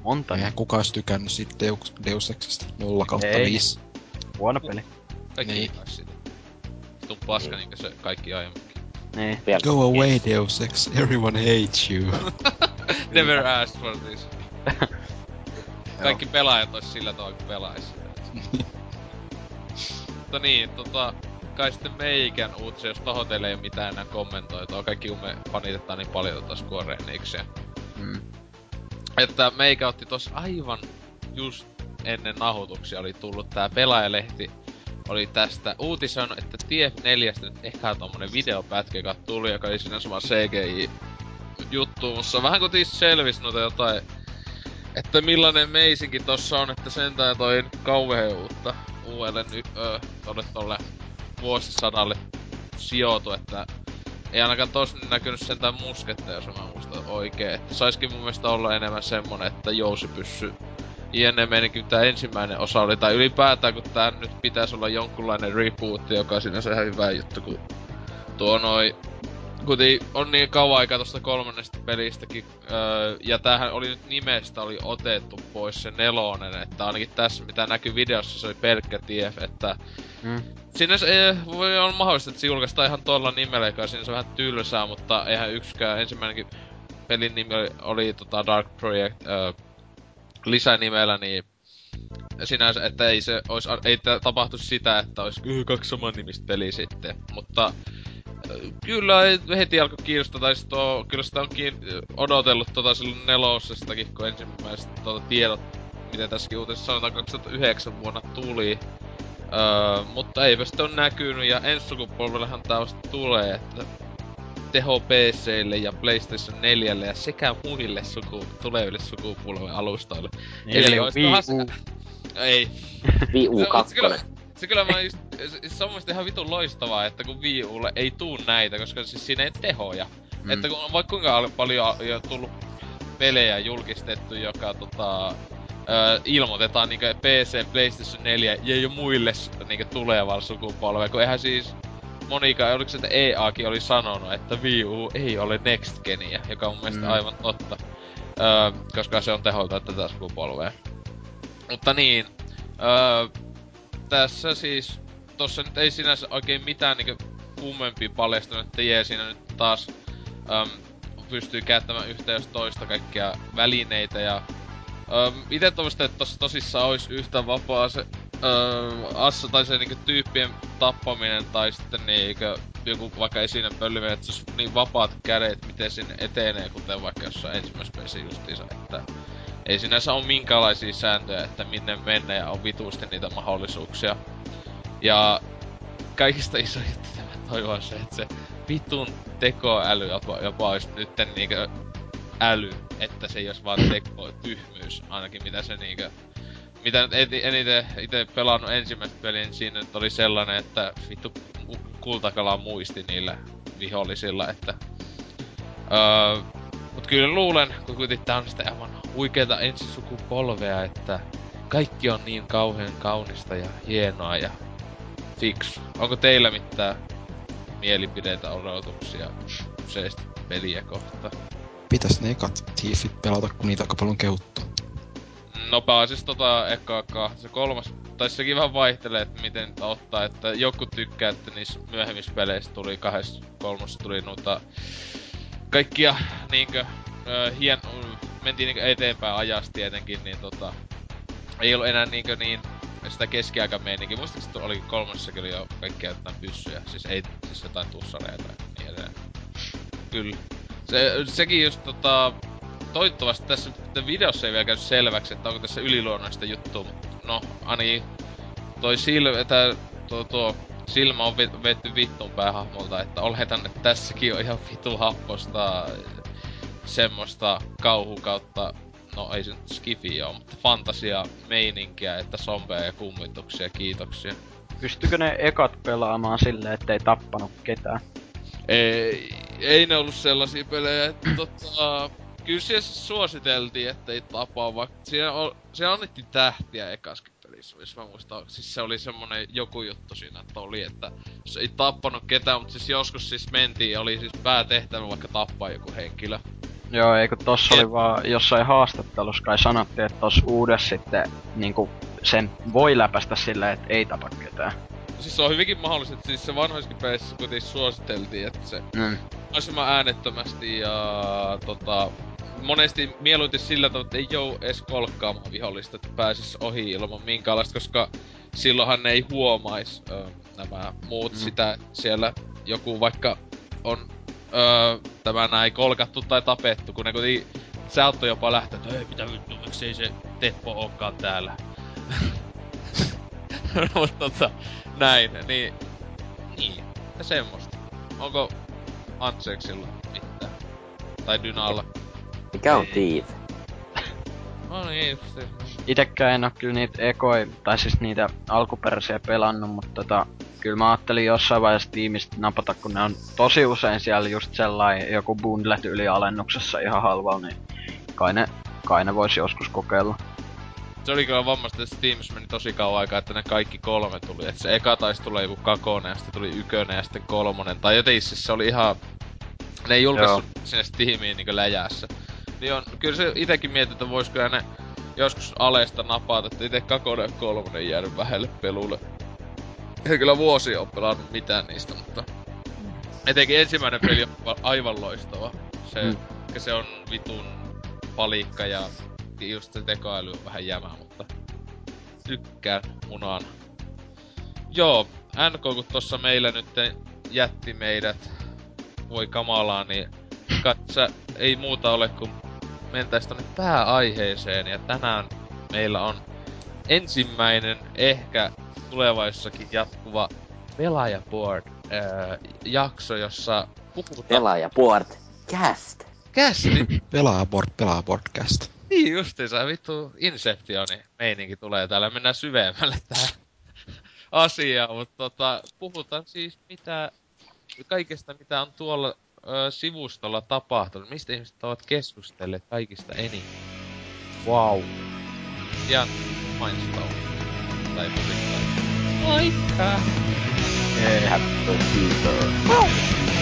Monta. Eihän kukaan olisi tykännyt siitä Deus, Deus Exesta 0 kautta 5. Huono peli. Kaikki niin. sitä. Vitun paska niinku se kaikki aiemminkin. Niin. Go away Deus Ex, everyone hates you. Never asked for this. Kaikki pelaajat ois sillä tavalla, kun pelais Mutta niin, tota, kai sitten meikän uutisia, jos tohon teille ei oo mitään enää kommentoitua. Kaikki kun me panitetaan niin paljon tota Square Enixia. Mm. Että meikä otti tos aivan just ennen nahutuksia oli tullut tää pelaajalehti oli tästä uutison, että TF4 nyt ehkä tommonen videopätkä, joka tuli, joka oli sinänsä vaan CGI juttu, mutta vähän kuin selvis noita jotain, että millainen meisinkin tossa on, että sentään toi kauheuutta uudelle nyt öö, tolle tolle vuosisadalle sijoitu, että ei ainakaan tos näkynyt sentään musketta, jos mä muistan oikein. Että saiskin mun mielestä olla enemmän semmonen, että jousi pyssy jne meininki, tää ensimmäinen osa oli, tai ylipäätään kun tää nyt pitäisi olla jonkunlainen reboot, joka on sinänsä ihan hyvä juttu, kun tuo noi Kuten on niin kauan aikaa tosta kolmannesta pelistäkin, öö, ja tämähän oli nyt nimestä oli otettu pois se nelonen, että ainakin tässä mitä näkyy videossa se oli pelkkä TF, että mm. Sinne se, voi olla mahdollista, että se julkaistaan ihan tuolla nimellä, joka siinä se vähän tylsää, mutta eihän yksikään ensimmäinenkin pelin nimi oli, oli tota Dark Project, öö, lisänimellä, niin sinänsä, että ei se ois, ei tapahtu sitä, että olisi kaksi saman nimistä peliä sitten, mutta kyllä heti alkoi kiinnostaa, tai tuo, kyllä sitä onkin odotellut tota silloin nelosestakin, kun ensimmäiset tota, tiedot, miten tässäkin uutisessa sanotaan, 2009 vuonna tuli. Öö, mutta eipä sitten on näkynyt, ja ensi sukupolvellehan tää tulee, että teho PCille ja PlayStation 4 ja sekä muille suku, tuleville sukupolven alustoille. Niin, eli, Wii U. Ei. Wii U 2. Se, kyllä, mä just, se on ihan vitun loistavaa, että kun Wii Ulle ei tuu näitä, koska siis siinä ei tehoja. Mm. Että kun vaikka kuinka paljon jo tullut pelejä julkistettu, joka tota, ö, ilmoitetaan niinku PC, PlayStation 4 ja jo muille niinku tulevalle sukupolvelle, kun eihän siis Monika, oliko se, että EAkin oli sanonut, että Wii U ei ole Next Genia, joka on mun mielestä Mm. aivan totta. Öö, koska se on teholta tätä sukupolvea. Mutta niin, öö, tässä siis, tossa nyt ei sinänsä oikein mitään niinku kummempia paljastunut, että jee siinä nyt taas öm, pystyy käyttämään yhtä jos toista kaikkia välineitä ja öm, ite toivoisin, että tossa tosissaan olisi yhtä vapaa se öö, assa tai se niinku tyyppien tappaminen tai sitten niinku joku vaikka esine pöllyminen, että olisi niin vapaat kädet, miten sinne etenee, kuten vaikka jossain ensimmäisessä pelissä justiinsa, että ei sinänsä ole minkäänlaisia sääntöjä, että minne mennä ja on vituusti niitä mahdollisuuksia. Ja kaikista iso juttu tämä toivon on se, että se vitun tekoäly jopa, jopa olisi nytten niinkö äly, että se ei olisi vaan teko, tyhmyys ainakin mitä se niinkö mitä nyt eniten itse pelannut ensimmäistä peliä, niin siinä nyt oli sellainen, että vittu kultakala muisti niillä vihollisilla, että öö, mut kyllä luulen, kun kuitenkin tää on sitä aivan huikeeta ensisukupolvea, että kaikki on niin kauhean kaunista ja hienoa ja fiksu. Onko teillä mitään mielipideitä, odotuksia kyseistä peliä kohtaan? Pitäis ne ekat Thiefit pelata, kun niitä aika paljon kehuttu. No pääsis tota ekaa kahta. Se kolmas, tai sekin vähän vaihtelee, että miten ottaa, että joku tykkää, että niissä myöhemmissä peleissä tuli kahdessa kolmossa tuli noita kaikkia niinkö hien, mentiin niinkö eteenpäin ajasta tietenkin, niin tota ei ollut enää niinkö niin sitä keskiaikameininkiä. Muistaakseni oli kolmossakin oli jo kaikkia jotain pyssyjä, siis ei siis jotain tussareita ja niin edelleen. Kyllä. Se, sekin just tota, toivottavasti tässä videossa ei vielä käy selväksi, että onko tässä yliluonnollista juttua, mutta no, ainakin toi silmä, tää, tuo, tuo silmä on vetty vittuun päähahmolta, että oletan, että tässäkin on ihan vitu happosta semmoista kauhu kautta, no ei se nyt skifi oo, mutta fantasia meininkiä, että zombeja ja kummituksia, kiitoksia. Pystykö ne ekat pelaamaan silleen, ettei tappanut ketään? Ei, ei ne ollut sellaisia pelejä, että tota... Kyllä siellä suositeltiin, että ei tapaa, vaikka siellä, on, siellä annettiin tähtiä ekaskin pelissä, jos mä muistan. Siis se oli semmonen joku juttu siinä, että oli, että se ei tappanut ketään, mutta siis joskus siis mentiin ja oli siis päätehtävä vaikka tappaa joku henkilö. Joo, eikö tossa oli vaan jossain haastattelussa kai sanottiin, että tossa uudessa sitten niinku sen voi läpästä silleen, että ei tapa ketään. Siis se on hyvinkin mahdollista, että siis se vanhoissakin pelissä kuitenkin suositeltiin, että se Mm. mahdollisimman äänettömästi ja tota, monesti mieluiten sillä tavalla, että ei jou edes kolkkaamaan vihollista, että pääsis ohi ilman minkäänlaista, koska silloinhan ne ei huomais ö, nämä muut Mm. sitä siellä joku vaikka on ö, tämä näin kolkattu tai tapettu, kun ne kuitenkin se auttoi jopa lähteä, että ei mitä vittu, miksei se Teppo ookaan täällä. Mutta tota, näin, niin, niin, ja semmoista. Onko Antseksilla mitään? Tai Dynalla? Mikä on. Thief? No niin, se. Itekään en oo kyllä niitä ekoi, tai siis niitä alkuperäisiä pelannut, mutta tota, kyllä mä ajattelin jossain vaiheessa tiimistä napata, kun ne on tosi usein siellä just sellainen joku bundlet yli alennuksessa ihan halvalla, niin kai ne, kai ne voisi joskus kokeilla. Se oli kyllä vammasta, että Steamissa meni tosi kauan aikaa, että ne kaikki kolme tuli. Et se eka taisi tulla joku kakonen, ja sitten tuli ykönen ja sitten kolmonen. Tai jotenkin siis se oli ihan... Ne ei julkaissut sinne Steamiin niinku läjässä. Niin on, kyllä se itekin mietin, että voisiko ne joskus alesta napata, että ite ja kolmonen jäänyt vähelle pelulle. Ei kyllä vuosi ole pelannut mitään niistä, mutta... Etenkin ensimmäinen peli on va- aivan loistava. Se, Mm. mm. se on vitun palikka ja just se tekoäly on vähän jämää, mutta tykkään munaan. Joo, NK kun tossa meillä nyt jätti meidät, voi kamalaa, niin katsa, ei muuta ole kuin mentäis tonne pääaiheeseen ja tänään meillä on ensimmäinen ehkä tulevaisuudessakin jatkuva pelaajaboard ää, jakso, jossa puhutaan Pelaaja Port Cast. kästi Pelaabord, pelaabordcast. Niin justiinsa, vittu Inceptioni meininki tulee täällä. Mennään syvemmälle tähän asiaan, mutta tota, puhutaan siis mitä, kaikesta mitä on tuolla ö, sivustolla tapahtunut. Mistä ihmiset ovat keskustelleet kaikista eniten. Wow. Ja Mindstone. Tai osittain. aikaa. Have the future.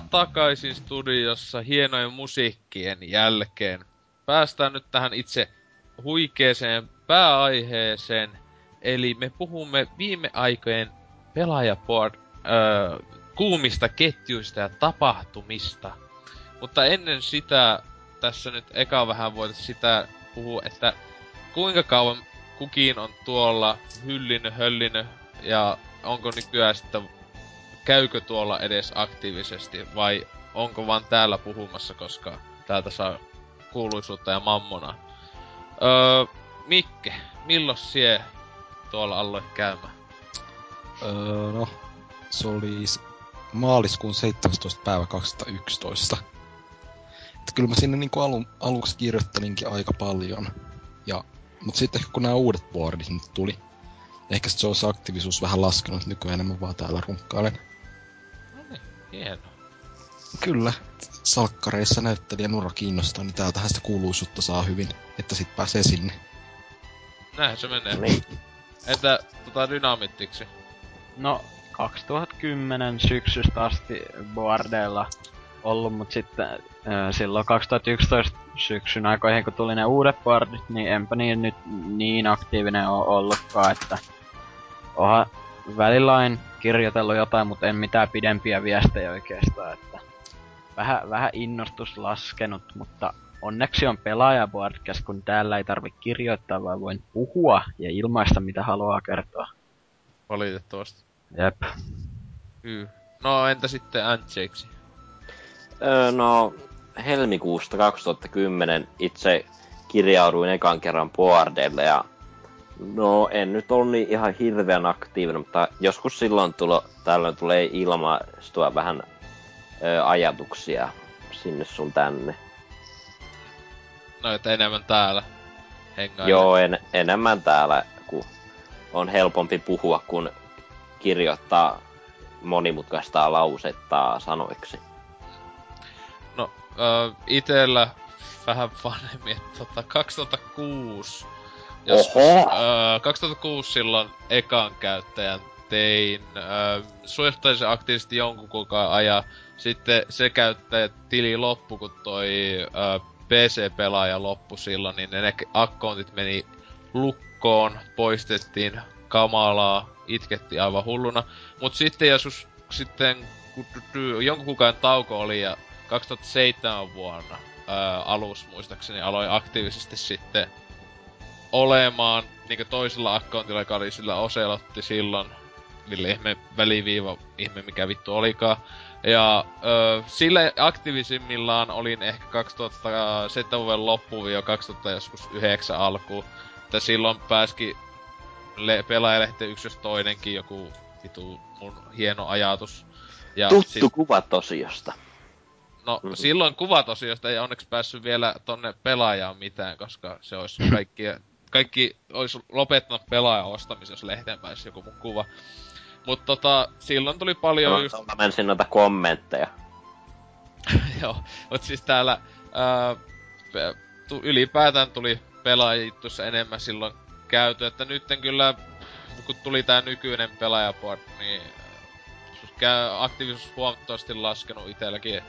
Takaisin studiossa hienojen musiikkien jälkeen. Päästään nyt tähän itse huikeeseen pääaiheeseen. Eli me puhumme viime aikojen pelaajaport öö, kuumista ketjuista ja tapahtumista. Mutta ennen sitä tässä nyt eka vähän voitaisiin sitä puhua, että kuinka kauan kukin on tuolla hyllin höllinyt ja onko nykyään sitten käykö tuolla edes aktiivisesti vai onko vaan täällä puhumassa, koska täältä saa kuuluisuutta ja mammona. Öö, Mikke, milloin sie tuolla aloit käymään? Öö, no, se oli maaliskuun 17. päivä 2011. Et kyllä mä sinne niinku alu, aluksi kirjoittelinkin aika paljon. Ja, mut sitten ehkä kun nämä uudet boardit nyt tuli, ehkä se olisi aktiivisuus vähän laskenut nykyään enemmän vaan täällä runkkailen. Hienoa. Kyllä, salkkareissa näyttelijä Nura kiinnostaa, niin täältähän sitä kuuluisuutta saa hyvin, että sit pääsee sinne. Näinhän se menee. Niin. Entä tota dynamittiksi? No, 2010 syksystä asti boardeilla ollut, mut sitten äh, silloin 2011 syksyn aikoihin, kun tuli ne uudet boardit, niin enpä niin nyt niin aktiivinen ole ollutkaan, että oha välillä on kirjoitellut jotain, mutta en mitään pidempiä viestejä oikeastaan, että vähän, vähän innostus laskenut, mutta onneksi on pelaajaboardcast, kun täällä ei tarvi kirjoittaa, vaan voin puhua ja ilmaista mitä haluaa kertoa. Valitettavasti. Jep. Hyy. No entä sitten Antseiksi? Öö, no, helmikuusta 2010 itse kirjauduin ekan kerran boardeille ja no en nyt ollut niin ihan hirveän aktiivinen, mutta joskus silloin tulo, tällöin tulee ilmaistua vähän ö, ajatuksia sinne sun tänne. No että enemmän täällä. Hengaille. Joo, en, enemmän täällä, kun on helpompi puhua kuin kirjoittaa monimutkaista lausetta sanoiksi. No, ö, itellä vähän vanhemmin, että tota 2006. Joskus, Oho! ö, 2006 silloin ekan käyttäjän tein. Ö, suosittaisin aktiivisesti jonkun kukaan ajan. Sitten se käyttäjä tili loppu, kun toi ö, PC-pelaaja loppu silloin, niin ne accountit meni lukkoon, poistettiin kamalaa, itkettiin aivan hulluna. Mut sitten joskus sitten kun jonkun kukaan tauko oli ja 2007 vuonna ää, alus muistaakseni aloin aktiivisesti sitten olemaan niinku toisella accountilla, joka oli sillä Oselotti silloin. Ville ihme väliviiva ihme mikä vittu olikaan. Ja ö, sille aktiivisimmillaan olin ehkä 2007 vuoden loppuun jo 2009 alkuun. Että silloin pääski le- pelaajalehti yksi jos toinenkin joku vitu mun hieno ajatus. Ja Tuttu sit- kuva tosiosta. No Mhm. silloin kuvatosiosta ei onneksi päässyt vielä tonne pelaajaan mitään, koska se olisi kaikki, kaikki olisi lopettanut pelaajan ostamisen, jos lehteen pääsi joku mun kuva. Mut tota, silloin tuli paljon Joo, just... Mä menisin noita kommentteja. Joo, mut siis täällä ää, tu, ylipäätään tuli pelaajia tuossa enemmän silloin käyty, että nytten kyllä kun tuli tää nykyinen pelaajaport, niin käy aktiivisuus huomattavasti laskenut itelläkin.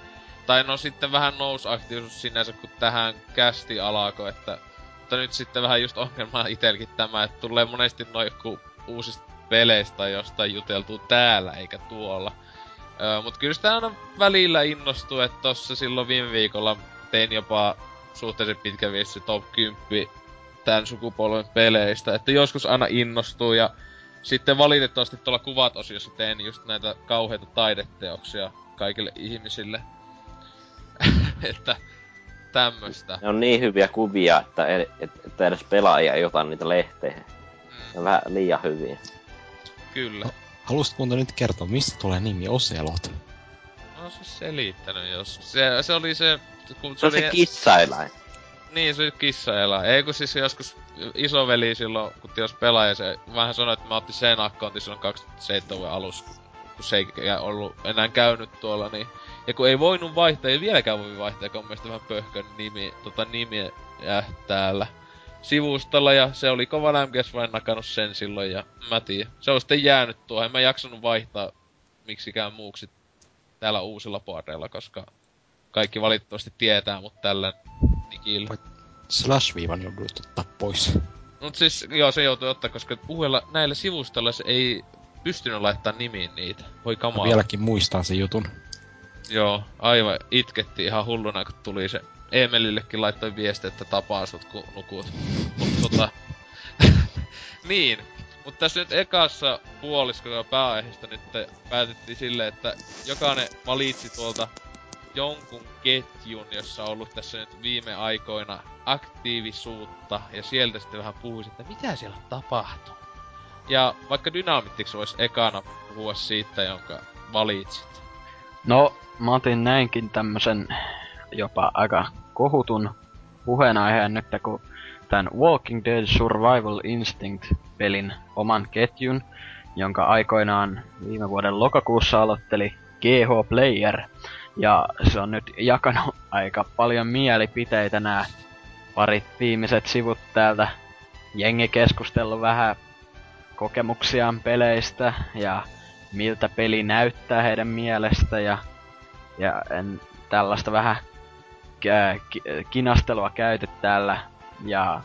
Tai no sitten vähän nousi aktiivisuus sinänsä, kun tähän kästi alako, että mutta nyt sitten vähän just ongelma itelläkin tämä, että tulee monesti noin joku uusista peleistä tai jostain juteltuu täällä eikä tuolla. Öö, mut kyllä sitä aina välillä innostuu, että tossa silloin viime viikolla tein jopa suhteellisen pitkä vissi top 10 tämän sukupolven peleistä, että joskus aina innostuu ja sitten valitettavasti tuolla kuvat osiossa teen just näitä kauheita taideteoksia kaikille ihmisille. että tämmöstä. Ne on niin hyviä kuvia, että, ed- et- että edes pelaaja ei ota niitä lehteen. Ne Mm, vähän liian hyviä. kyllä. Haluaisitko muuten nyt kertoa, mistä tulee nimi Oselot? Mä oon se selittänyt jos. Se, se oli se... Kun Se on se kissaeläin. Niin, se oli kissaelä. Ei kun siis joskus isoveli silloin, kun ties pelaaja, se vähän sanoi, että mä otin sen akkontin silloin 2007 vuoden alussa, kun se ei ollut enää käynyt tuolla, niin... Ja kun ei voinut vaihtaa, ei vieläkään voi vaihtaa, kun on mielestäni vähän pöhkön nimi, tota nimiä täällä sivustolla, ja se oli kova MGS vain nakannut sen silloin, ja mä tiedän. Se on sitten jäänyt tuohon, en mä jaksanut vaihtaa miksikään muuksi täällä uusilla boardeilla, koska kaikki valitettavasti tietää mut tällä nikillä. Slash-viivan joudut ottaa pois. Mut siis, joo, se joutui ottaa, koska uudella näillä sivustolla se ei pystynyt laittaa nimiin niitä. Voi Mä kamaa. vieläkin muistan sen jutun. Joo, aivan itketti ihan hulluna, kun tuli se. Emelillekin laittoi viesti, että tapaa sut, kun nukut. Mut tota... niin. Mutta tässä nyt ekassa puoliskossa pääaiheesta nyt päätettiin silleen, että jokainen valitsi tuolta jonkun ketjun, jossa on ollut tässä nyt viime aikoina aktiivisuutta, ja sieltä sitten vähän puhuisi, että mitä siellä on tapahtunut. Ja vaikka Dynamittiksi voisi ekana puhua siitä, jonka valitsit. No, mä otin näinkin tämmösen jopa aika kohutun puheenaiheen nyt, kun tämän Walking Dead Survival Instinct-pelin oman ketjun, jonka aikoinaan viime vuoden lokakuussa aloitteli GH Player. Ja se on nyt jakanut aika paljon mielipiteitä nämä parit viimeiset sivut täältä. Jengi keskustellut vähän kokemuksiaan peleistä ja miltä peli näyttää heidän mielestä ja, ja en, tällaista vähän kinastelua käyty täällä. Ja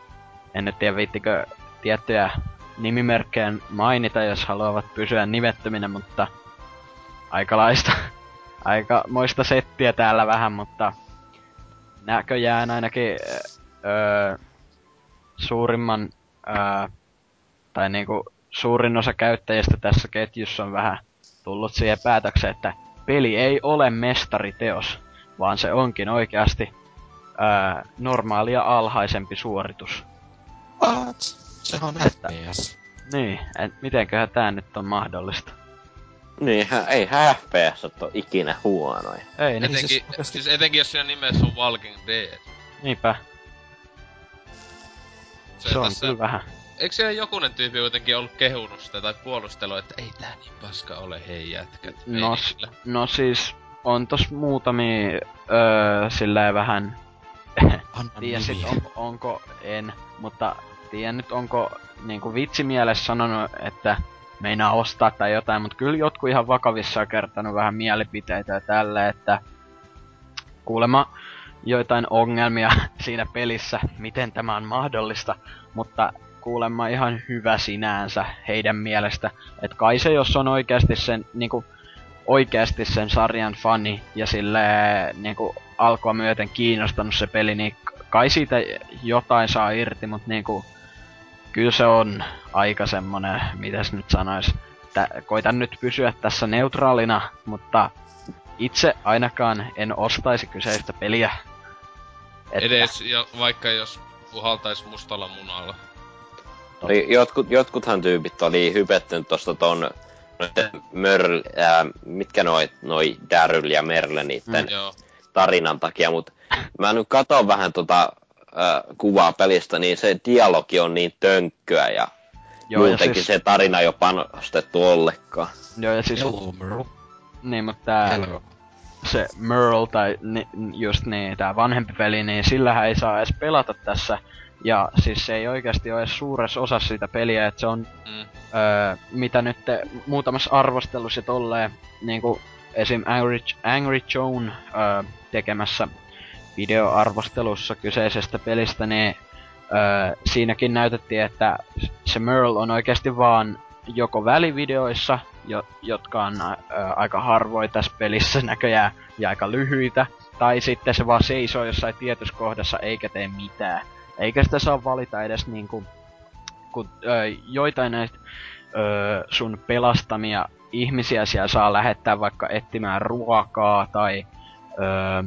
en nyt tiedä viittikö tiettyjä nimimerkkejä mainita, jos haluavat pysyä nimettöminä, mutta aikalaista, aika moista settiä täällä vähän, mutta näköjään ainakin öö, suurimman öö, tai niinku suurin osa käyttäjistä tässä ketjussa on vähän tullut siihen päätökseen, että peli ei ole mestariteos, vaan se onkin oikeasti ää, normaalia alhaisempi suoritus. What? Sehän on FPS. Niin, et mitenköhän tää nyt on mahdollista? Niin, eihän FPS ole ikinä huonoja. Ei, niin, Etenkin, siis siis, oikeasti- siis etenkin jos siinä nimessä on Walking Dead. niinpä. Se, Se on tässä, kyllä vähän. Eikö siellä jokunen tyyppi kuitenkin ollut kehunut sitä tai puolustellut, että ei tää niin paska ole, hei jätkät. No, no siis, on tos muutamia öö, silleen vähän Anna tiedä sit on, onko, en, mutta tiedän nyt onko niinku vitsimielessä sanonut, että meinaa ostaa tai jotain, mutta kyllä jotkut ihan vakavissaan kertonut vähän mielipiteitä ja tälle, että kuulemma joitain ongelmia siinä pelissä, miten tämä on mahdollista, mutta kuulemma ihan hyvä sinänsä heidän mielestä. Että kai se, jos on oikeasti sen, niinku, oikeasti sen sarjan fani ja sille niinku, alkua myöten kiinnostanut se peli, niin kai siitä jotain saa irti, mutta niinku, kyllä se on aika semmonen, mitäs nyt sanois, että koitan nyt pysyä tässä neutraalina, mutta itse ainakaan en ostaisi kyseistä peliä. Että... Edes jo, vaikka jos puhaltais mustalla munalla. Oli, jotkut, jotkuthan tyypit oli hypettynyt tosta ton Mörl, ää, mitkä noi, noi Daryl ja Merle niitten mm, tarinan takia, mut mä nyt katon vähän tota ää, kuvaa pelistä, niin se dialogi on niin tönkköä ja Joo, muutenkin siis... se tarina jo panostettu ollenkaan. Joo, ja siis... Hello, Merle. Niin, mutta tää... Hello. Se Merle, tai ni, just niin, tää vanhempi peli, niin sillähän ei saa edes pelata tässä. Ja siis se ei oikeasti ole edes suuressa osassa sitä peliä, että se on... Mm. Öö, mitä nyt te, muutamassa arvostelussa tolleen, niinku esim. Angry, Angry Joan öö, tekemässä videoarvostelussa kyseisestä pelistä, niin öö, siinäkin näytettiin, että se Merle on oikeasti vaan joko välivideoissa, jo, jotka on öö, aika harvoin tässä pelissä näköjään ja aika lyhyitä, tai sitten se vaan seisoo jossain tietyssä kohdassa eikä tee mitään. Eikä sitä saa valita edes niinku, kun öö, joitain näistä öö, sun pelastamia ihmisiä siellä saa lähettää vaikka etsimään ruokaa tai öö,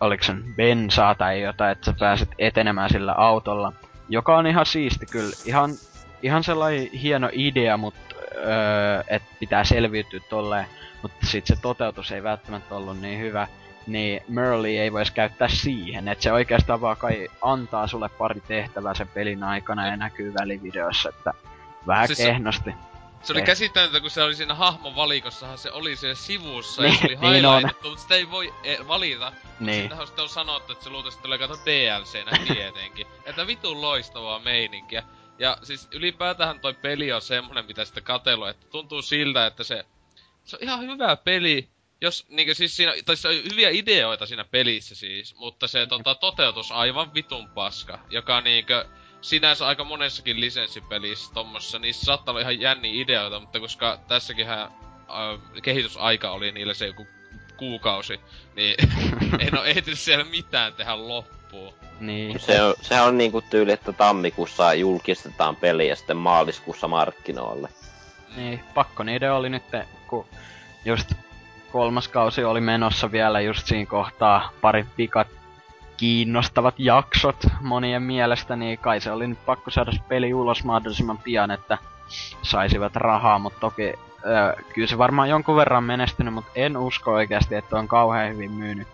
oliko sen bensaa tai jotain, että sä pääset etenemään sillä autolla. Joka on ihan siisti kyllä. Ihan, ihan sellainen hieno idea, mutta että pitää selviytyä tolleen. Mutta sit se toteutus ei välttämättä ollut niin hyvä. Niin Merle ei voisi käyttää siihen. Että se oikeastaan vaan kai antaa sulle pari tehtävää sen pelin aikana ja näkyy välivideossa, että vähän siis kehnosti. Se se oli käsittämätöntä, kun se oli siinä hahmon valikossahan se oli siellä sivussa niin, ja se oli niin highlightettu, mutta sitä ei voi e- valita. Niin. Sitten on sitten on sanottu, että se luultavasti tulee kato DLCnä tietenkin. että vitun loistavaa meininkiä. Ja siis ylipäätään toi peli on semmonen, mitä sitä katselua, että tuntuu siltä, että se, se on ihan hyvä peli, jos niinku siis siinä, tai on hyviä ideoita siinä pelissä siis, mutta se tota, toteutus aivan vitun paska, joka niinkö, sinänsä aika monessakin lisenssipelissä tommossa, niissä saattaa olla ihan jänni ideoita, mutta koska tässäkinhän äh, kehitysaika oli niillä se joku kuukausi, niin en oo ehtinyt siellä mitään tehdä loppuun. Niin. Se on, sehän on niinku tyyli, että tammikuussa julkistetaan peli ja sitten maaliskuussa markkinoille. Niin, pakko niiden oli nyt, kun just kolmas kausi oli menossa vielä just siinä kohtaa pari pikat kiinnostavat jaksot monien mielestä, niin kai se oli nyt pakko saada peli ulos mahdollisimman pian, että saisivat rahaa, mutta toki öö, kyllä se varmaan jonkun verran menestynyt, mutta en usko oikeasti, että on kauhean hyvin myynyt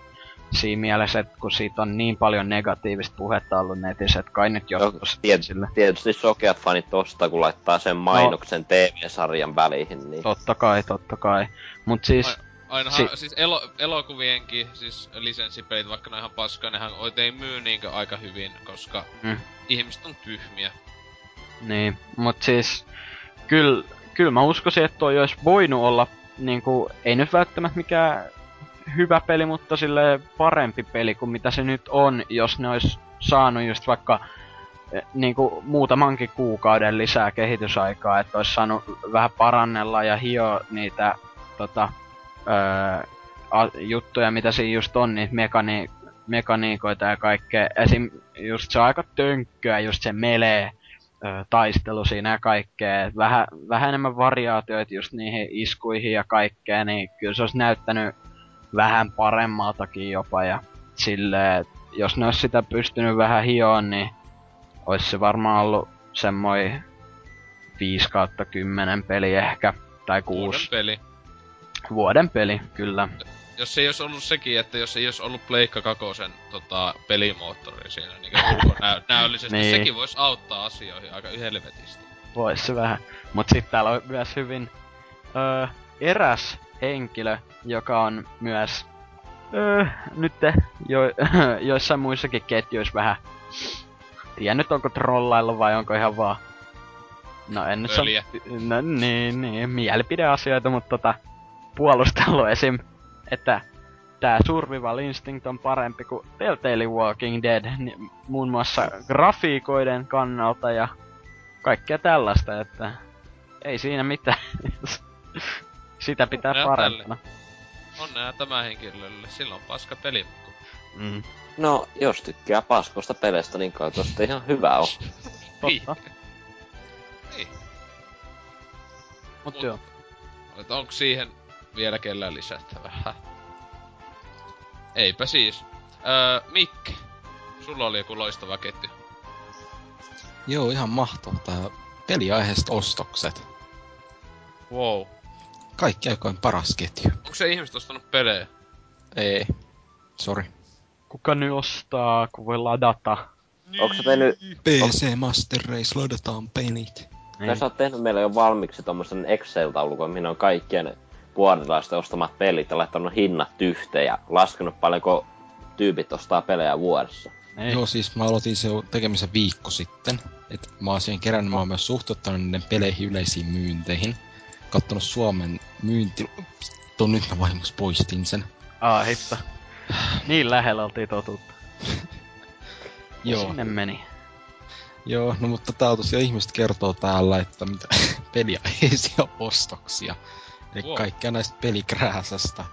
siinä mielessä, että kun siitä on niin paljon negatiivista puhetta ollut netissä, että kai nyt joskus no, tiet, sille. Tietysti sokeat fanit tosta, kun laittaa sen mainoksen no, TV-sarjan väliin, niin... Totta kai, totta kai. Mut siis... Ainahan, si- siis elo, elokuvienkin, siis lisenssipelit, vaikka ne ihan paskaa, nehän ei myy niinkö aika hyvin, koska mm. ihmiset on tyhmiä. Niin, mut siis, kyllä kyl mä uskoisin, että toi olisi voinut olla niinku, ei nyt välttämättä mikään hyvä peli, mutta sille parempi peli kuin mitä se nyt on, jos ne olisi saanut just vaikka eh, niinku muutamankin kuukauden lisää kehitysaikaa, että olisi saanut vähän parannella ja hio niitä tota, öö, a, juttuja, mitä siinä just on, niin mekani, mekaniikoita ja kaikkea. Esim. just se on aika tönkköä, just se melee öö, taistelu siinä ja kaikkea. Vähän, vähän enemmän variaatioita just niihin iskuihin ja kaikkea, niin kyllä se olisi näyttänyt vähän paremmaltakin jopa. Ja silleen, jos ne olisi sitä pystynyt vähän hioon, niin olisi se varmaan ollut semmoinen 5 kautta 10 peli ehkä, tai 6. peli. Vuoden peli, kyllä. Jos ei olisi ollut sekin, että jos ei olisi ollut Pleikka Kakosen tota, pelimoottori siinä niin ulkonäöllisesti, niin. sekin voisi auttaa asioihin aika helvetisti. Vois se vähän. Mut sitten täällä on myös hyvin öö, eräs henkilö, joka on myös öö, nyt jo, joissain muissakin ketjuissa vähän tiedä nyt onko trollailla vai onko ihan vaan No en nyt sano, no niin, niin, mielipideasioita, mutta tota, puolustelu esim. Että tää Survival Instinct on parempi kuin Telltale Walking Dead, niin muun muassa grafiikoiden kannalta ja kaikkea tällaista, että ei siinä mitään. Sitä pitää Onnea parempana. Onnea tämä henkilölle, silloin paska peli. Mm. No, jos tykkää paskosta pelestä, niin kai tosta ihan hyvä on. Totta. Niin. Mut, Mut joo. onko siihen vielä kellään lisättävää? Eipä siis. Öö, Mikke, sulla oli joku loistava ketju. Joo, ihan mahtava tää peliaiheesta ostokset. Wow. Kaikki aikoin paras ketju. Onko se ihmiset ostanut pelejä? Ei. Sorry. Kuka nyt ostaa, kun voi ladata? Onko sä tehnyt, PC Master Race ladataan pelit. Niin. sä oot tehnyt meille jo valmiiksi tommosen Excel-taulukon, mihin on kaikkien vuorilaisten ostamat pelit ja laittanut hinnat yhteen ja laskenut paljonko tyypit ostaa pelejä vuodessa. Ei. Joo, siis mä aloitin se tekemisen viikko sitten. Et mä oon siihen kerännyt, mä oon myös suhteuttanut niiden peleihin yleisiin myynteihin. Kattonut Suomen myynti... Tuon nyt mä vahingossa poistin sen. Aa, hitto. Niin lähellä oltiin totuutta. Joo. Sinne meni. Joo, no mutta tää on tosiaan ihmiset kertoo täällä, että mitä peliaiheisia ostoksia. Eli Wow. kaikkea näistä pelikrääsästä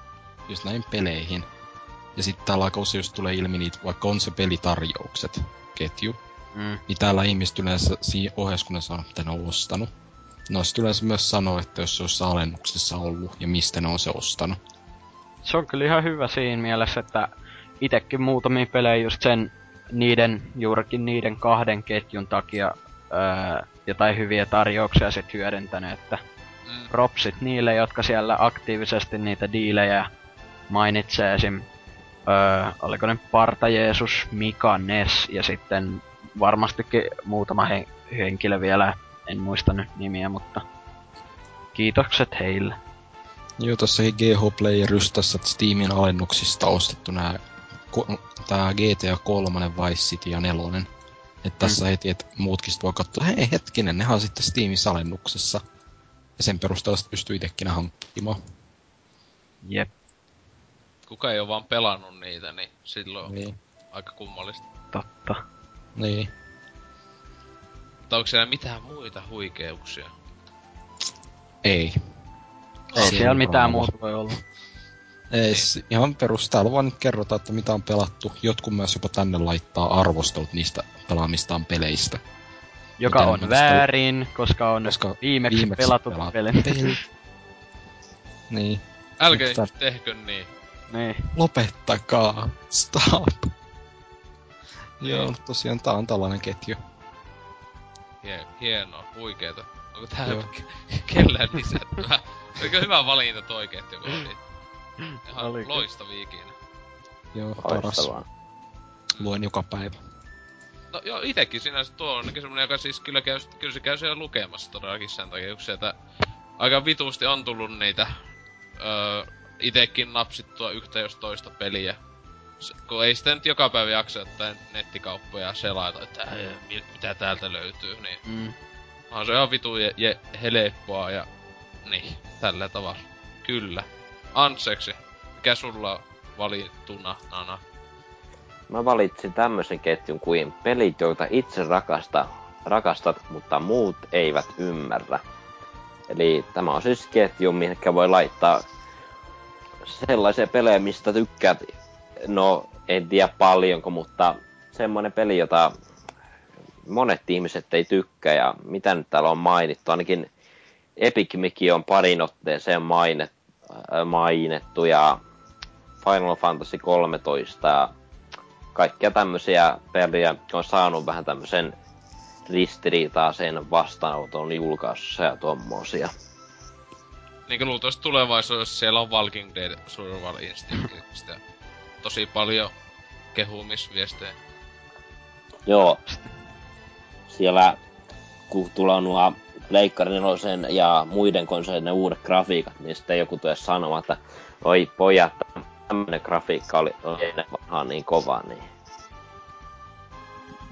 just näihin peleihin. Ja sitten täällä usein just tulee ilmi niitä, vaikka on se pelitarjoukset, ketju, Mm. niin täällä ihmiset yleensä siinä ohessa, kun ne sanoo, mitä ne on ostanut. No sit yleensä myös sanoo, että jos se olisi alennuksessa ollut ja mistä ne on se ostanut. Se on kyllä ihan hyvä siinä mielessä, että itekin muutamia pelejä just sen niiden, juurikin niiden kahden ketjun takia öö, jotain hyviä tarjouksia sit hyödyntänyt, että Mm. propsit niille, jotka siellä aktiivisesti niitä diilejä mainitsee esim. Öö, oliko ne Parta Jeesus, Mika, Nes ja sitten varmastikin muutama hen- henkilö vielä, en muista nyt nimiä, mutta kiitokset heille. Joo, tossakin GH Playerystassa Steamin alennuksista ostettu nää, ko- tää GTA 3, Vice City ja 4. Et tässä heti, että muutkin voi katsoa, hei hetkinen, nehän on sitten Steamissa alennuksessa. Ja sen perusteella sit pystyy itekin ne hankkimaan. Jep, Kuka ei ole vaan pelannut niitä, niin silloin on Niin. aika kummallista. totta. Niin. Mutta onko siellä mitään muita huikeuksia? Ei. Ei Se siellä on mitään muuta voi olla. Ei, ihan perus. Täällä vaan nyt kerrotaan, että mitä on pelattu. Jotkut myös jopa tänne laittaa arvostelut niistä pelaamistaan peleistä. Joka Mitä on väärin, koska on Koska viimeksi, viimeksi pelit. pelit. niin. Älkää Mutta- tehkö niin. niin. Lopettakaa. Stop. Joo, mutta tosiaan tää on tällainen ketju. Hie- hienoa, huikeeta. Onko tää kellään lisättävää? Oliko hyvä valinta toi ketju, kun oli ihan loistavia ikinä. Joo, paras. Loistavaa. Luen joka päivä. No joo, itekin sinänsä tuo on semmonen, joka siis kyllä, käy, kyllä se käy siellä lukemassa todellakin sen takia, kun sieltä aika vitusti on tullut niitä öö, itekin napsittua yhtä jos toista peliä. Se, kun ei sitä nyt joka päivä jaksa jotain nettikauppoja selata, että äh, mi- mitä täältä löytyy, niin Mm. on se ihan vitu je, je, helppoa ja niin, tällä tavalla. Kyllä. Anseksi, mikä sulla on valittuna, Nana? Mä valitsin tämmöisen ketjun kuin pelit, joita itse rakasta, rakastat, mutta muut eivät ymmärrä. Eli tämä on siis ketju, mihinkä voi laittaa sellaisia pelejä, mistä tykkäät. No, en tiedä paljonko, mutta semmoinen peli, jota monet ihmiset ei tykkää. Ja mitä nyt täällä on mainittu, ainakin Epic Mickey on parin otteeseen mainet, äh, mainittu ja Final Fantasy 13 ja kaikkia tämmöisiä pelejä on saanut vähän tämmöisen ristiriitaisen vastaanoton julkaisussa ja tommosia. Niin luultavasti tulevaisuudessa siellä on Walking Dead Survival Instinctista tosi paljon kehumisviestejä. Joo. Siellä kun tulee nuo Pleikkari 4 ja muiden konsolien uudet grafiikat, niin sitten joku tulee sanomaan, että oi pojat, tämmönen grafiikka oli, ennen vanhaan niin kova, niin...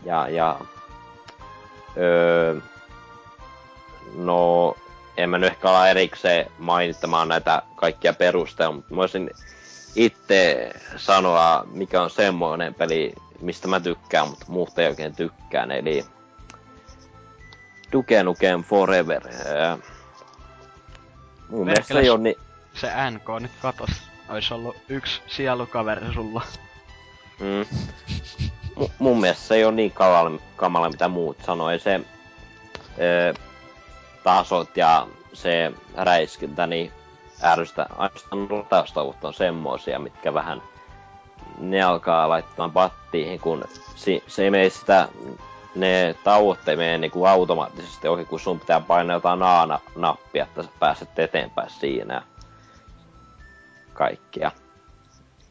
Ja, ja... Öö, no, en mä nyt ehkä ala erikseen mainittamaan näitä kaikkia perusteita, mutta mä voisin itse sanoa, mikä on semmoinen peli, mistä mä tykkään, mutta muut ei oikein tykkään, eli Duke Nukem Forever. Ää, Mun mielestä se ei ole niin... Se NK nyt katos. Ois ollut yksi sielukaveri sulla. Mm. M- mun mielestä se ei ole niin kamala, kamala mitä muut sanoi. Se ö, tasot ja se räiskintä, niin ärsystä. Ainoastaan lataustavut on semmoisia, mitkä vähän ne alkaa laittamaan pattiin, kun si, se ei mene sitä, ne tauot ei mene niinku automaattisesti ohi, kun sun pitää painaa jotain naana-nappia, että sä pääset eteenpäin siinä. Kaikkia.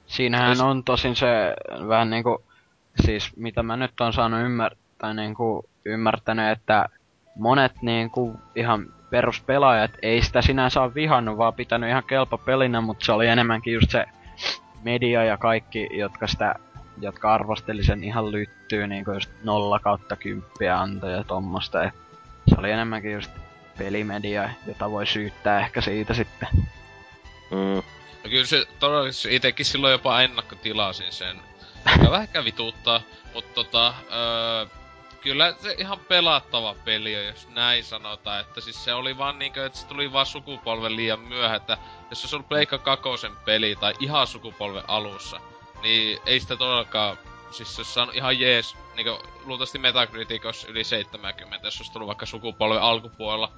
Siinähän on tosin se vähän niinku, siis mitä mä nyt on saanut ymmärtää, niinku, ymmärtänyt, että monet niinku ihan peruspelaajat ei sitä sinänsä ole vihannut, vaan pitänyt ihan kelpo pelinä, mutta se oli enemmänkin just se media ja kaikki, jotka sitä jotka arvosteli sen ihan lyttyy niinku just 0 kautta 10 antoi ja tommosta. Et se oli enemmänkin just pelimedia, jota voi syyttää ehkä siitä sitten. Mm. No kyllä se todellakin itekin silloin jopa ennakkotilasin sen. Ja vähän vituttaa, mutta tota, öö, kyllä se ihan pelattava peli on, jos näin sanotaan. Että siis se oli vaan niinkö, että se tuli vaan sukupolven liian myöhä, että jos se on Pleikka kakosen peli tai ihan sukupolven alussa, niin ei sitä todellakaan, siis se on ihan jees, niinkö luultavasti Metacriticos yli 70, jos olisi tullut vaikka sukupolven alkupuolella.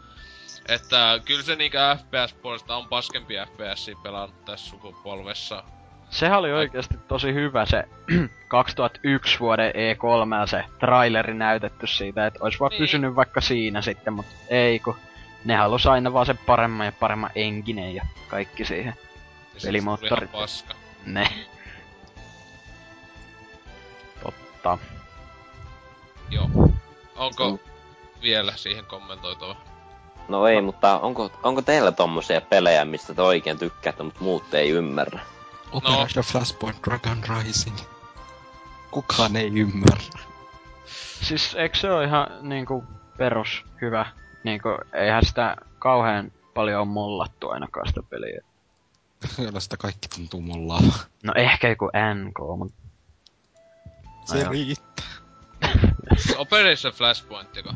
Että kyllä se niinkö FPS-puolesta on paskempi FPS pelannut tässä sukupolvessa. Sehän oli oikeasti tosi hyvä se 2001 vuoden E3 se traileri näytetty siitä, että olisi vaan niin. pysynyt vaikka siinä sitten, mutta ei kun ne halus aina vaan sen paremman ja paremman enginen ja kaikki siihen. Ja Pelimoottorit. paska. Ne. Totta. Joo. Onko mm. vielä siihen kommentoitava? No ei, mutta onko, onko teillä tommosia pelejä, mistä te oikein tykkäätte, mutta muut ei ymmärrä? Operation no. Flashpoint Dragon Rising. Kukaan ei ymmärrä. Siis eikö se ole ihan niinku perus hyvä? Niinku, eihän sitä kauhean paljon on mollattu ainakaan sitä peliä. Kyllä sitä kaikki tuntuu mullaa. No ehkä joku NK, mut... Se riittää. Operation Flashpoint, joko?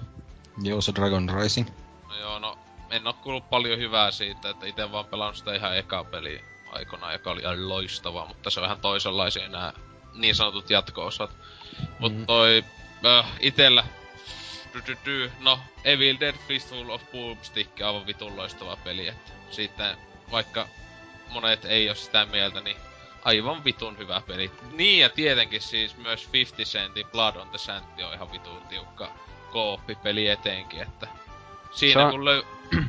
Joo, se Dragon Rising. No joo, no en oo kuullut paljon hyvää siitä, että itse vaan pelannut sitä ihan eka peli aikana, joka oli ihan loistava, mutta se on ihan toisenlaisia nämä niin sanotut jatko-osat. Mut Mm. toi äh, itellä no Evil Dead Fistful of Boomstick aivan vitun loistava peli, että siitä vaikka monet ei oo sitä mieltä, niin aivan vitun hyvä peli. Niin ja tietenkin siis myös 50 Centin Blood on the Sand on ihan vitun tiukka kooppi-peli etenkin, että siinä on- kun löy-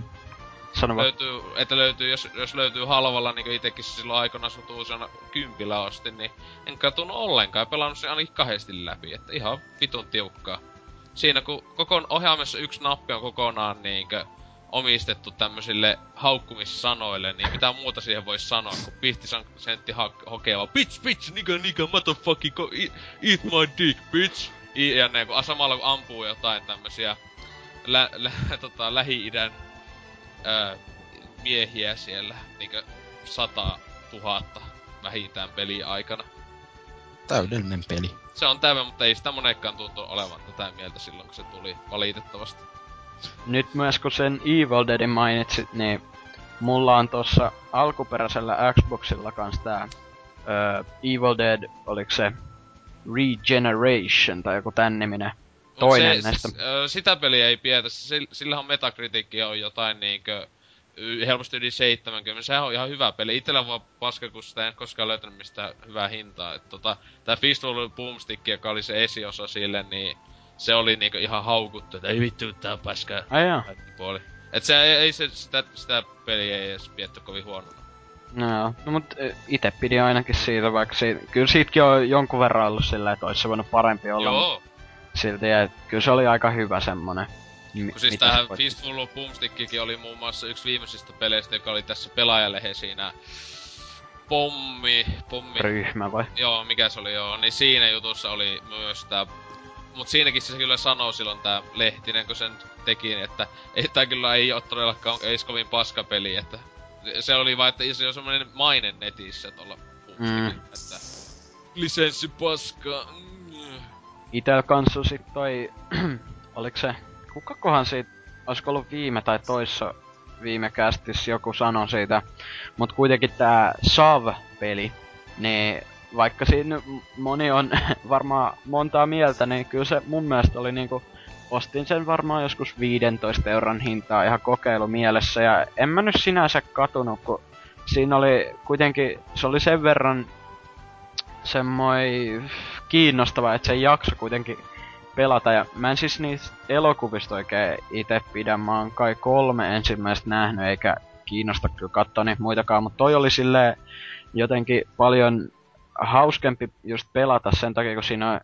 Sano löytyy, että löytyy, jos, jos löytyy halvalla, niin kuin itekin silloin aikana sotuusena kympillä ostin, niin en katunut ollenkaan ja pelannut sen ainakin kahdesti läpi, että ihan vitun tiukkaa. Siinä kun koko ohjaamessa yksi nappi on kokonaan niinkö omistettu tämmöisille haukkumissanoille, niin mitä muuta siihen voisi sanoa, kun 50 sentti ha- hokee vaan bitch, bitch, nigga, nigga, motherfucking, go, eat, eat my dick, bitch. I, ja ne, kun samalla kun ampuu jotain tämmösiä lä, lä, tota, Lähi-idän miehiä siellä niinkö sata tuhatta vähintään peli aikana. Täydellinen peli. Se on täynnä, mutta ei sitä monekkaan tuntu olevan tätä mieltä silloin, kun se tuli valitettavasti. Nyt myös kun sen Evil Deadin mainitsit, niin mulla on tossa alkuperäisellä Xboxilla kans tää ö, Evil Dead, oliko se Regeneration tai joku tän niminen toinen se, näistä. s- ö, sitä peliä ei pietä, Sil- sillähän Metacritic on jotain niinkö helposti yli 70. Sehän on ihan hyvä peli. Itellä vaan paska, kun sitä en koskaan löytänyt mistään hyvää hintaa. Et tota, tää Fistful Boomstick, joka oli se esiosa sille, niin se oli niinku ihan haukuttu, että ei vittu tää on paskaa. Ai puoli. Et se ei, ei se, sitä, sitä peliä ei edes pietty kovin huonona. No joo, no mut ö, ite pidin ainakin siitä, vaikka siitä, kyllä siitäkin on jonkun verran ollut sillä, että olisi se voinut parempi olla. Joo, Silti, et kyllä se oli aika hyvä semmonen. Kun siis tähän Fistful Boomstickikin oli muun muassa yksi viimeisistä peleistä, joka oli tässä pelaajalehen siinä pommi, pommi, ryhmä vai? Joo, mikä se oli joo. Niin siinä jutussa oli myös tää... Mut siinäkin se kyllä sanoi silloin tää Lehtinen, kun sen teki, että ei tää kyllä ei oo todellakaan ei kovin paska peli, että se oli vaan, että se on semmonen maine netissä tuolla mm. että lisenssi paska. Mm. Itel kanssa sit toi, oliko se, kukakohan siitä, olisiko ollut viime tai toissa viime kästissä joku sanoi siitä, mut kuitenkin tää Sav-peli, niin vaikka siinä moni on varmaan montaa mieltä, niin kyllä se mun mielestä oli niinku, ostin sen varmaan joskus 15 euron hintaa ihan kokeilu mielessä ja en mä nyt sinänsä katunut, kun siinä oli kuitenkin, se oli sen verran semmoi kiinnostava, että se jakso kuitenkin pelata. Ja mä en siis niistä elokuvista oikein itse pidä. Mä oon kai kolme ensimmäistä nähnyt, eikä kiinnosta kyllä katsoa niitä muitakaan. Mutta toi oli silleen jotenkin paljon hauskempi just pelata sen takia, kun siinä on,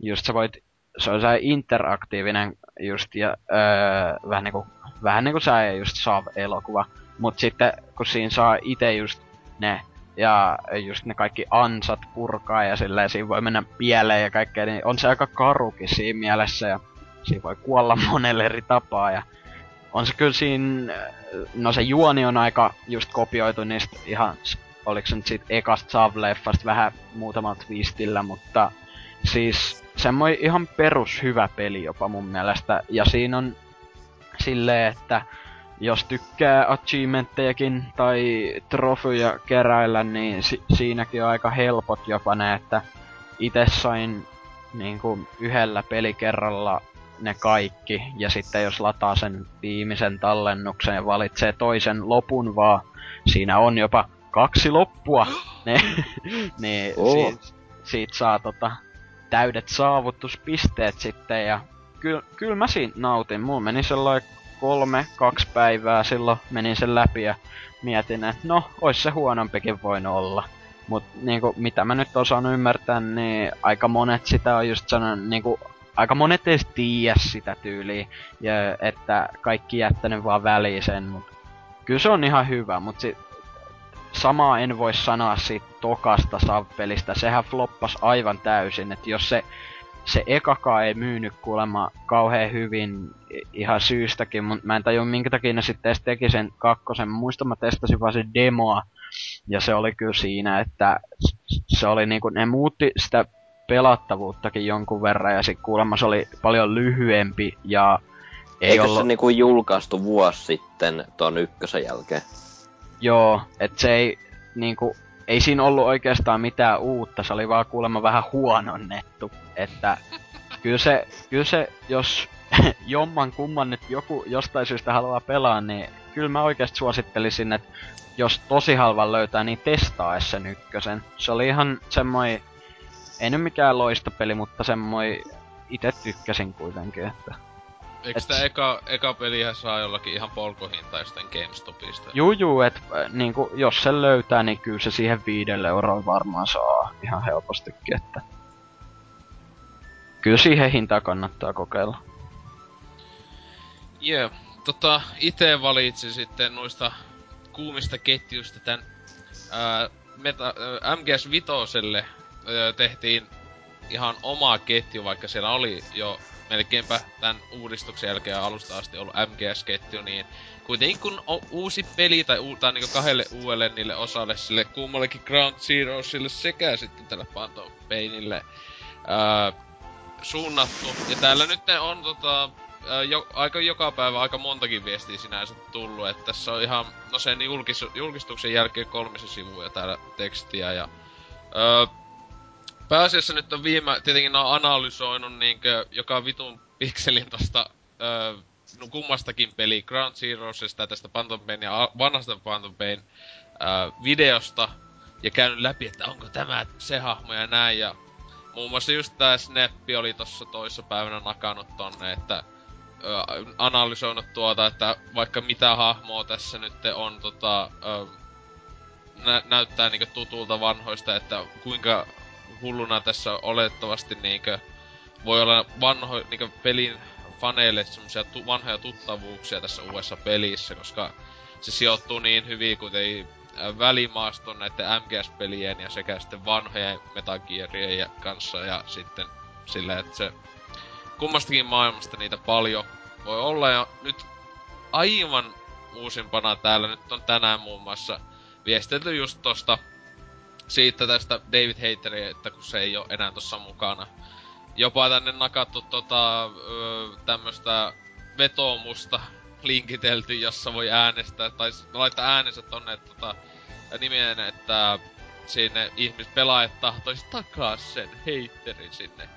just sä voit, se on se interaktiivinen just ja öö, vähän niinku, vähän niinku sä just saa elokuva. Mut sitten kun siinä saa itse just ne ja just ne kaikki ansat purkaa ja silleen siinä voi mennä pieleen ja kaikkea, niin on se aika karukin siinä mielessä ja siinä voi kuolla monelle eri tapaa ja on se kyllä siinä, no se juoni on aika just kopioitu niistä ihan, oliko se nyt siitä ekasta Sav-leffasta vähän muutamalla twistillä, mutta siis semmoinen ihan perus hyvä peli jopa mun mielestä. Ja siinä on silleen, että jos tykkää achievementtejakin tai trofeja keräillä, niin si- siinäkin on aika helpot jopa ne, että itse sain niinku yhdellä pelikerralla ne kaikki, ja sitten jos lataa sen viimeisen tallennuksen ja valitsee toisen lopun vaan, siinä on jopa kaksi loppua, ne, niin oh. siitä, siitä saa tota, täydet saavutuspisteet sitten, ja kyllä kyl mä siinä nautin. Mulla meni sellainen kolme, kaksi päivää silloin menin sen läpi ja mietin, että no, ois se huonompikin voinut olla. Mut niinku, mitä mä nyt osaan ymmärtää, niin aika monet sitä on just sanonut, niinku, aika monet ei tiedä sitä tyyliä, ja että kaikki jättänyt vaan väliin sen, mut kyllä se on ihan hyvä, mut sit, samaa en voi sanoa siitä tokasta Sav-pelistä, sehän floppas aivan täysin, että jos se se ekakaan ei myynyt kuulemma kauhean hyvin ihan syystäkin, mutta mä en tajua minkä takia ne sitten edes teki sen kakkosen. Muistan mä testasin vaan sen demoa, ja se oli kyllä siinä, että se oli niinku, ne muutti sitä pelattavuuttakin jonkun verran, ja sitten kuulemma se oli paljon lyhyempi, ja ei Eikö ollut... se niinku julkaistu vuosi sitten ton ykkösen jälkeen? Joo, et se ei niinku, ei siinä ollut oikeastaan mitään uutta, se oli vaan kuulemma vähän huononnettu. Että kyllä se, kyllä se jos jomman kumman nyt joku jostain syystä haluaa pelaa, niin kyllä mä oikeasti suosittelisin, että jos tosi halvan löytää, niin testaa sen ykkösen. Se oli ihan semmoi, ei nyt mikään loistopeli, mutta semmoi itse tykkäsin kuitenkin, että Eikö et... sitä eka, eka peliä saa jollakin ihan polkohinta jostain GameStopista? Juu, juu, et niinku, jos se löytää, niin kyllä se siihen viidelle euroon varmaan saa ihan helpostikin, että... Kyllä siihen hintaan kannattaa kokeilla. Jee, yeah. tota, itse valitsin sitten noista kuumista ketjuista tän ää, meta, ää, MGS Vitoselle ää, tehtiin ihan oma ketju, vaikka siellä oli jo melkeinpä tämän uudistuksen jälkeen alusta asti ollut MGS-ketju, niin kuitenkin kun on uusi peli tai, u- tai niinku kahdelle uudelle niille osalle, sille kummallekin Ground Zeroesille sekä sitten tälle Phantom Painille ää, suunnattu. Ja täällä nyt on tota, jo, aika joka päivä aika montakin viestiä sinänsä tullut, että tässä on ihan, no sen julkis, julkistuksen jälkeen kolmisen sivuja täällä tekstiä ja ää, pääasiassa nyt on viime, tietenkin on analysoinut niinkö joka vitun pikselin tosta öö, no kummastakin peli Ground Zeroesista tästä Phantom Pain ja vanhasta Phantom Pain öö, videosta ja käynyt läpi, että onko tämä se hahmo ja näin ja muun muassa just tää Snappi oli tossa toissa päivänä nakannut tonne, että öö, analysoinut tuota, että vaikka mitä hahmoa tässä nyt on tota, öö, nä- näyttää niinku tutulta vanhoista, että kuinka hulluna tässä olettavasti niinkö voi olla vanho niinkö pelin faneille semmosia tu- vanhoja tuttavuuksia tässä uudessa pelissä, koska se sijoittuu niin hyvin kuten välimaaston näiden MGS-pelien ja sekä sitten vanhojen Metal Gearien kanssa ja sitten sillä, että se kummastakin maailmasta niitä paljon voi olla ja nyt aivan uusimpana täällä nyt on tänään muun muassa viestelty just tosta siitä tästä David Hateria, että kun se ei ole enää tossa mukana. Jopa tänne nakattu tota, tämmöstä vetoomusta linkitelty, jossa voi äänestää, tai laittaa äänensä tonne että, tota, nimeen, että sinne ihmispelaajat tahtoisi takaa sen Haterin sinne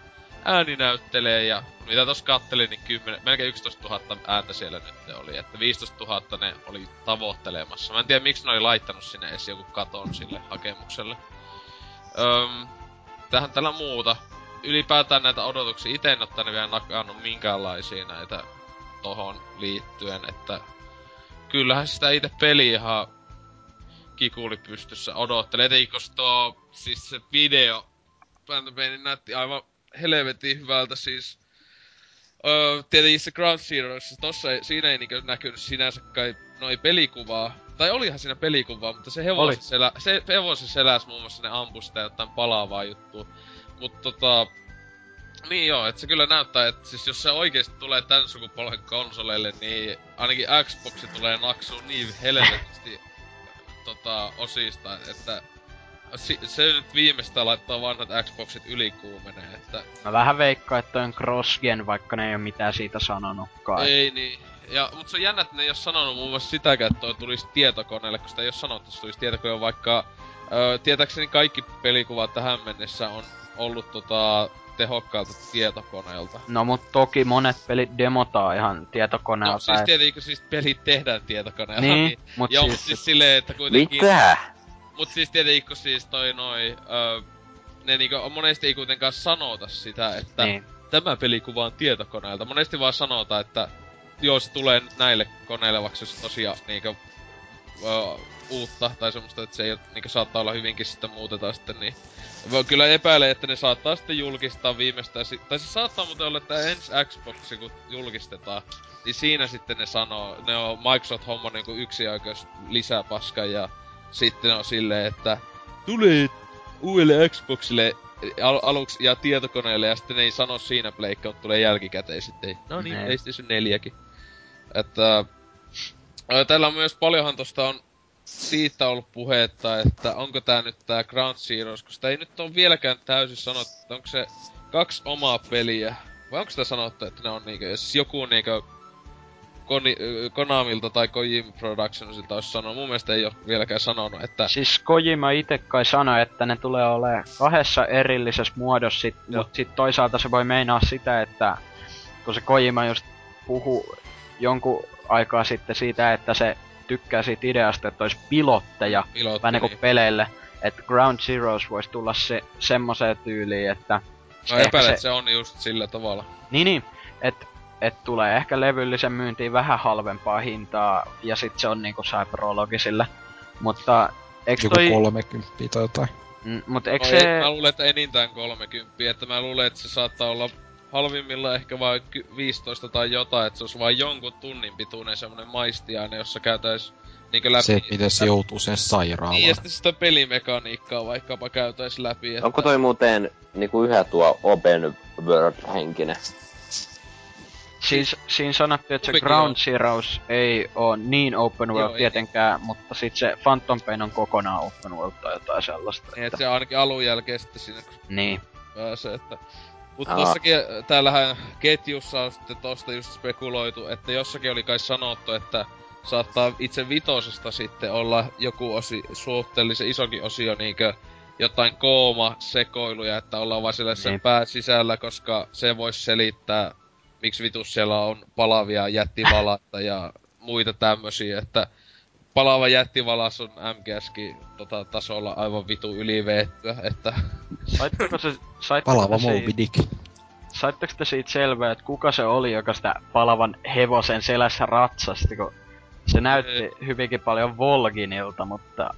ääni näyttelee ja mitä tos kattelin, niin 10, melkein 11 000 ääntä siellä nyt oli, että 15 000 ne oli tavoittelemassa. Mä en tiedä miksi ne oli laittanut sinne edes joku katon sille hakemukselle. Öm, tähän tällä muuta. Ylipäätään näitä odotuksia itse en ottanut vielä nakannut minkäänlaisia näitä tohon liittyen, että kyllähän sitä itse peli ihan kikuli pystyssä odottelee. Etenkin tuo, siis se video Phantom Painin näytti aivan helvetin hyvältä siis. Öö, tietenkin se Ground Zeroes, tossa ei, siinä ei niinkö näkynyt sinänsä kai noi pelikuvaa. Tai olihan siinä pelikuvaa, mutta se hevosen, selä, se hevosen seläs muun muassa ne ampui sitä jotain palaavaa juttua. Mutta tota, niin joo, että se kyllä näyttää, että siis jos se oikeesti tulee tän sukupolven konsoleille, niin ainakin Xboxi tulee naksuun niin helvetisti tota, osista, että si- se nyt viimeistä laittaa vanhat Xboxit ylikuumenee, että... Mä vähän veikkaan, että on crossgen, vaikka ne ei oo mitään siitä sanonutkaan. Ei niin. Ja, mut se on jännä, että ne ei oo sanonut muun muassa sitäkään, että toi tulisi tietokoneelle, kun sitä ei oo sanottu, että se tulisi tietokoneelle, vaikka... Öö, tietääkseni kaikki pelikuvat tähän mennessä on ollut tota tehokkaalta tietokoneelta. No mut toki monet pelit demotaan ihan tietokoneelta. No siis tietenkin siis pelit tehdään tietokoneella. Niin, niin mut Joo, siis... siis silleen, että kuitenkin... Mitä? Mut siis tietenkin kun siis toi noi... Öö, ne niinku monesti ei kuitenkaan sanota sitä, että Niin. tämä pelikuva on tietokoneelta. Monesti vaan sanotaan, että joo se tulee nyt näille koneille, vaikka se tosiaan niinku ö, uutta tai semmoista, että se ei niinku saattaa olla hyvinkin sitten muutetaan sitten niin. Voi kyllä epäilee, että ne saattaa sitten julkistaa viimeistään, tai se saattaa muuten olla, että ensi Xbox kun julkistetaan, niin siinä sitten ne sanoo, ne on Microsoft homma niinku yksi oikeus lisää paskaa ja sitten on silleen, että tulee uudelle Xboxille al- aluksi ja tietokoneelle ja sitten ne ei sano siinä pleikka, mutta tulee jälkikäteen sitten. No niin, Ne. PlayStation 4 Että ö, Tällä on myös paljonhan tosta on siitä ollut puhetta, että onko tää nyt tää Ground Zeroes, kun sitä ei nyt on vieläkään täysin sanottu, että onko se kaksi omaa peliä, vai onko sitä sanottu, että ne on niinkö, jos joku niinkö Koni, Konamilta tai Kojima Productionsilta olisi sanonut, mun mielestä ei ole vieläkään sanonut, että Siis Kojima itse kai sanoi, että ne tulee olemaan kahdessa erillisessä muodossa, sit, Joo. mut sit toisaalta se voi meinaa sitä, että kun se Kojima just puhu jonkun aikaa sitten siitä, että se tykkää siitä ideasta, että olisi pilotteja pilotti, vähän niinku niin. peleille, että Ground Zeroes voisi tulla se semmoiseen tyyliin, että ehkä epäilen, se- että se on just sillä tavalla. niin niin, että et tulee ehkä levyllisen myyntiin vähän halvempaa hintaa, ja sit se on niinku Cyberologisille. Mutta Joku toi... 30 tai jotain. Mm, mut eikö No se... ei, mä luulen, että enintään 30, että mä luulen, että se saattaa olla halvimmilla ehkä vain ky- 15 tai jotain, että se olisi vain jonkun tunnin pituinen semmonen maistiaine, jossa käytäis niinkö läpi... Se, miten se joutuu sen Niin, ja sairaalaan. sitten sitä pelimekaniikkaa vaikkapa käytäis läpi, että... Onko toi muuten niinku yhä tuo open world-henkinen? Siis siinä sanottiin, että se Ground. Zeroes ei oo niin open world Joo, ei. tietenkään, mutta sit se Phantom Pain on kokonaan open world tai jotain sellaista. Niin, että että... se ainakin alun jälkeen sitten siinä kun Niin. pääsee, että... Mut Aa. tossakin, äh, täällähän ketjussa on sitten tosta just spekuloitu, että jossakin oli kai sanottu, että saattaa itse vitosesta sitten olla joku osi, suhteellisen isokin osio niinkö jotain kooma sekoiluja, että ollaan vaan siellä sen Niin. pää sisällä, koska se voisi selittää, miksi vitus siellä on palavia jättivalatta ja muita tämmösiä, että palava jättivalas on MGSkin tota, tasolla aivan vitu yliveettyä, että Saitteko se... Saitteko Palava te siitä- Moby Dick. Saitteko te siitä selvää, että kuka se oli, joka sitä palavan hevosen selässä ratsasti, kun se näytti hyvinkin paljon Volginilta, mutta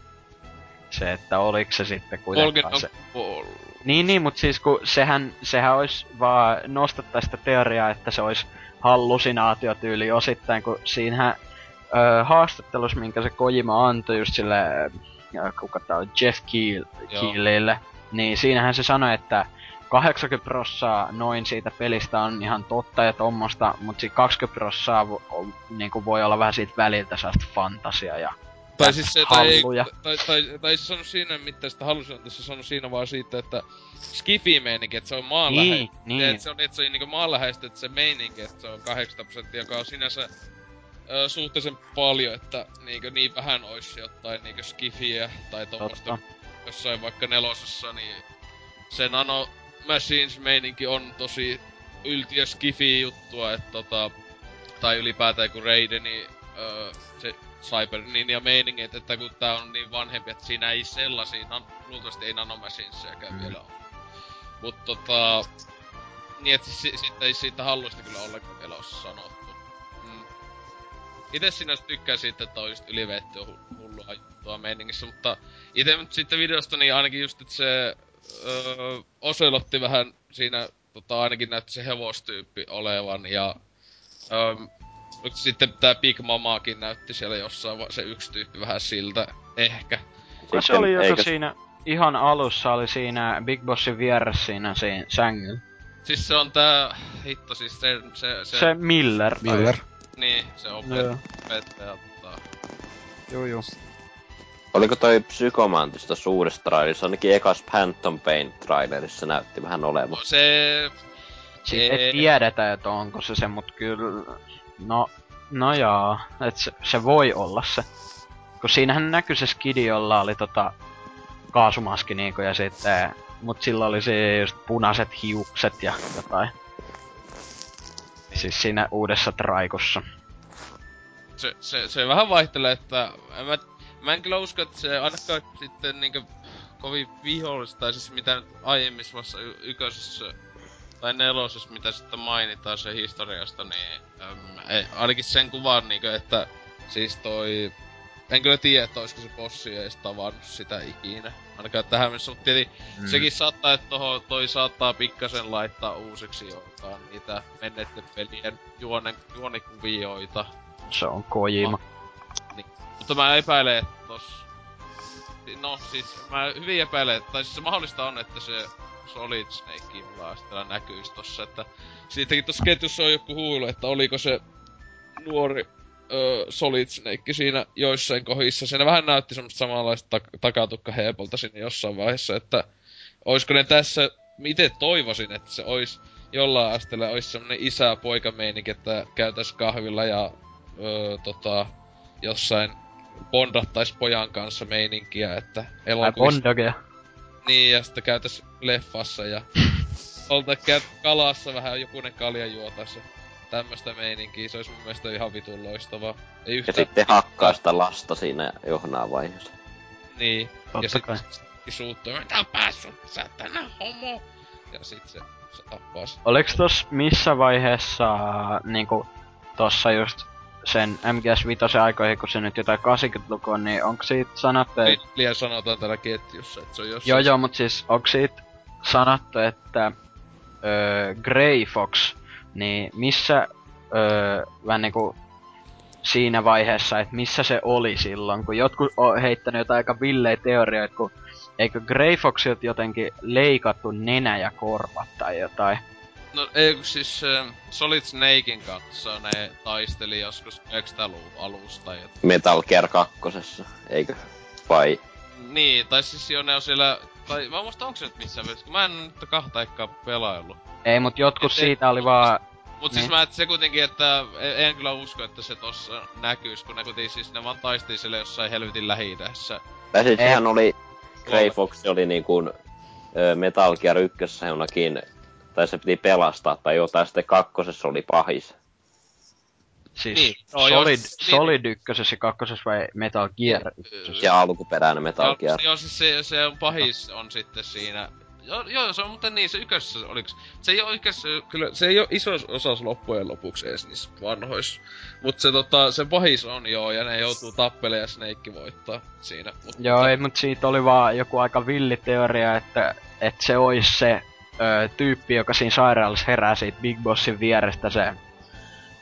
se, että oliko se sitten kuitenkaan on se... Vol- Niin, niin, mutta siis kun sehän, sehän olisi vaan nostettaa sitä teoriaa, että se olisi hallusinaatiotyyli osittain, kun siinähän ö, haastattelussa, minkä se Kojima antoi just sille, kuka tää on, Jeff. Keelille, niin siinähän se sanoi, että 80 prossaa noin siitä pelistä on ihan totta ja tommosta, mutta sit 20 prossaa vo, on- niinku voi olla vähän siitä väliltä sellaista fantasiaa ja Tai siis se, tai, ei, halluja. tai, tai, tai, se sano siinä mitään sitä halusin, se sano siinä vaan siitä, että skifi meininki, että se on maanläheistä. Niin, niin. Että se on, että se on niinku maanläheistä, että se meininki, että se on 80 prosenttia, joka on sinänsä ö, suhteellisen paljon, että niinkö niin vähän olisi jotain niinkö skifiä tai tuommoista jossain vaikka nelosessa, niin se nano, Machines meininki on tosi yltiö skifi juttua, että tota, tai ylipäätään kun Raideni, öö, se Cyber niin ja meiningit, että kun tää on niin vanhempi, että siinä ei sellaisia, nan, luultavasti ei nanomachinesejakään mm. vielä ole. Mut tota, niin että si, siitä ei siitä hallusta kyllä ollenkaan vielä ole sanottu. Itse sinä tykkään siitä, että on just ylivetty hullua juttua meiningissä, mutta itse nyt sitten videosta niin ainakin just, että se öö, Oselotti vähän siinä tota, ainakin näytti se hevostyyppi olevan ja öö, sitten tää Big Mamaakin näytti siellä jossain se yksi tyyppi vähän siltä, ehkä. Kuka se oli, joka eikö... siinä ihan alussa oli siinä Big Bossin vieressä siinä, siinä sängyllä? Siis se on tää, hitto siis se... Se, se, se Miller. Miller. Niin, se opettaja. Tota... Juu, juu. Oliko toi Psykomantista suuressa trailerissa? Ainakin ekas Phantom Pain trailerissa näytti vähän olevan. No se... Siitä ei tiedetä, että onko se se, mut kyllä... No, no jaa, et se, se voi olla se. Kun siinähän näkyy se skidi, jolla oli tota kaasumaski niinku ja sitten... Mut sillä oli se just punaiset hiukset ja jotain. Siis siinä uudessa traikossa. Se, se, se vähän vaihtelee, että mä mä en kyllä usko, että se ainakaan sitten niinkö kovin vihollista, tai siis mitä nyt aiemmissa y- yköisessä tai nelosessa, mitä sitten mainitaan se historiasta, niin äm, ei, ainakin sen kuvan niinkö, että siis toi... En kyllä tiedä, että olisiko se bossi edes tavannut sitä ikinä. Ainakaan tähän mennessä, mutta tietysti mm. sekin saattaa, että toho, toi saattaa pikkasen laittaa uusiksi joitain niitä menneiden pelien juonen, juonikuvioita. Se on Kojima. Niin. Mutta mä epäilen, että tos... No siis, mä hyvin epäilen, tai siis se mahdollista on, että se Solid Snake sitten näkyis tossa, että... Siitäkin tossa ketjussa on joku huulu, että oliko se nuori ö, Solid Snake siinä joissain kohdissa. Siinä vähän näytti semmoista samanlaista tak- takatukka heepolta sinne jossain vaiheessa, että... Oisko ne tässä... Miten toivoisin, että se ois jollain asteella ois semmonen isä-poika meininki, että käytäis kahvilla ja öö, tota, jossain bondattais pojan kanssa meininkiä, että elokuvissa... Niin, ja sitten käytäs leffassa ja olta käy kalassa vähän jokunen kalja juotas ja tämmöstä meininkiä. Se olisi mun mielestä ihan vitun loistavaa. Ei yhtään... Ja sitten hakkaa sitä lasta siinä johnaa vaiheessa. Niin. Totta ja sitten suuttuu, mitä päässyt, sä tänä homo. Ja sit se, se tappaa Oliks tos missä vaiheessa niinku tossa just sen MGS5 aikoihin, kun se nyt jotain 80-lukua, niin onko siitä sanottu, että... Liian sanotaan täällä ketjussa, että se on jossain... Joo joo, mut siis onko siitä sanottu, että öö, Grey Fox, niin missä öö, vähän niinku siinä vaiheessa, että missä se oli silloin, kun jotkut on heittänyt jotain aika villejä teorioita, kun eikö Grey Foxilta jotenkin leikattu nenä ja korvat tai jotain. No ei siis äh, Solid Snakein kanssa ne taisteli joskus 90-luvun alusta. Joten... Metal Gear 2, eikö? Vai? Niin, tai siis jo ne on siellä... Tai mä muista onko se nyt missään välissä, mä en nyt kahta aikaa pelaillut. Ei, mut jotkut Et siitä oli vaan... Mut siis niin. mä et se kuitenkin, että en kyllä usko, että se tossa näkyis, kun ne kuitenkin siis ne vaan taistii sille jossain helvetin lähi Tai siis sehän oli... Grey Fox oli niin kuin Metal Gear 1 jonakin tai se piti pelastaa tai jotain, sitten kakkosessa oli pahis. Siis niin. No, Solid, jos, Solid niin. ykkösessä ja kakkosessa vai Metal Gear ykkösessä? Ja alkuperäinen Metal Gear. Joo, siis se, se on pahis on sitten siinä. Joo, joo, se on muuten niin, se ykkössä oliks... Se ei oo ykkössä, kyllä, se ei oo iso osa loppujen lopuksi edes niissä vanhoissa. Mut se tota, se pahis on joo, ja ne joutuu tappelemaan ja Snake voittaa siinä. Mut, joo, mutta... ei, mut siitä oli vaan joku aika villi teoria, että, että se ois se ö, tyyppi, joka siinä sairaalassa herää siitä Big Bossin vierestä se,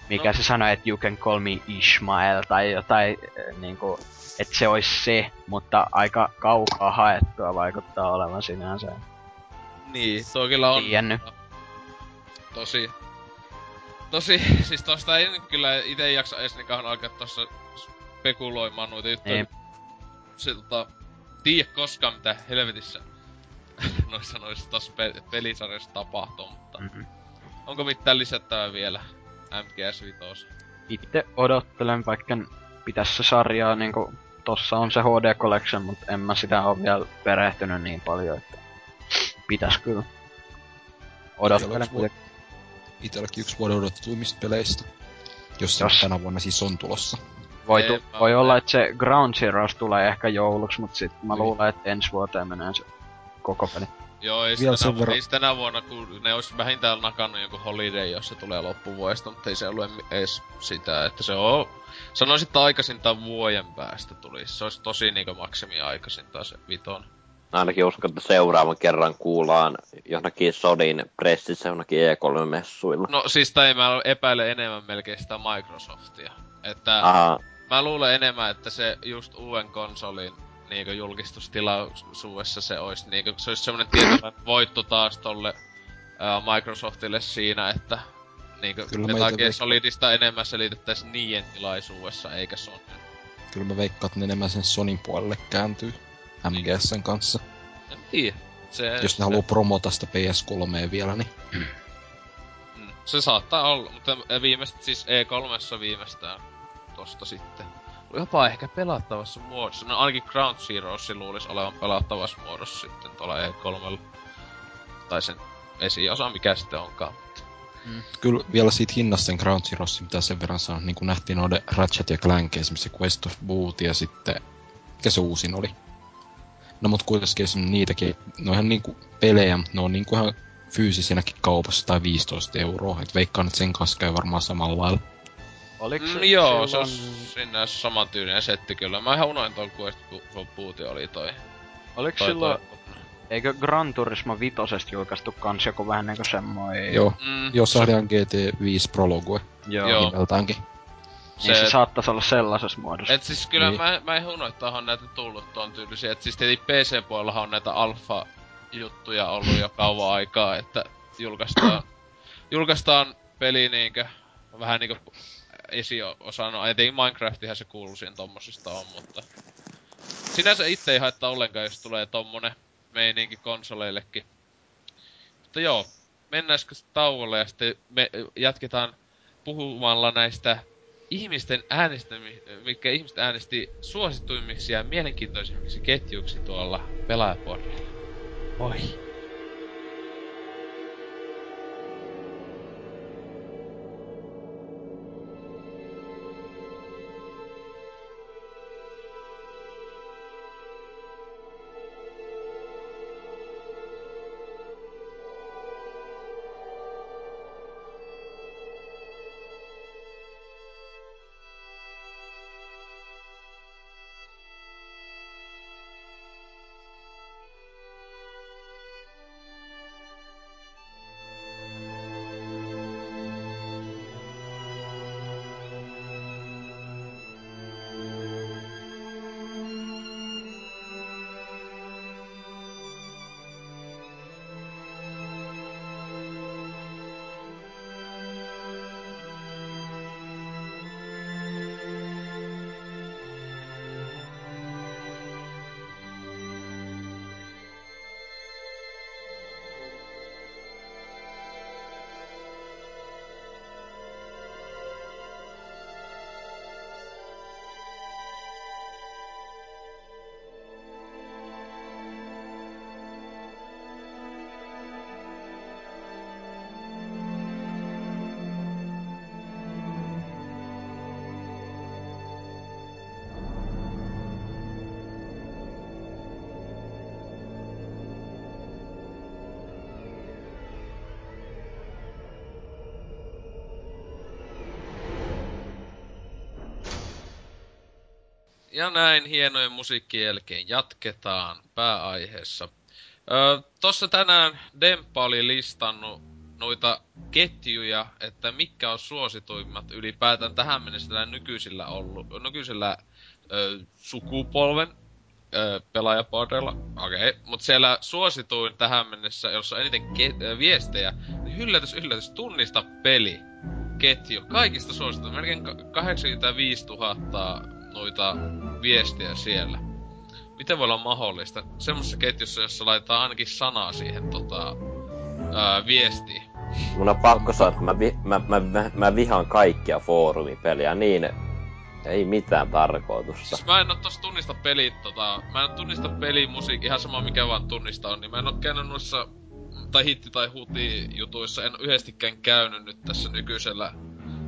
mikä no. se sanoi, että you can call me Ishmael tai jotain niinku, että se olisi se, mutta aika kaukaa haettua vaikuttaa olevan sinänsä. Niin, tuo kyllä on. Tiennyt. Tosi. Tosi, siis tosta ei nyt kyllä ite jaksa edes niinkaan alkaa tossa spekuloimaan noita juttuja. Niin. Se tota, tiedä koskaan mitä helvetissä noissa noissa tossa pe- pelisarjassa tapahtuu, mutta... Mm-hmm. Onko mitään lisättävää vielä MGS 5? Itse odottelen, vaikka pitäisi se sarjaa niinku... Tossa on se HD Collection, mutta en mä sitä oo vielä perehtynyt niin paljon, että pitäis kyllä. Odottelen kuitenkin. Itelläkin yksi vuoden odotetuimmista peleistä. Jos Jos- tänä vuonna siis on tulossa. Voi, tu- Ei, voi olla, että se Ground Zeroes tulee ehkä jouluksi, mutta sit mä Niin. luulen, että ensi vuoteen menee se koko peli. Joo, ei Vielä tänä, verran- ei tänä vuonna, kun ne olisi vähintään nakannut joku holiday, jos se tulee loppuvuodesta, mutta ei se ollut em- edes sitä, että se on... Sanoisin, että aikaisintaan vuoden päästä tulisi. Se olisi tosi niinku maksimi aikaisintaan se viton. Ainakin uskon, että seuraavan kerran kuullaan johonkin Sodin pressissä johonkin E3-messuilla. No siis tai mä epäilen enemmän melkein sitä Microsoftia. Että Aha, mä luulen enemmän, että se just uuden konsolin niinku julkistustilaisuudessa se olisi niinku, se olisi semmonen tietynlainen voitto taas tolle ää, Microsoftille siinä, että niinku Metal Gear Solidista enemmän selitettäisiin niiden tilaisuudessa, eikä Sony. Kyllä mä veikkaan, että ne enemmän sen Sonin puolelle kääntyy MGSn kanssa. En tiedä. Se, Jos se, ne haluaa promota sitä PS3 vielä, niin mm, se saattaa olla, mutta viimeistä siis E3 viimeistään tosta sitten. Jopa ehkä pelattavassa muodossa. No ainakin Ground Zeroes luulisi olevan pelattavassa muodossa sitten tuolla E3. Tai sen esiosa, mikä sitten onkaan. kyllä vielä siitä hinnasta sen Ground Zeroesin pitää sen verran sanoa, niin kuin nähtiin noiden Ratchet ja Clank esimerkiksi se Quest of Boot ja sitten, mikä se uusin oli. No mut kuitenkin se on niitäkin, ne on ihan niinku pelejä, mutta ne on niinku ihan fyysisenäkin kaupassa tai 15 euroa. Et veikkaan, että sen kanssa käy varmaan samalla lailla. Oliko Mm, joo, se on sinne samantyylinen setti kyllä. Mä ihan unoin tuon Quest Boot oli toi. Oliko toi, silloin, toi. eikö Gran Turismo vitosesta julkaistu kans joku vähän niinku semmoinen... Joo, Mm, joo sarjan GT5 Prologue Joo. Joo. Niin se saattaisi olla sellaisessa muodossa. Et siis kyllä Niin. mä, mä en uno, että on näitä tullut tuon tyylisiä. Et siis tietenkin PC-puolellahan on näitä alfa-juttuja ollut jo kauan aikaa, että julkaistaan, julkaistaan peli niinkö, vähän niinkö esiosana. Etenkin Minecraftihan se kuuluu siihen tommosista on, mutta... Sinänsä itse ei haittaa ollenkaan, jos tulee tommonen meininki konsoleillekin. Mutta joo, mennäisikö tauolle ja sitten me jatketaan puhumalla näistä ihmisten äänestämi, mikä ihmiset äänesti suosituimmiksi ja mielenkiintoisimmiksi ketjuiksi tuolla pelaajaporilla. Oi. Ja näin hienojen musiikkien jälkeen jatketaan pääaiheessa. Öö, tossa tänään Demppa oli listannut noita ketjuja, että mitkä on suosituimmat ylipäätään tähän mennessä nykyisillä ollut, nykyisellä ö, sukupolven ö, pelaajaporteilla. Okei, okay. mutta siellä suosituin tähän mennessä, jossa on eniten ke- ö, viestejä, niin yllätys, yllätys, tunnista peli ketju. Kaikista suosituin, melkein ka- 85 000 noita viestejä siellä. Miten voi olla mahdollista? Semmoisessa ketjussa, jossa laitetaan ainakin sanaa siihen tota, ää, viestiin. mun on pakko sanoa, että mä, vi- mä, mä, mä, mä vihaan kaikkia foorumipeliä, niin ei mitään tarkoitusta. Siis mä en oo tossa tunnista pelit, tota, mä en tunnista pelimusiikki, ihan sama mikä vaan tunnista on, niin mä en oo käynyt noissa tai hitti tai huti jutuissa en yhdestikään käynyt nyt tässä nykyisellä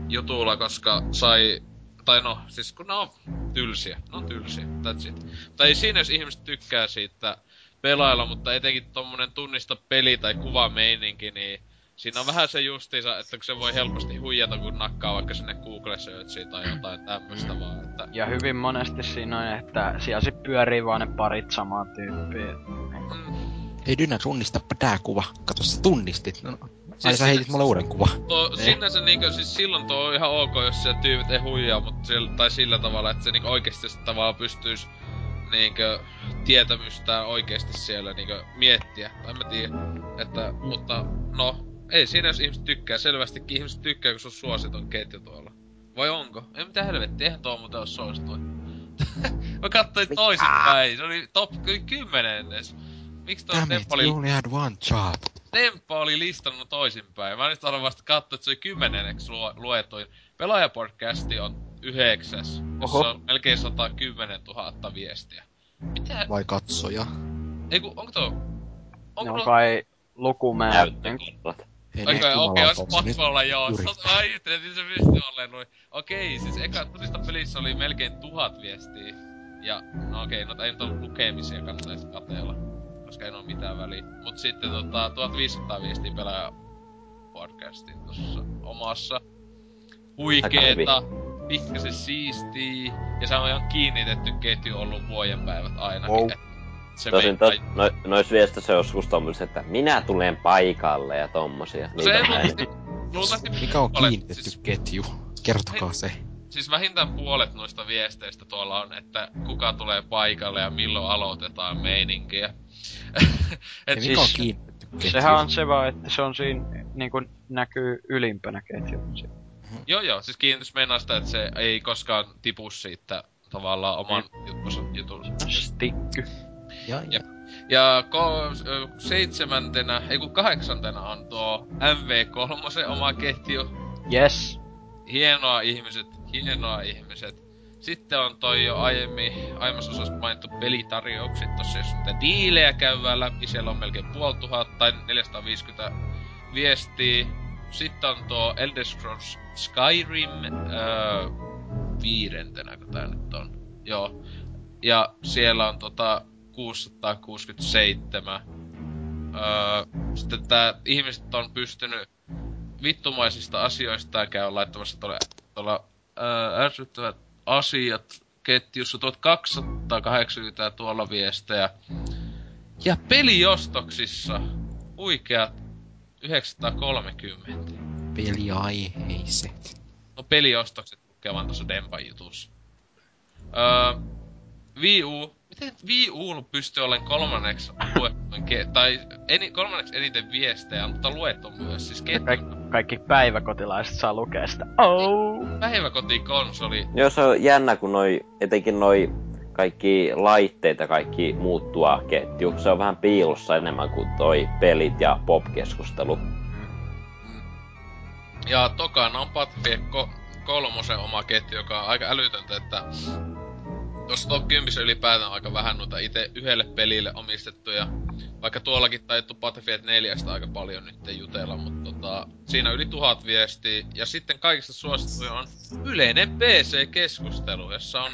jutulla, koska sai tai no, siis kun ne on tylsiä. Ne on tylsiä, that's it. Tai ei siinä, jos ihmiset tykkää siitä pelailla, mutta etenkin tommonen tunnista peli tai kuva meininki, niin siinä on vähän se justiinsa, että kun se voi helposti huijata, kun nakkaa vaikka sinne Google Searchiin tai jotain tämmöstä mm. vaan, että... Ja hyvin monesti siinä on, että siellä sit pyörii vaan ne parit samaa tyyppiä. Mm. Ei Dynä, tunnistapa tää kuva. Kato, sä tunnistit. No, Siis Ai sä heitit mulle uuden kuva. To, sinänsä niinkö, siis silloin tuo on ihan ok, jos se tyypit ei huijaa, mutta sillä, tai sillä tavalla, että se niinku oikeesti tavallaan pystyis niinkö tietämystään oikeesti siellä niinkö miettiä. Tai mä tiedä. Että, mutta no, ei siinä jos ihmiset tykkää. Selvästikin ihmiset tykkää, kun se on suositon ketju tuolla. Vai onko? Ei mitään helvettiä, eihän tuo muuten oo suosittu. mä katsoin toisinpäin, se oli top 10 edes. Miksi tuo Temppa oli... you only had one job. Temppa oli listannut toisinpäin. Mä nyt haluan vasta katsoa, että se oli kymmenenneksi lu- luetuin. Pelaajapodcasti on yhdeksäs, jossa on melkein 110 000 viestiä. Mitä? Vai katsoja? Ei ku, onko tuo... Onko ne on kai lukumäärä. Okei, okei, olisi pakko olla joo. Mä ajattelin, että se pystyy olleen noin. Okei, siis eka tunista pelissä oli melkein tuhat viestiä. Ja, no okei, no ei nyt ole lukemisia kannattaa kateella koska ei ole mitään väliä. Mut sitten tota, 1500 viestiä pelaa podcastin tossa omassa. Huikeeta, pikkasen siistii, ja se on ihan kiinnitetty ketju ollut vuoden päivät ainakin. Oh. Se Tosin tos, no, nois viestissä joskus tommoset, että minä tulen paikalle ja tommosia. No se luultavasti... Mikä on kiinnitetty siis... ketju? Kertokaa se siis vähintään puolet noista viesteistä tuolla on, että kuka tulee paikalle ja milloin aloitetaan meininkiä. Et siis, on ketju? Sehän on se vaan, että se on siinä niin kuin näkyy ylimpänä ketju. Mm-hmm. Joo joo, siis kiinnitys meinaa sitä, että se ei koskaan tipu siitä tavallaan oman mm. juttunsa jutunsa. Stikky. Ja, ja. ja ko- seitsemäntenä, ei kun kahdeksantena on tuo MV3 oma ketju. Yes. Hienoa ihmiset, hienoa ihmiset. Sitten on toi jo aiemmin, aiemmassa osassa mainittu pelitarjoukset, tossa jos niitä diilejä käydään läpi, siellä on melkein puoli tuhatta tai 450 viestiä. Sitten on tuo Elder Scrolls Skyrim öö, viidentenä, kun tää nyt on. Joo. Ja siellä on tota 667. Öö, sitten tää ihmiset on pystynyt vittumaisista asioista käy laittamassa tuolla, tuolla ää, ärsyttävät asiat ketjussa 1280 tuolla viestejä. Ja peliostoksissa huikeat 930. Peliaiheiset. No peliostokset lukevan tuossa Dempan jutussa. Öö, Wii U miten Wii U pystyy olemaan kolmanneksi luettuin, tai eni, kolmanneksi eniten viestejä, mutta luettu myös. Siis ketju... Ka- kaikki päiväkotilaiset saa lukea sitä. Oh! Päiväkotikonsoli. Joo, se on jännä, kun noi, etenkin noi kaikki laitteet ja kaikki muuttua ketju. Se on vähän piilossa enemmän kuin toi pelit ja pop-keskustelu. Ja tokana on Patrie ko- kolmosen oma ketju, joka on aika älytöntä, että Tuossa Top 10 ylipäätään aika vähän noita itse yhdelle pelille omistettuja. Vaikka tuollakin taittu Battlefield 4 aika paljon nyt jutella, mutta tota, siinä yli tuhat viestiä. Ja sitten kaikista suosittuja on yleinen PC-keskustelu, jossa on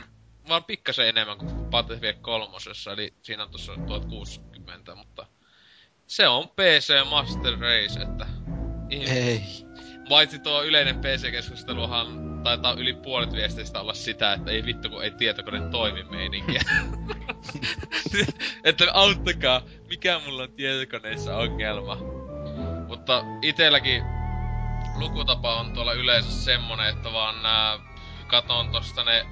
vaan pikkasen enemmän kuin Battlefield 3, eli siinä on tuossa 1060, mutta se on PC Master Race, että... Ei. Paitsi tuo yleinen PC-keskusteluhan taitaa yli puolet viesteistä olla sitä, että ei vittu kun ei tietokone toimi meininkiä. että auttakaa, mikä mulla on tietokoneessa ongelma. Mutta itelläkin lukutapa on tuolla yleensä semmonen, että vaan nää, katon tosta ne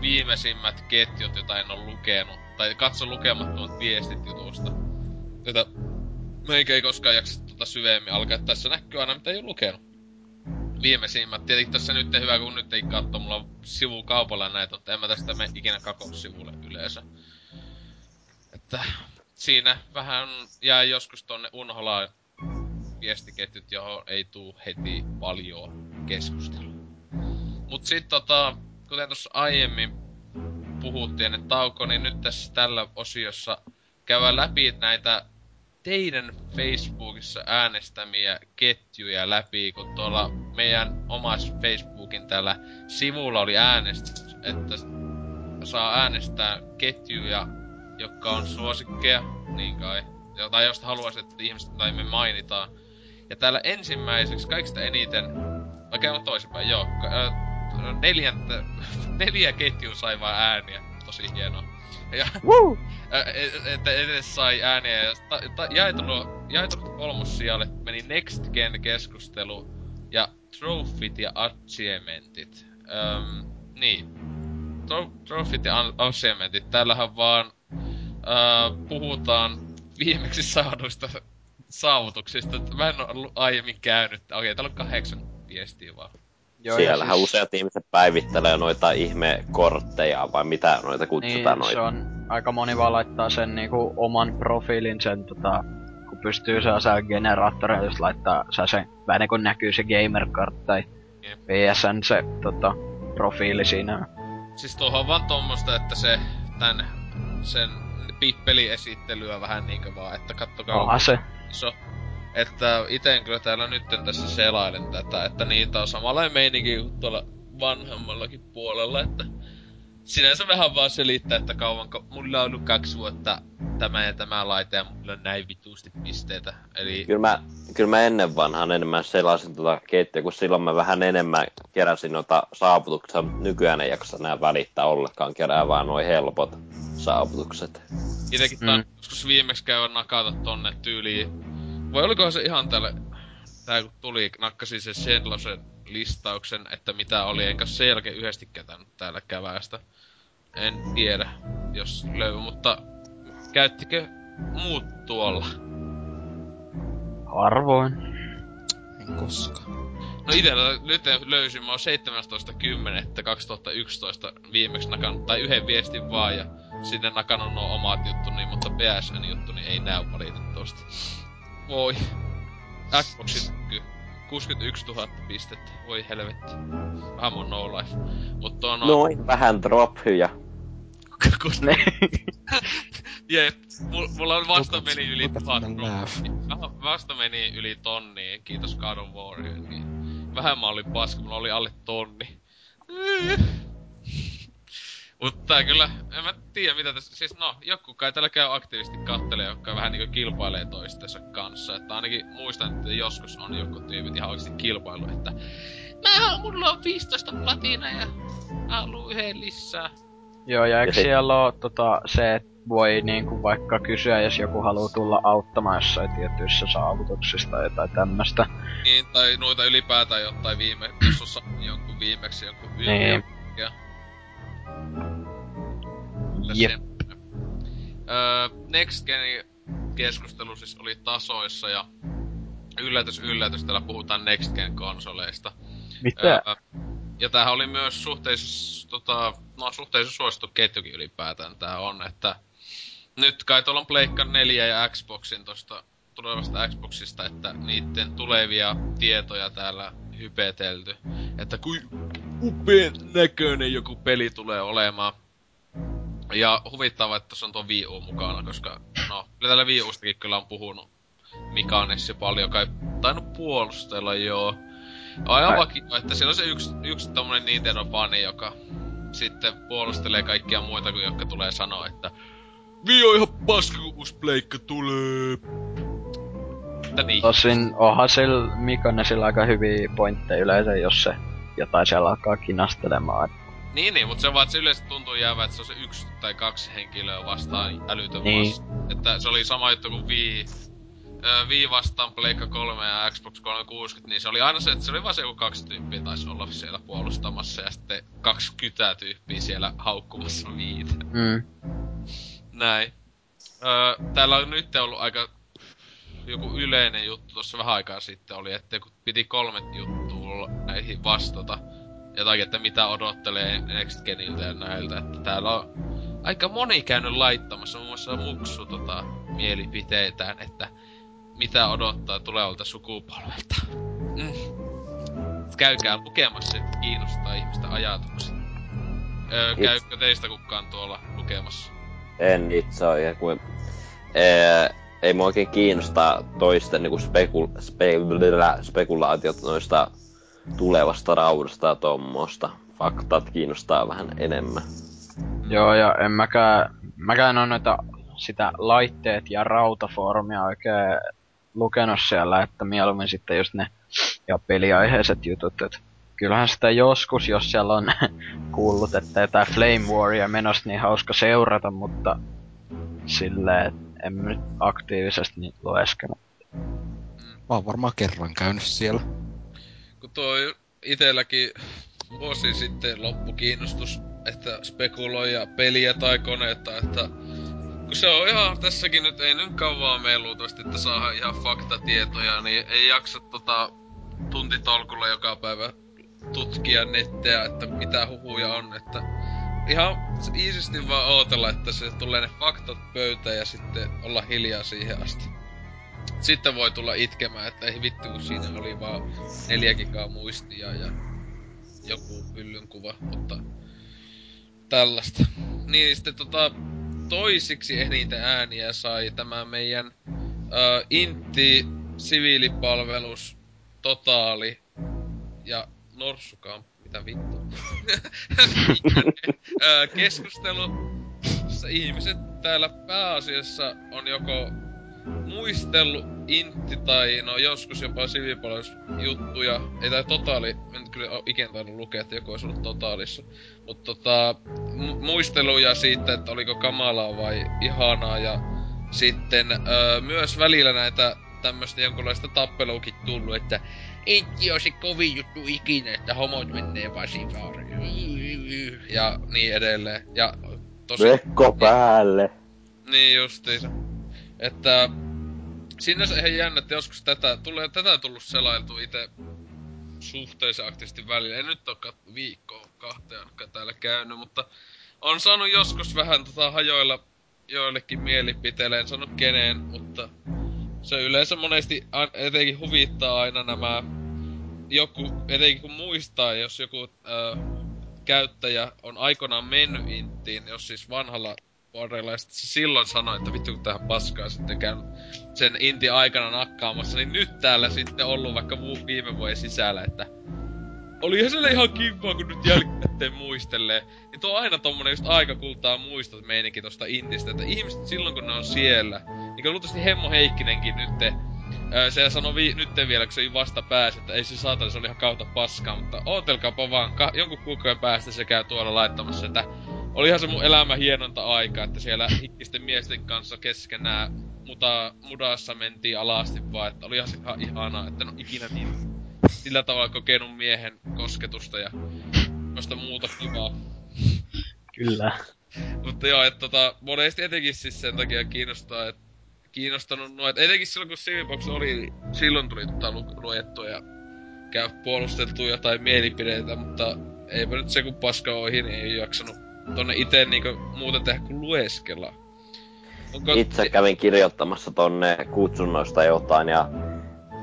viimeisimmät ketjut, joita en ole lukenut. Tai katso lukemattomat viestit jutusta. Jota meikä ei koskaan jaksa tuota syvemmin alkaa. Tässä näkyy aina mitä ei ole lukenut viimeisimmät. Tietenkin tässä nyt hyvä, kun nyt ei katso, mulla sivukaupalla näitä, mutta en mä tästä mene ikinä sivulle yleensä. Että siinä vähän jää joskus tonne unholaan viestiketjut, johon ei tuu heti paljon keskustelua. Mut sit tota, kuten tuossa aiemmin puhuttiin ennen tauko, niin nyt tässä tällä osiossa käydään läpi näitä teidän Facebookissa äänestämiä ketjuja läpi, kun tuolla meidän omassa Facebookin täällä sivulla oli äänestys, että saa äänestää ketjuja, jotka on suosikkeja, niin kai, tai josta haluaisit, että ihmiset tai me mainitaan. Ja täällä ensimmäiseksi kaikista eniten, okei okay, toisinpäin, joo, neljäntä, neljä ketjua sai vaan ääniä, tosi hienoa. Ja, Woo! että edes sai ääniä. Ja ta, ta, jaetunut, jaetunut kolmossijalle meni Next Gen keskustelu ja Trophyt ja Achievementit. Öm, niin. Tro, trophyt ja Achievementit. Täällähän vaan öö, puhutaan viimeksi saaduista saavutuksista. Mä en ole aiemmin käynyt. Okei, okay, täällä on kahdeksan viestiä vaan. Joo, Siellähän siis... useat ihmiset päivittelee noita ihmekortteja, vai mitä noita kutsutaan niin, se on aika moni vaan laittaa sen niinku oman profiilin sen tota, pystyy saa generaattoreilla just laittaa saa sen, vähän niin kuin näkyy se gamer-card tai. PSN se tota, profiili siinä. Siis tuohon on vaan tommosta, että se tän sen pippeli-esittelyä vähän niinkö vaan, että kattokaa. Onhan se. Iso että ite kyllä täällä nyt tässä selailen tätä, että niitä on samalla meininki kuin tuolla vanhemmallakin puolella, että sinänsä vähän vaan selittää, että kauanko mulla on ollut kaksi vuotta tämä ja tämä laite ja mulla on näin vituusti pisteitä. Eli... Kyllä mä, kyllä mä ennen vanhaan enemmän selasin tuota keittiä, kun silloin mä vähän enemmän keräsin noita saavutuksia. Nykyään ei jaksa nää välittää ollenkaan, kerää vaan noin helpot saavutukset. Itekin mm. joskus viimeksi käydä nakata tonne tyyliin vai olikohan se ihan tälle... Tää kun tuli, nakkasi se Shenlosen listauksen, että mitä oli, enkä sen jälkeen yhdesti ketään täällä kävästä. En tiedä, jos löydy, mutta käyttikö muut tuolla? Harvoin. En koskaan. No itellä nyt löysin, mä oon 17.10.2011 viimeksi nakannut, tai yhden viestin vaan, ja sinne nakannut nuo omat juttuni, mutta PSN juttuni ei näy valitettavasti. Voi. Xboxin näkyy. 61 000 pistettä. Voi helvetti. Vähän mun no life. Mutta on... Noin vähän hyjä. ne? Jep. Mulla on vasta meni yli tuhat Vasta meni yli tonni. Kiitos God of War. Niin vähän mä olin paska, mulla oli alle tonni. Mutta kyllä, en mä tiedä mitä tässä, siis no, joku kai täällä käy aktiivisesti kattelee, jotka vähän niinku kilpailee toistensa kanssa. Että ainakin muistan, että joskus on joku tyypit ihan oikeesti kilpailu, että mä mulla on 15 platina ja mä haluun yhden lisää. Joo, ja eikö siellä oo tota, se, että voi niinku vaikka kysyä, jos joku haluaa tulla auttamaan jossain tietyissä saavutuksissa tai jotain tämmöstä. Niin, tai noita ylipäätään jotain viime, jos on jonkun viimeksi jonkun niin. Ja Jep. Öö, Next Genin keskustelu siis oli tasoissa ja yllätys yllätys, täällä puhutaan Next Gen konsoleista. Mitä? Öö, ja tämähän oli myös suhteessa, tota, no suhteessa suosittu ketjukin ylipäätään tää on, että nyt kai tuolla on Pleikka 4 ja Xboxin tosta tulevasta Xboxista, että niiden tulevia tietoja täällä hypetelty. Että kuin upeen näköinen joku peli tulee olemaan. Ja huvittavaa, että tuossa on tuo Wii U mukana, koska no, tällä Wii Ustakin kyllä on puhunut Mikanessi paljon, kai tainnut puolustella joo. Aivan vakio, että siellä on se yksi, yksi tommonen Nintendo-fani, joka sitten puolustelee kaikkia muita kuin jotka tulee sanoa, että Wii on ihan paska, kun uusi pleikka tulee. Että niin. Tosin onhan sillä Mikanesilla aika hyviä pointteja yleensä, jos se jotain siellä alkaa kinastelemaan. Niin, niin, mutta se vaan, että se yleensä tuntuu jäävä, että se on se yksi tai kaksi henkilöä vastaan älytön niin. vasta. Että se oli sama juttu kuin Wii. Öö, Wii vastaan Pleikka 3 ja Xbox 360, niin se oli aina se, että se oli vaan se joku kaksi tyyppiä taisi olla siellä puolustamassa ja sitten kaksi kytää tyyppiä siellä haukkumassa viitä. Mm. Näin. Öö, täällä on nyt ollut aika joku yleinen juttu tuossa vähän aikaa sitten oli, että kun piti kolme juttua näihin vastata, jotakin, että mitä odottelee Next Geniltä ja näiltä, että täällä on aika moni käynyt laittamassa muun muassa Muksu tota, mielipiteitään, että mitä odottaa tulevalta sukupolvelta. Mm. Käykää lukemassa, että kiinnostaa ihmistä ajatukset. Öö, käykö teistä kukaan tuolla lukemassa? En itse ole, kuin... Ee, ei mua oikein kiinnostaa toisten niinku spekul, spe, spekulaatiot noista tulevasta raudasta ja tommosta. Faktat kiinnostaa vähän enemmän. Joo, ja en mäkään, mäkään on noita sitä laitteet ja rautafoorumia oikein lukenut siellä, että mieluummin sitten just ne ja peliaiheiset jutut, että kyllähän sitä joskus, jos siellä on kuullut, että jotain Flame Waria menossa, niin hauska seurata, mutta silleen, en nyt aktiivisesti niitä lueskenut. Mä oon varmaan kerran käynyt siellä. Kun toi itelläkin vuosi sitten loppu kiinnostus, että spekuloija peliä tai koneita, että se on ihan tässäkin nyt ei nyt kauan mene luultavasti, että saadaan ihan faktatietoja, niin ei jaksa tota tuntitolkulla joka päivä tutkia netteä, että mitä huhuja on, että ihan iisisti vaan ootella, että se tulee ne faktat pöytään ja sitten olla hiljaa siihen asti. Sitten voi tulla itkemään, että ei vittu kun siinä oli vaan neljä gigaa muistia ja joku pyllyn kuva, mutta tällaista. Niin sitten tota, toisiksi eniten ääniä sai tämä meidän uh, Intti siviilipalvelus Totaali ja Norsukamp, mitä vittu. Keskustelu. Ihmiset täällä pääasiassa on joko muistellut intti tai no joskus jopa juttuja. Ei tai totaali, en kyllä ikinä tainnut lukea, että joku olisi ollut totaalissa. Mutta tota, muisteluja siitä, että oliko kamalaa vai ihanaa ja sitten öö, myös välillä näitä tämmöstä jonkunlaista tappeluukin tullut, että Intti on se kovin juttu ikinä, että homot menee vasivaareen. Ja niin edelleen. Ja tosi... Vekko päälle. Niin justiinsa. Että sinänsä ihan jännä, että joskus tätä, tulee, tätä tullut selailtu itse suhteellisen aktiivisesti välillä. En nyt ole viikkoa kahteen ainakaan täällä käynyt, mutta on saanut joskus vähän tota hajoilla joillekin mielipiteille, en sano keneen, mutta se yleensä monesti etenkin huvittaa aina nämä joku, etenkin kun muistaa, jos joku äh, käyttäjä on aikanaan mennyt inttiin, jos siis vanhalla vuodella, ja se silloin sanoi, että vittu kun tähän paskaa sitten käyn sen inti aikana nakkaamassa, niin nyt täällä sitten ollut vaikka viime vuoden sisällä, että olihan se ihan kiva, kun nyt jälkikäteen muistelee. Niin tuo on aina tommonen just aikakultaa muistot meininki tosta intistä, että ihmiset silloin kun ne on siellä, niin luultavasti Hemmo Heikkinenkin nyt se sanoi vi- nytten vielä, kun se vasta pääsi, että ei se saatana, se oli ihan kautta paskaa, mutta ootelkaapa vaan, ka- jonkun kuukauden päästä se käy tuolla laittamassa, että olihan se mun elämä hienonta aikaa, että siellä hikkisten miesten kanssa keskenään muta, mudassa mentiin alasti vaan, että olihan se ihan ihanaa, että no ikinä niin sillä tavalla kokenut miehen kosketusta ja noista muuta kivaa. Kyllä. Mutta joo, että tota, monesti etenkin siis sen takia kiinnostaa, että kiinnostanut noita. Etenkin silloin kun Civibox oli, niin silloin tuli tota lu- luettua ja käy puolusteltu jotain mielipideitä, mutta eipä nyt se kun paska ohi, niin ei jaksanut tonne itse niinku muuten tehdä kuin lueskella. Onko... Itse kävin kirjoittamassa tonne kutsunnoista jotain ja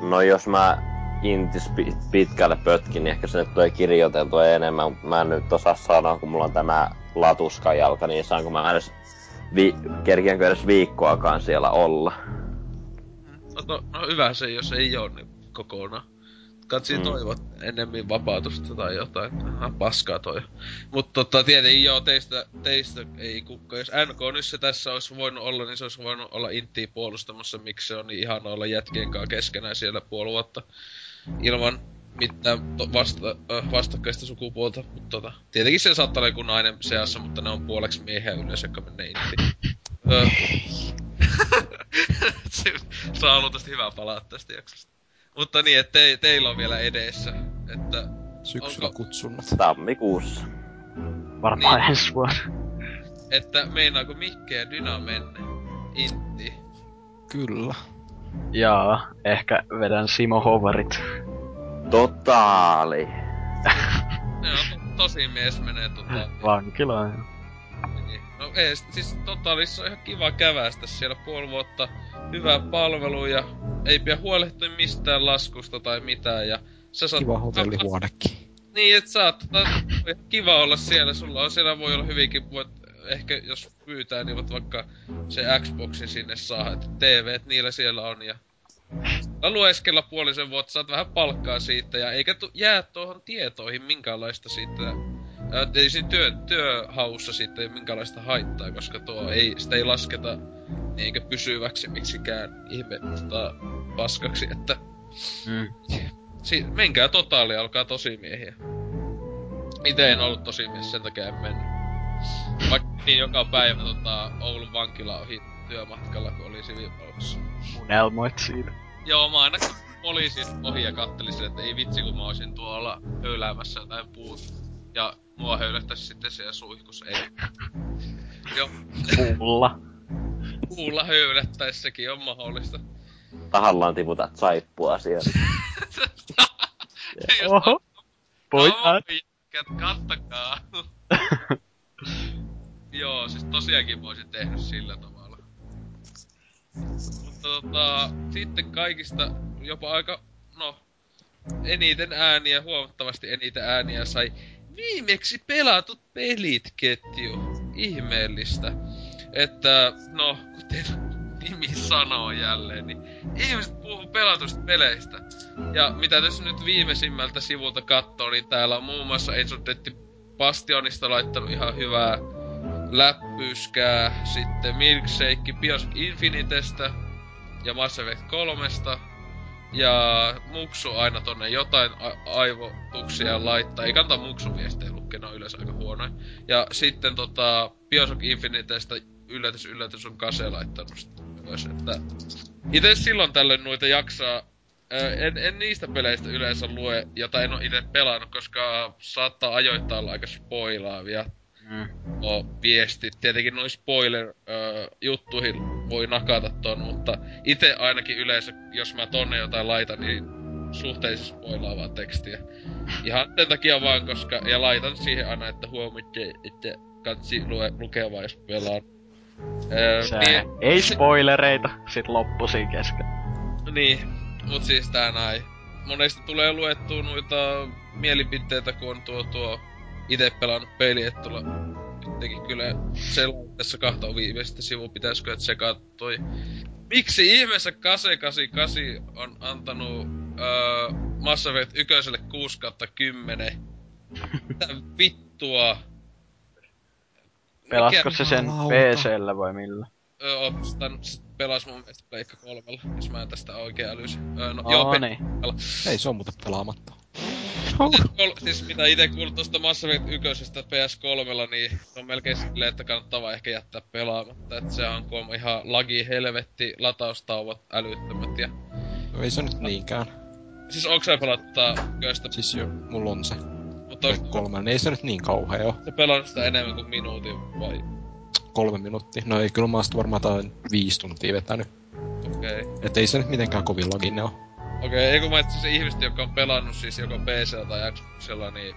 no jos mä intis pitkälle pötkin, niin ehkä se nyt tulee kirjoiteltua enemmän, mutta mä en nyt osaa sanoa, kun mulla on tämä latuskajalka, niin saanko mä edes vi- kerkiänkö edes viikkoakaan siellä olla. No, no, no hyvä se, jos ei oo niin kokonaan. Katsi mm. toivot ennemmin vapautusta tai jotain. Aha, paskaa toi. Mutta tota, tietenkin joo, teistä, teistä ei kukka. Jos NK nyt se tässä olisi voinut olla, niin se olisi voinut olla Intiä puolustamassa, miksi se on niin ihana olla jätkien kanssa keskenään siellä puoli vuotta. Ilman mitään to, vasta, vastakkaista sukupuolta, mutta tota, tietenkin se saattaa olla joku nainen seassa, mutta ne on puoleksi miehiä yleensä, jotka menee intiin. Saa luultavasti hyvää palaa tästä jaksosta. Mutta niin, että te, teillä on vielä edessä, että... Syksyllä onko... kutsunnat. Tammikuussa. Varmaan niin, ensi vuonna. Että meinaako Mikke ja Dyna mennä intiin? Kyllä. Jaa, ehkä vedän Simo Hovarit. Totaali. Joo, to, tosi mies menee tota... Vankilaan. No ei, siis totaalissa on ihan kiva kävästä siellä puoli vuotta. Hyvä palvelu ja ei pidä huolehtia mistään laskusta tai mitään ja sä saat... Kiva hotellihuonekin. Niin, et saat, tota, kiva olla siellä, sulla on siellä voi olla hyvinkin, voit ehkä jos pyytää, niin voit vaikka se Xboxin sinne saa, että TV niillä siellä on ja lueskella puolisen vuotta, saat vähän palkkaa siitä ja eikä tu- jää tuohon tietoihin minkäänlaista siitä ei siinä työ, työhaussa sitten ei minkäänlaista haittaa, koska tuo ei, sitä ei lasketa niinkö pysyväksi miksikään ihme tota, paskaksi, että Mm. si- menkää totaali, alkaa tosi miehiä. Itse en ollut tosi mies, sen takia en mennyt. Vaikka niin joka päivä tota, Oulun vankila ohi työmatkalla, kun oli siviilipalvelussa. Unelmoit siitä. Joo, mä aina poliisista ohi ja kattelisin, että ei vitsi kun mä olisin tuolla höyläämässä jotain puut. Ja mua höylättäisi sitten siellä suihkus, ei. Joo, Puulla. puulla höylättäisi, sekin on mahdollista. Tahallaan tiputat saippua siellä. Oho. Pojat. Kattakaa. Joo, siis tosiaankin voisin tehnyt sillä tavalla. Mutta tota, sitten kaikista jopa aika, no, eniten ääniä, huomattavasti eniten ääniä sai viimeksi pelatut pelit ketju. Ihmeellistä. Että, no, kuten nimi sanoo jälleen, niin ihmiset puhuu pelatusta peleistä. Ja mitä tässä nyt viimeisimmältä sivulta katsoo, niin täällä on muun muassa Enzo Detti Bastionista laittanut ihan hyvää läppyskää. Sitten Milkshake Bios Infinitestä ja Mass Effect 3. Ja Muksu aina tonne jotain a- aivotuksia laittaa. Ei kannata Muksun viestejä lukea, on yleensä aika huonoja. Ja sitten tota Bioshock Infinitestä yllätys yllätys on Kase laittanut myös, että itse silloin tällöin noita jaksaa en, en niistä peleistä yleensä lue, jota en ole itse pelannut, koska saattaa ajoittaa olla aika spoilaavia Mm. o, viestit. Tietenkin noin spoiler-juttuihin voi nakata ton, mutta itse ainakin yleensä, jos mä tonne jotain laitan, niin suhteellisen spoilaavaa tekstiä. Ihan sen takia vaan, koska... Ja laitan siihen aina, että huomitte, että katsi lue, lukea vaan, jos pelaan. Öö, Se, niin- ei spoilereita, sit loppu siinä kesken. niin, mut siis tää näin. Monesti tulee luettua noita mielipiteitä, kun on tuo, tuo ite pelannut peli, että tulla jotenkin kyllä selaa tässä kahta viimeistä sivua, pitäisikö et sekaa toi. Miksi ihmeessä Kase 88 on antanut öö, Mass Effect 1 6 kautta 10? Mitä vittua? Pelasko se sen? PCllä vai millä? Öö, ostan, pelas mun mielestä Pleikka kolmella, jos mä en tästä oikein älysin. Öö, no, Oo, joo, niin. Ei se on muuten pelaamatta. Kol- siis mitä ite kuullut tosta Mass Effect 1 PS3, niin se on melkein silleen, että kannattaa vaan ehkä jättää pelaamatta. Et se on, kun on ihan lagi helvetti, lataustauvat älyttömät ja... No ei se nyt niinkään. Siis onko sä pelata köistä, Siis jo, mulla on se. mutta onko Kolme, niin ei se nyt niin kauhea oo. sä pelannut sitä enemmän kuin minuutin vai? Kolme minuuttia. No ei, kyllä mä oon varmaan jotain viisi tuntia vetänyt. Okei. Okay. Et ei se nyt mitenkään kovin lagine oo. Okei, okay, ei kun mä siis ihmiset, jotka on pelannut siis joko PC tai Xboxilla, niin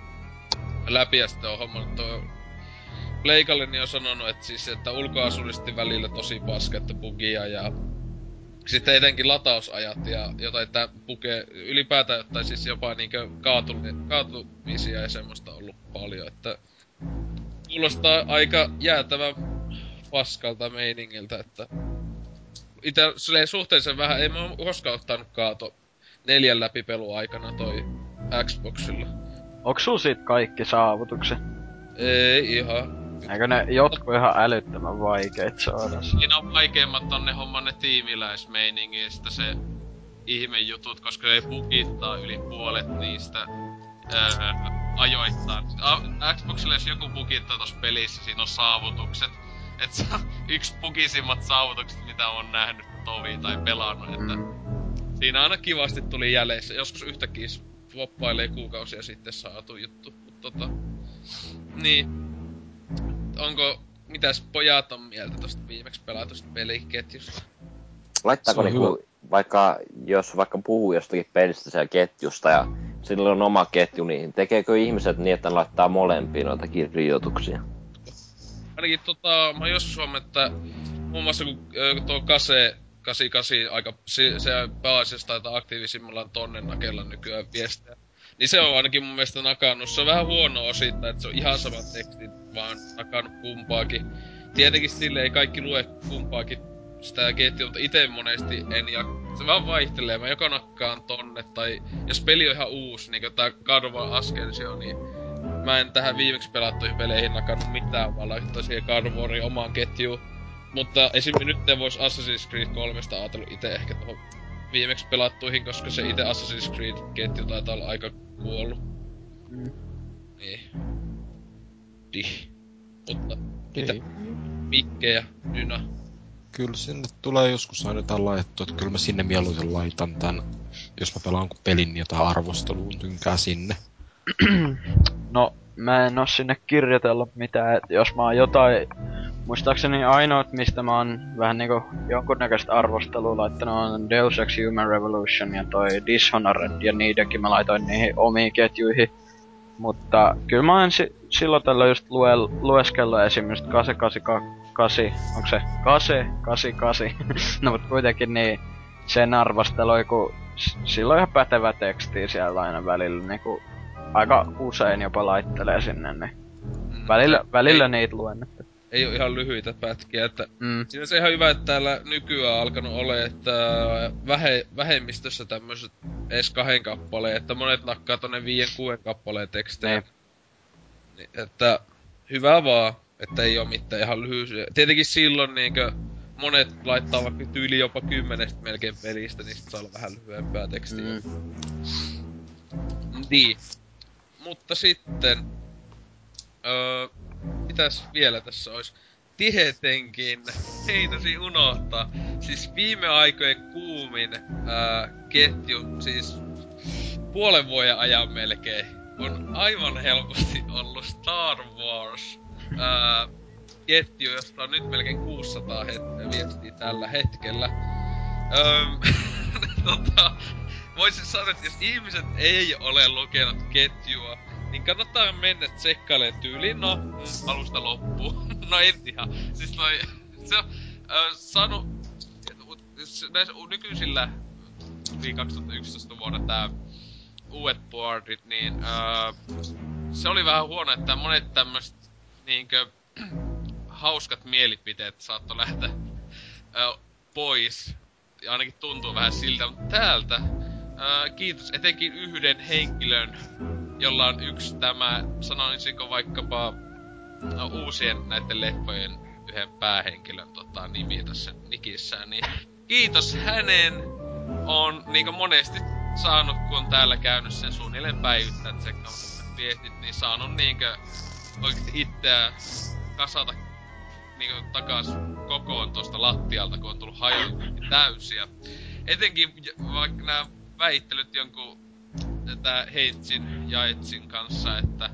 läpi ja sitten on hommannut tuo Pleikalle niin on sanonut, että siis, että ulkoasullisesti välillä tosi paska, että bugia ja sitten etenkin latausajat ja jotain tää buge, ylipäätään jotain siis jopa niinkö kaatumi- kaatumisia ja semmoista ollut paljon, että kuulostaa aika jäätävän paskalta meiningiltä, että silleen suhteellisen vähän, ei mä koskaan ottanut kaato neljän läpi pelu aikana toi Xboxilla. Onks sul sit kaikki saavutukset? Ei ihan. Eikö ne jotkut ihan älyttömän vaikeit saada? Siinä on vaikeimmat on ne homman ne tiimiläismeiningistä se ihmejutut, koska ne bugittaa yli puolet niistä öö, ajoittain. A- Xboxille jos joku bugittaa tossa pelissä, siinä on saavutukset. Et se on yksi bugisimmat saavutukset, mitä on nähnyt tovi tai pelannut, että siinä aina kivasti tuli jäljessä. Joskus yhtäkkiä floppailee kuukausia sitten saatu juttu. Mut tota, niin. Onko, mitäs pojat on mieltä tosta viimeksi pelatusta peliketjusta? Laittaako niinku, vaikka, jos vaikka puhuu jostakin pelistä siellä ketjusta ja sillä on oma ketju, niin tekeekö ihmiset niin, että ne laittaa molempiin noita kirjoituksia? Ainakin tota, mä oon joskus huomannut, että muun muassa kun ö, tuo Kase 88 aika, se, se pääasiassa taitaa aktiivisimmallaan tonne nakella nykyään viestejä. Niin se on ainakin mun mielestä nakannut. Se on vähän huono osittain, että se on ihan samat tekstit, vaan nakannut kumpaakin. Tietenkin sille ei kaikki lue kumpaakin sitä ketjua, mutta itse monesti en ja se vaan vaihtelee. Mä joko nakkaan tonne, tai jos peli on ihan uusi, niin kuin tää God of Ascension, niin mä en tähän viimeksi pelattuihin peleihin nakannut mitään, vaan laittaa siihen Warin omaan ketjuun. Mutta esimerkiksi nyt vois Assassin's Creed 3 ajatellut itse ehkä tuohon viimeksi pelattuihin, koska se itse Assassin's Creed-ketju taitaa olla aika kuollut. Mm. Niin. Dih. Mutta mitä? Mikke ja Dyna. Kyllä sinne tulee joskus aina jotain laitettu, että kyllä mä sinne mieluiten laitan tän, jos mä pelaan kun pelin niin jotain arvosteluun tynkää sinne. No, mä en oo sinne kirjoitellut mitään, et jos mä oon jotain... Muistaakseni ainoat, mistä mä oon vähän niinku jonkunnäköistä arvostelua laittanut on Deus Ex Human Revolution ja toi Dishonored, ja niidenkin mä laitoin niihin omiin ketjuihin. Mutta kyllä mä oon si- silloin tällä just lue, lueskellut esimerkiksi 888, onko se 888? no mut kuitenkin niin sen arvosteloi, kun s- sillä on ihan pätevä teksti siellä aina välillä, niinku aika usein jopa laittelee sinne, niin Mm. välillä, välillä niitä luen. Että. Ei ole ihan lyhyitä pätkiä, että Mm. Siinä se ihan hyvä, että täällä nykyään alkanut ole, että vähe, vähemmistössä tämmöiset edes kahden kappaleen, että monet nakkaa tonne viien kuuden kappaleen tekstejä. Niin. Niin, että hyvä vaan, että ei oo mitään ihan lyhyisiä. Tietenkin silloin niinkö monet laittaa vaikka tyyli jopa kymmenestä melkein pelistä, niin sit saa olla vähän lyhyempää tekstiä. Mm. Niin. Mutta sitten... Öö, mitäs vielä tässä olisi? Tietenkin, heinäsi unohtaa. Siis viime aikojen kuumin ää, ketju, siis puolen vuoden ajan melkein, on aivan helposti ollut Star Wars ää, ketju, josta on nyt melkein 600 het- viestiä tällä hetkellä. Öm, tota, voisin sanoa, että jos ihmiset ei ole lukenut ketjua, niin kannattaa mennä tsekkailemaan tyyliin, no, alusta loppuun. no en ihan. Siis noi, se on äh, saanut, näissä nykyisillä, yli 2011 vuonna tää uudet boardit, niin äh, se oli vähän huono, että monet tämmöiset niinkö hauskat mielipiteet saattoi lähteä äh, pois. Ja ainakin tuntuu vähän siltä, mutta täältä äh, kiitos etenkin yhden henkilön, jolla on yksi tämä, sanoisinko vaikkapa no, uusien näiden leffojen yhden päähenkilön tota, nimi tässä nikissään, niin kiitos hänen on niinku monesti saanut, kun on täällä käynyt sen suunnilleen päivittäin tsekkaamassa viestit, niin saanut niinkö oikeesti itseä kasata niinku takas kokoon tuosta lattialta, kun on tullut hajotettu täysiä. Etenkin vaikka nämä väittelyt jonkun tätä Heitsin ja Etsin kanssa, että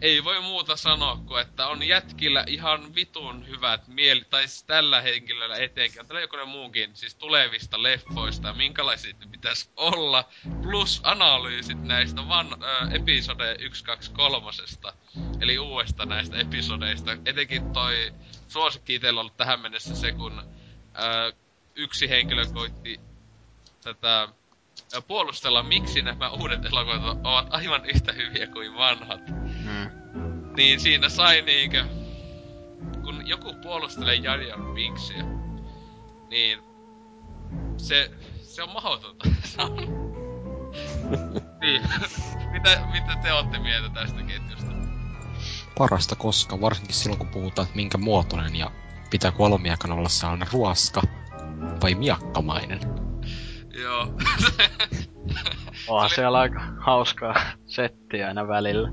ei voi muuta sanoa kuin, että on jätkillä ihan vitun hyvät mieli, tai siis tällä henkilöllä etenkin, tällä jokunen muukin, siis tulevista leffoista, minkälaisia ne pitäisi olla, plus analyysit näistä van, ö, episode 1, 2, 3, eli uudesta näistä episodeista. Etenkin toi suosikki itsellä ollut tähän mennessä se, kun ö, yksi henkilö koitti tätä puolustella, miksi nämä uudet elokuvat ovat aivan yhtä hyviä kuin vanhat. Mm. Niin siinä sai niinkö... Kun joku puolustelee Jar Jar Binksia, niin se, se on mahdotonta. Niin. mitä, mitä te olette mieltä tästä ketjusta? Parasta koska, varsinkin silloin kun puhutaan, että minkä muotoinen ja pitää kolmiakan olla sellainen ruoska vai miakkamainen. Joo. Onhan Se siellä aika hauskaa settiä aina välillä.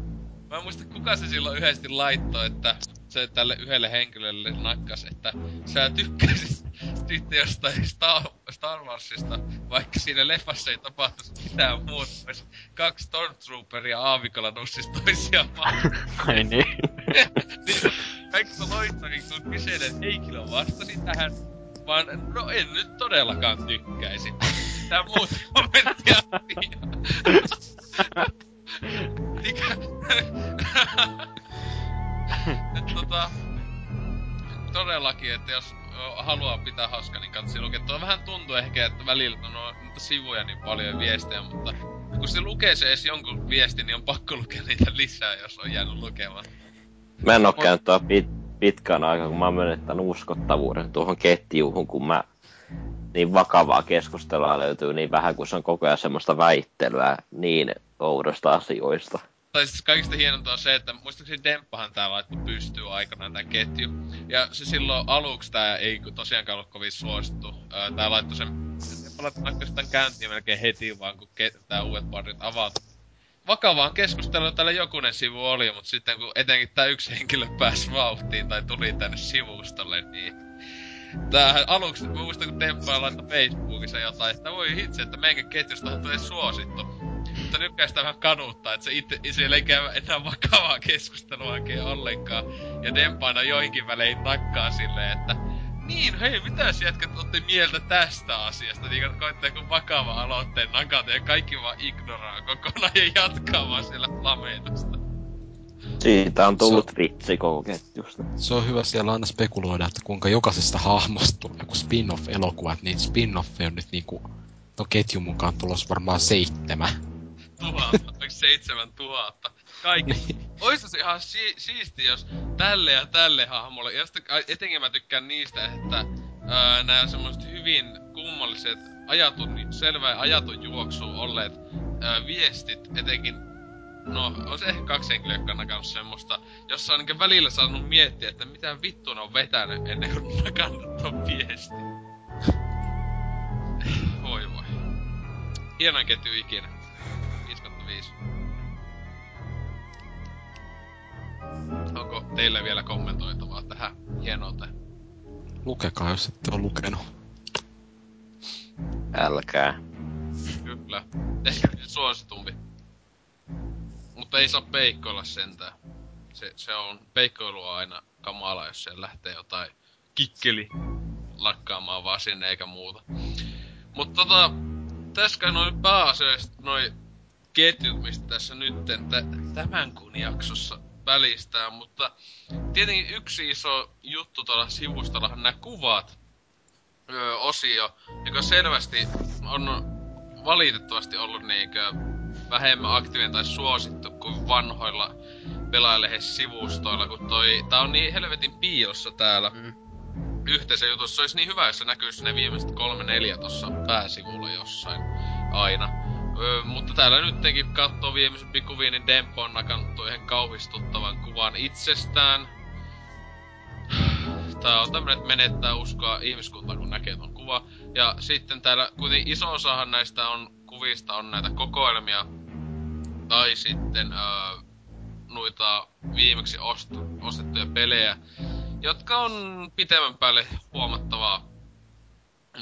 Mä en muista kuka se silloin yhdesti laittoi, että se tälle yhdelle henkilölle nakkas, että sä tykkäisit sitten jostain Star, Star Warsista, vaikka siinä leffassa ei tapahtuisi mitään muuta, olisi kaksi Stormtrooperia aavikolla nussis toisiaan. Ai niin. niin, kaikista loistavin, kun kyseinen henkilö vastasi tähän, vaan no en nyt todellakaan tykkäisi. Tää muuta kommenttia. Mikä... Tota... Todellakin, että jos haluaa pitää hauska, niin kannattaa lukea. Tuo vähän tuntuu ehkä, että välillä on noita sivuja niin paljon viestejä, mutta kun se lukee se edes jonkun viestin, niin on pakko lukea niitä lisää, jos on jäänyt lukemaan. Mä en oo käynyt pit, pitkään aikaa, kun mä oon menettänyt uskottavuuden tuohon ketjuuhun, kun mä niin vakavaa keskustelua löytyy niin vähän, kun se on koko ajan semmoista väittelyä niin oudosta asioista. Tai siis kaikista hienointa on se, että muistaakseni Demppahan tää laittoi pystyy aikana tää ketju. Ja se silloin aluksi tää ei tosiaankaan ollut kovin suosittu. Tää laittoi sen, Demppa laittoi käyntiin melkein heti vaan kun ke- tää uudet bardit avautui. Vakavaa keskustelua täällä jokunen sivu oli, mutta sitten kun etenkin tää yksi henkilö pääsi vauhtiin tai tuli tänne sivustolle, niin Tää aluksi, mä muistan kun Demppa laittoi Facebookissa jotain, että voi hitse, että meidän ketjusta tulee suosittu mutta nykyään vähän kaduttaa, että se itse, siellä ei käy enää vakavaa keskustelua oikein ollenkaan. Ja Dempaina joihinkin välein nakkaa silleen, että niin, hei, mitä jätkät otte mieltä tästä asiasta? Niin koittaa joku vakava aloitteen nakata ja kaikki vaan ignoraa kokonaan ja jatkaa vaan siellä plameetosta. Siitä on tullut se, vitsi koko ketjusta. Se on hyvä siellä aina spekuloida, että kuinka jokaisesta hahmosta tulee joku spin-off-elokuva, että niitä spin on nyt niinku, no ketjun mukaan tulos varmaan seitsemän tuhatta, seitsemän tuhatta. Kaikki. Niin. Ois se ihan si- siisti, jos tälle ja tälle hahmolle, ja sitten etenkin mä tykkään niistä, että ää, nämä semmoiset hyvin kummalliset ajatun, selvä ajatun juoksu olleet ää, viestit, etenkin No, on se ehkä kaksi henkilöä, jotka on nakannut semmoista, jossa on niin välillä saanut miettiä, että mitä vittu ne on vetänyt ennen kuin nakannut ton viesti. voi voi. Hienoin ketju ikinä. 5. Onko teille vielä kommentoitavaa tähän hienouteen? Lukekaa, jos ette ole lukenut. Älkää. Kyllä. Ehkä suositumpi. Mutta ei saa peikkoilla sentään. Se, se on, peikkoilu on aina kamala, jos se lähtee jotain kikkeli lakkaamaan vaan sinne eikä muuta. Mutta tota, tässä noin pääasiallisesti noin ketjut, mistä tässä nytten t- tämän kuun jaksossa välistää, mutta tietenkin yksi iso juttu tuolla sivustolla on nämä kuvat öö, osio, joka selvästi on valitettavasti ollut niinkö vähemmän aktiivinen tai suosittu kuin vanhoilla pelaajalehden-sivustoilla, kun toi, tää on niin helvetin piilossa täällä mm. yhteisö jutussa. Se olisi niin hyvä, jos se näkyisi ne viimeiset kolme neljä tossa pääsivulla jossain aina. Öö, mutta täällä nyttenkin katsoo viimeisempi kuvia, niin Dempo on nakannut ihan kauhistuttavan kuvan itsestään. Tää on tämmönen, että menettää uskoa ihmiskuntaa, kun näkee ton kuva. Ja sitten täällä kuitenkin iso osahan näistä on kuvista on näitä kokoelmia. Tai sitten öö, noita viimeksi ost- ostettuja pelejä, jotka on pitemmän päälle huomattavaa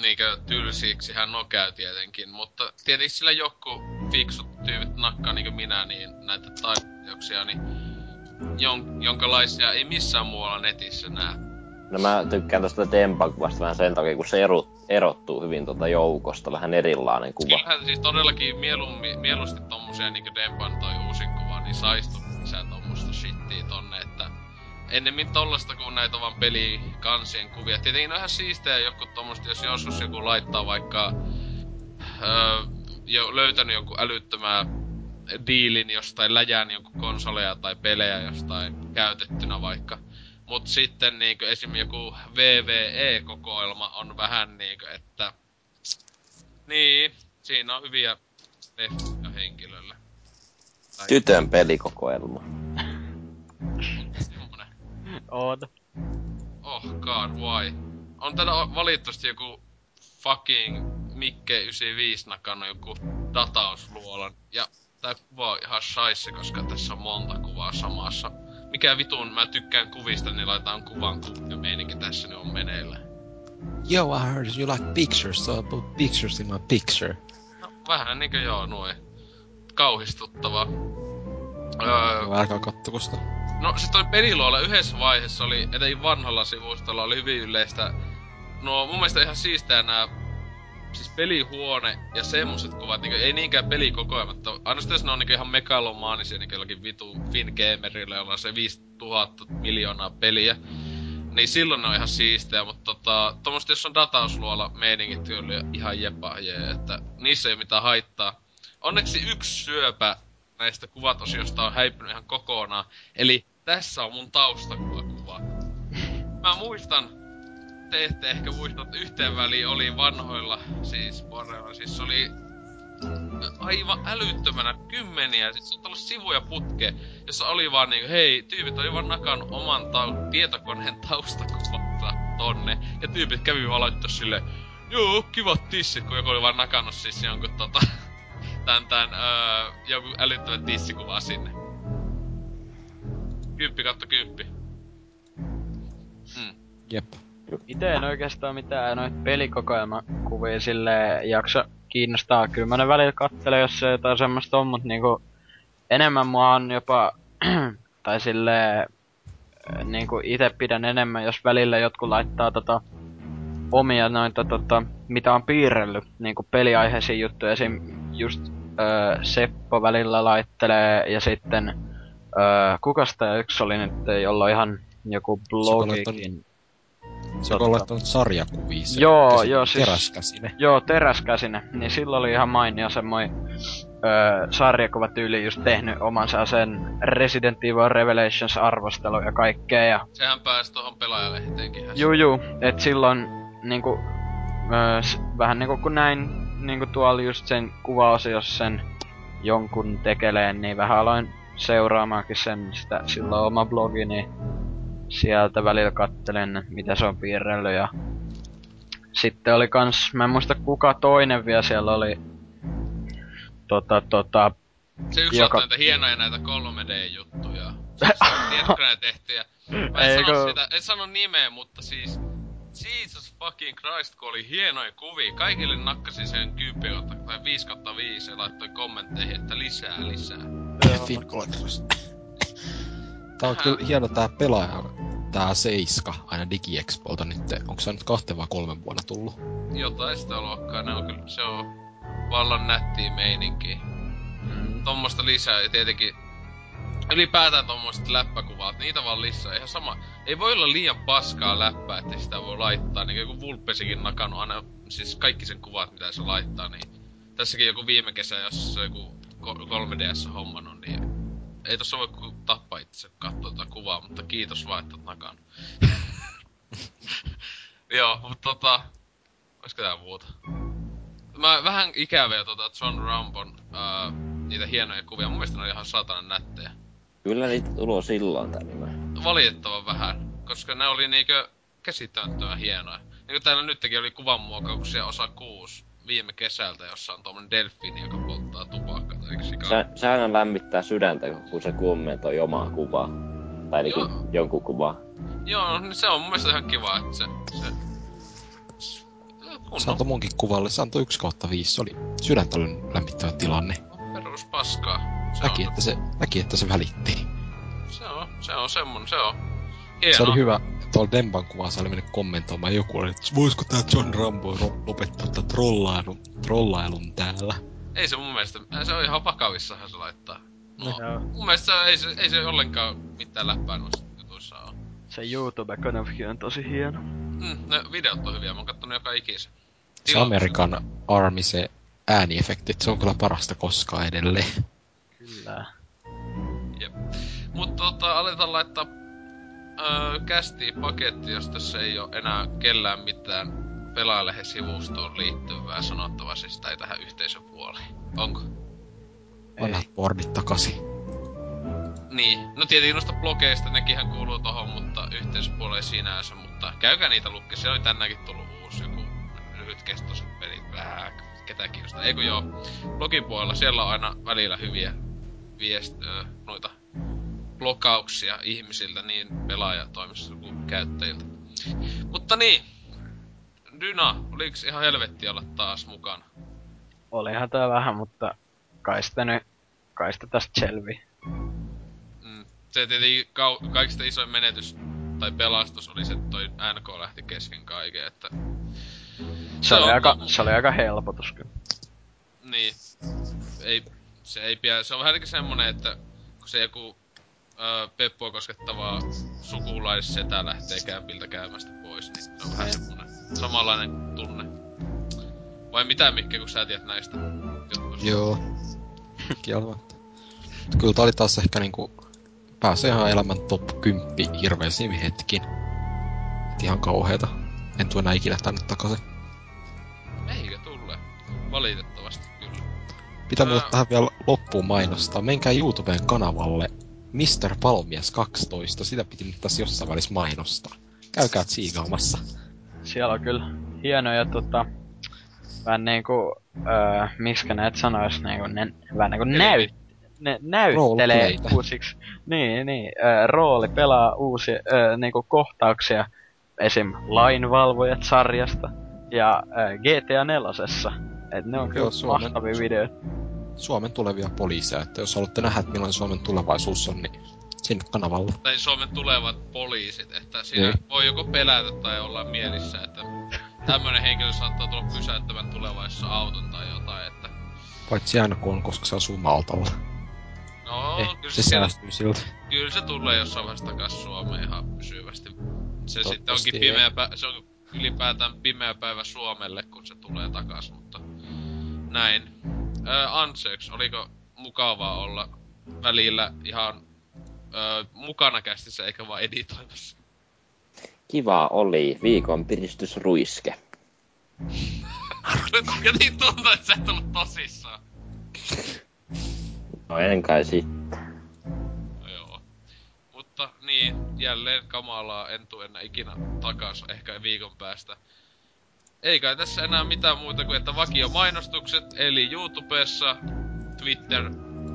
niinkö tylsiiksi hän no käy tietenkin, mutta tietenkin sillä joku fiksut tyypit nakkaa niinkö minä, niin näitä taideteoksia, niin jon, jonkalaisia ei missään muualla netissä näe. No mä tykkään tästä Dempakuvasta vähän sen takia, kun se erot, erottuu hyvin tuota joukosta, vähän erilainen kuva. Kyllähän siis todellakin mieluummi, mieluusti tommosia niinku Dempan toi uusin kuva, niin saistu lisää tommosta shittiä tonne, että ennemmin tollasta kuin näitä vaan pelikansien kuvia. Tietenkin on ihan siistejä joku tommoista, jos joskus joku laittaa vaikka öö, jo löytänyt jonkun älyttömää diilin jostain läjään jonkun konsoleja tai pelejä jostain käytettynä vaikka. Mut sitten niinkö esim. joku VVE-kokoelma on vähän niinkö, että... Niin, siinä on hyviä leffoja henkilölle. Tai... Tytön pelikokoelma. On. Oh god, why? On täällä valitettavasti joku fucking Mikke 95 nakannut joku datausluolan. Ja tää kuva on ihan shaisse, koska tässä on monta kuvaa samassa. Mikä vitun, mä tykkään kuvista, niin laitetaan kuvan ja meininki tässä niin on meneillä. Yo, I heard you like pictures, so I put pictures in my picture. No, vähän niinkö joo, noin. Kauhistuttavaa. Öö, älkää kattoko sitä. No siis toi peliluola yhdessä vaiheessa oli, etenkin vanhalla sivustolla oli hyvin yleistä. No mun mielestä ihan siistää nää siis pelihuone ja semmoset kuvat, niinku, ei niinkään pelikokoelmat. Ainoastaan jos ne on niinku ihan megalomaanisia niinku jollakin vitu Fingamerilla, jolla on se 5000 miljoonaa peliä. Niin silloin ne on ihan siistejä, mutta tota, tommoset jos on datausluola meiningit kyllä ihan jepa jee, että niissä ei mitään haittaa. onneksi yksi syöpä näistä kuvatosiosta on häipynyt ihan kokonaan. Eli tässä on mun taustakuva. Mä muistan, te ette ehkä muista, että yhteen väliin oli vanhoilla, siis Borreilla, siis se oli aivan älyttömänä kymmeniä, sit se on tullut sivuja putke, jossa oli vaan niinku, hei, tyypit oli vaan nakannut oman tau- tietokoneen taustakuvansa tonne, ja tyypit kävi vaan laittaa sille, joo, kivat tissit, kun joku oli vaan nakannut siis jonkun tota, tän tän, öö, joku älyttömän tissikuva sinne. Kymppi katto kymppi. Mm. Jep. Itse en oikeastaan mitään noit pelikokoelmakuvia sille jakso kiinnostaa. Kyllä mä ne välillä kattelen, jos se jotain semmoista on, mut niinku enemmän mua on jopa, tai sille niinku itse pidän enemmän, jos välillä jotkut laittaa tota omia noita tota, mitä on piirrellyt, niinku peliaiheisia juttuja. Esim. just öö, Seppo välillä laittelee ja sitten öö, kukasta yksi oli nyt, jolla on ihan joku blogikin. Se on laittanut sarjakuvia. Se Joo, käsi- joo, siis- Teräskäsinen. Joo, teräskäsine. Niin silloin oli ihan mainio semmoinen öö, sarjakuvatyyli just tehnyt omansa sen Resident Evil Revelations arvostelu ja kaikkea. Ja Sehän pääsi tohon pelaajalehteenkin. juu, juu, et silloin niinku, öö, s- vähän niinku kun näin niinku tuolla just sen kuvaosiossa sen jonkun tekeleen, niin vähän aloin seuraamaankin sen sitä silloin oma blogi, niin sieltä välillä kattelen, mitä se on piirrellyt ja sitten oli kans, mä en muista kuka toinen vielä siellä oli, tota, tota, Se yksi Joka- näitä hienoja näitä 3D-juttuja. Siis Tietokoneen tehtyjä. Mä en Eikö- sano sitä, en sano nimeä, mutta siis... Jesus fucking Christ, kun oli hienoja kuvia. Kaikille nakkasi sen 10 kautta, tai 5 kautta 5 ja laittoi kommentteihin, että lisää, lisää. Tää on kyllä hieno tää pelaaja, tää Seiska, aina DigiExpolta nyt. Onko se nyt kahteen vai kolmen vuonna tullut? Jotain sitä luokkaa, ne on kyllä, se on vallan nättiä meininkiä. mm, Tommosta lisää ja tietenkin ylipäätään tommoset läppäkuvat, niitä vaan lisää. Ihan sama, ei voi olla liian paskaa läppää, että sitä voi laittaa. Niin joku Vulpesikin nakannut aina, siis kaikki sen kuvat, mitä se laittaa, niin tässäkin joku viime kesä, jos se joku ko- 3DS hommannut, niin ei tossa voi ku tappaa itse katsoa tätä kuvaa, mutta kiitos vaan, että nakannut. Joo, mutta tota, olisiko tää muuta? Mä vähän ikäviä tota John Rambon ää, niitä hienoja kuvia. Mun mielestä ne oli ihan saatanan nättejä. Kyllä niitä tulo silloin tänne. Valitettavan vähän, koska ne oli niinkö käsittämättömän hienoja. Niinku täällä nytkin oli kuvanmuokauksia osa 6 viime kesältä, jossa on tommonen delfiini, joka Se, aina lämmittää sydäntä, kun se kommentoi omaa kuvaa. Tai niinku jonkun kuvaa. Joo, niin se on mun mielestä ihan kiva, että se... se... Se antoi munkin kuvalle, se antoi 1 kautta 5. Se oli sydäntä lämmittävä tilanne. perus paskaa. Se Näki, on, että se, näki, että se välitti. se on, se on semmonen, se on. Hieno. Se oli hyvä. Tuolla Demban kuvassa oli mennyt kommentoimaan joku oli, että voisiko tää John Rambo lopettaa tää trollailun, trollailun täällä. Ei se mun mielestä, se on ihan vakavissahan se laittaa. No, Joo. mun mielestä se, ei, se, ei se ollenkaan mitään läppää noissa jutuissa oo. se YouTube-kanavakin on tosi hieno. Mm, ne videot on hyviä, mä oon kattonut joka ikisen. Se Amerikan Army, se ääniefektit, se on kyllä parasta koskaan edelleen. Kyllä. Jep. Mut tota, aletaan laittaa öö, kästiin paketti, jos tässä ei oo enää kellään mitään pelaajalehen sivustoon liittyvää sanottavaa, siis tai tähän yhteisöpuoleen. Onko? Vanhat bordit takaisin. Niin, no tietenkin noista blogeista nekinhän kuuluu tohon, mutta yhteispuoleen sinänsä, mutta käykää niitä lukki. Siellä oli tänäänkin tullut uusi joku lyhytkestoiset pelit, vähän ketä kiinnostaa. Eikö joo, blogin puolella siellä on aina välillä hyviä viest, ö, noita blokauksia ihmisiltä, niin pelaajatoimistossa kuin käyttäjiltä. Mutta niin, Dyna, oliks ihan helvetti olla taas mukana? Olihan tää vähän, mutta kai sitä nyt, kai sitä tästä selvi. Mm. Se tietenkin kau- kaikista isoin menetys tai pelastus oli se, että toi NK lähti kesken kaiken, että... Se, oli on- aika, se oli aika helpotus kyllä. Niin. Ei, se ei pidä, se on vähän semmonen, että kun se joku öö, Peppua koskettava sukulaissetä lähtee kämpiltä käymästä pois, niin se on vähän semmonen samanlainen tunne. Vai mitä Mikke, kun sä tiedät näistä jutuista? Joo. Kieltämättä. Mut Kyllä tää oli taas ehkä niinku... Pääsee ihan elämän top 10 hirveisiin hetkin. Et ihan kauheeta. En tuu enää ikinä tänne takaisin. Eikö tule? Valitettavasti kyllä. Pitää Ää. tähän vielä loppuun mainostaa. Menkää YouTubeen kanavalle Mr. Palmies 12. Sitä piti nyt tässä jossain välissä mainostaa. Käykää tsiigaamassa. Siellä on kyllä hienoja tota... Vähän niinku... Öö, miskä näet sanois niinku ne... Vähän niinku näy... Ne näyttelee uusiksi... Niin, niin. Öö, rooli pelaa uusia öö, niinku kohtauksia. Esim. Lainvalvojat sarjasta. Ja öö, GTA 4. Et ne on kyllä Suomen- mahtavia videoita. Suomen tulevia poliiseja, että jos haluatte nähdä, että millainen Suomen tulevaisuus on, niin sinne kanavalle. Tai Suomen tulevat poliisit, että siinä Niin. voi joko pelätä tai olla mielissä, että tämmönen henkilö saattaa tulla pysäyttämään tulevaisuudessa auton tai jotain, että Paitsi aina kun on, koska se asuu Maltalla. no, eh, kyllä se se, säästyy siltä. kyllä se tulee jossain vaiheessa takas Suomeen ihan pysyvästi. Se sitten onkin pimeä pä- se on ylipäätään pimeä päivä Suomelle, kun se tulee takas, mutta näin. Öö, Anseks, oliko mukavaa olla välillä ihan öö, mukana kästissä eikä vaan editoimassa? Kiva oli viikon piristysruiske. Jotenkin tuntuu, että sä et ollut tosissaan. No en kai sitten. No joo. Mutta niin, jälleen kamalaa, en tuu enää ikinä takas, ehkä viikon päästä. Ei kai tässä enää mitään muuta kuin, että vakio mainostukset, eli YouTubessa, Twitter,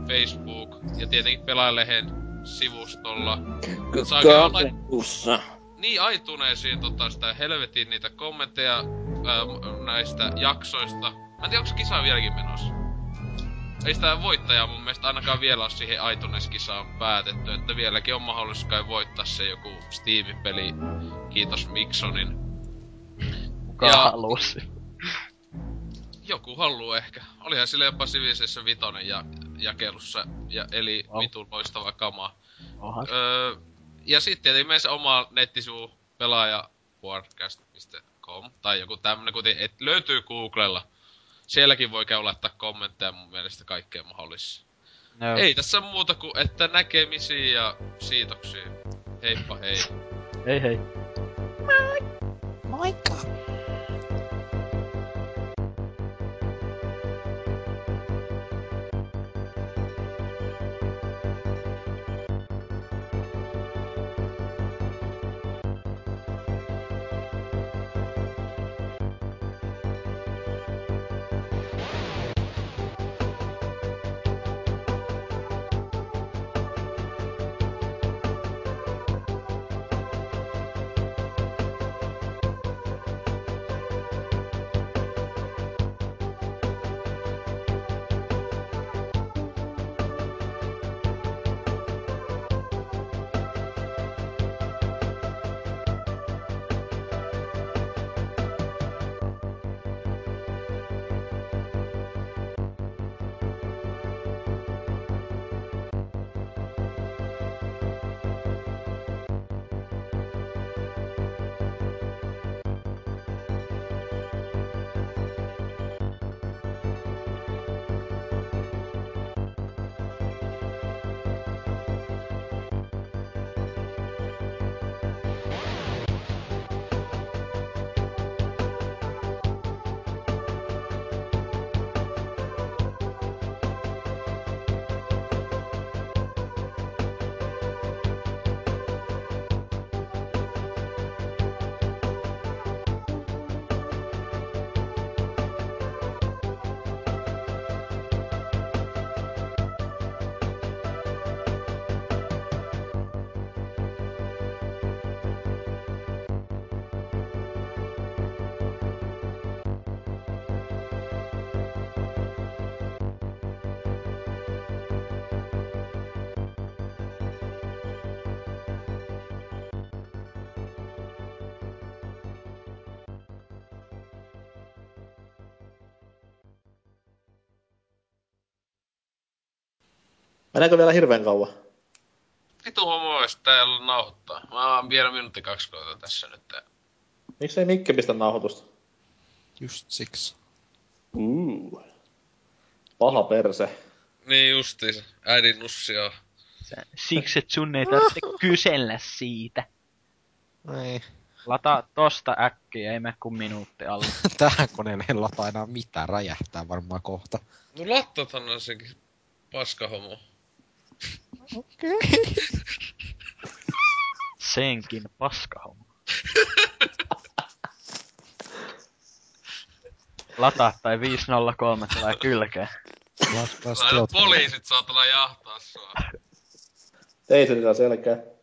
Facebook ja tietenkin Pelaalehen sivustolla. Saakaa olla- Ussa. Niin iTunesiin tota sitä helvetin niitä kommentteja ää, näistä jaksoista. Mä en tiedä, onko se kisa vieläkin menossa. Ei sitä voittajaa mun mielestä ainakaan vielä ole siihen iTunes-kisaan päätetty, että vieläkin on mahdollisuus kai voittaa se joku Steam-peli. Kiitos Miksonin. Kuka Ja- halusi. Joku haluu ehkä. Olihan sillä jopa Civilization vitonen ja, jakelussa, ja, eli Wow. vitun loistava kamaa. Onhan. Öö, ja sitten tietenkin meissä oma nettisivu pelaajapodcast.com tai joku tämmönen, kuten et, löytyy Googlella. Sielläkin voi käydä laittaa kommentteja mun mielestä kaikkea mahdollista. Joo. Ei tässä muuta kuin, että näkemisiä ja siitoksia. Heippa hei. Hei hei. Meneekö vielä hirveän kauan? Vitu homo olisi täällä nauhoittaa. Mä oon vielä minuutti kaksi kohtaa tässä nyt. Miksei Mikke pistä nauhoitusta? Just siksi. Uh. Paha perse. Niin justiinsa. Äidin nussia. Siksi, et sun ei tarvitse kysellä siitä. Ei. Lataa tosta äkkiä, ei me kun minuutti alle. Tähän koneelle ei lata enää mitään, räjähtää varmaan kohta. No lattathan on senkin paskahomo. Okei. Senkin paskahomma. Lataa tai 503 tulee kylkeen. Las, las, poliisit saatana jahtaa sua. Teiserillä selkää.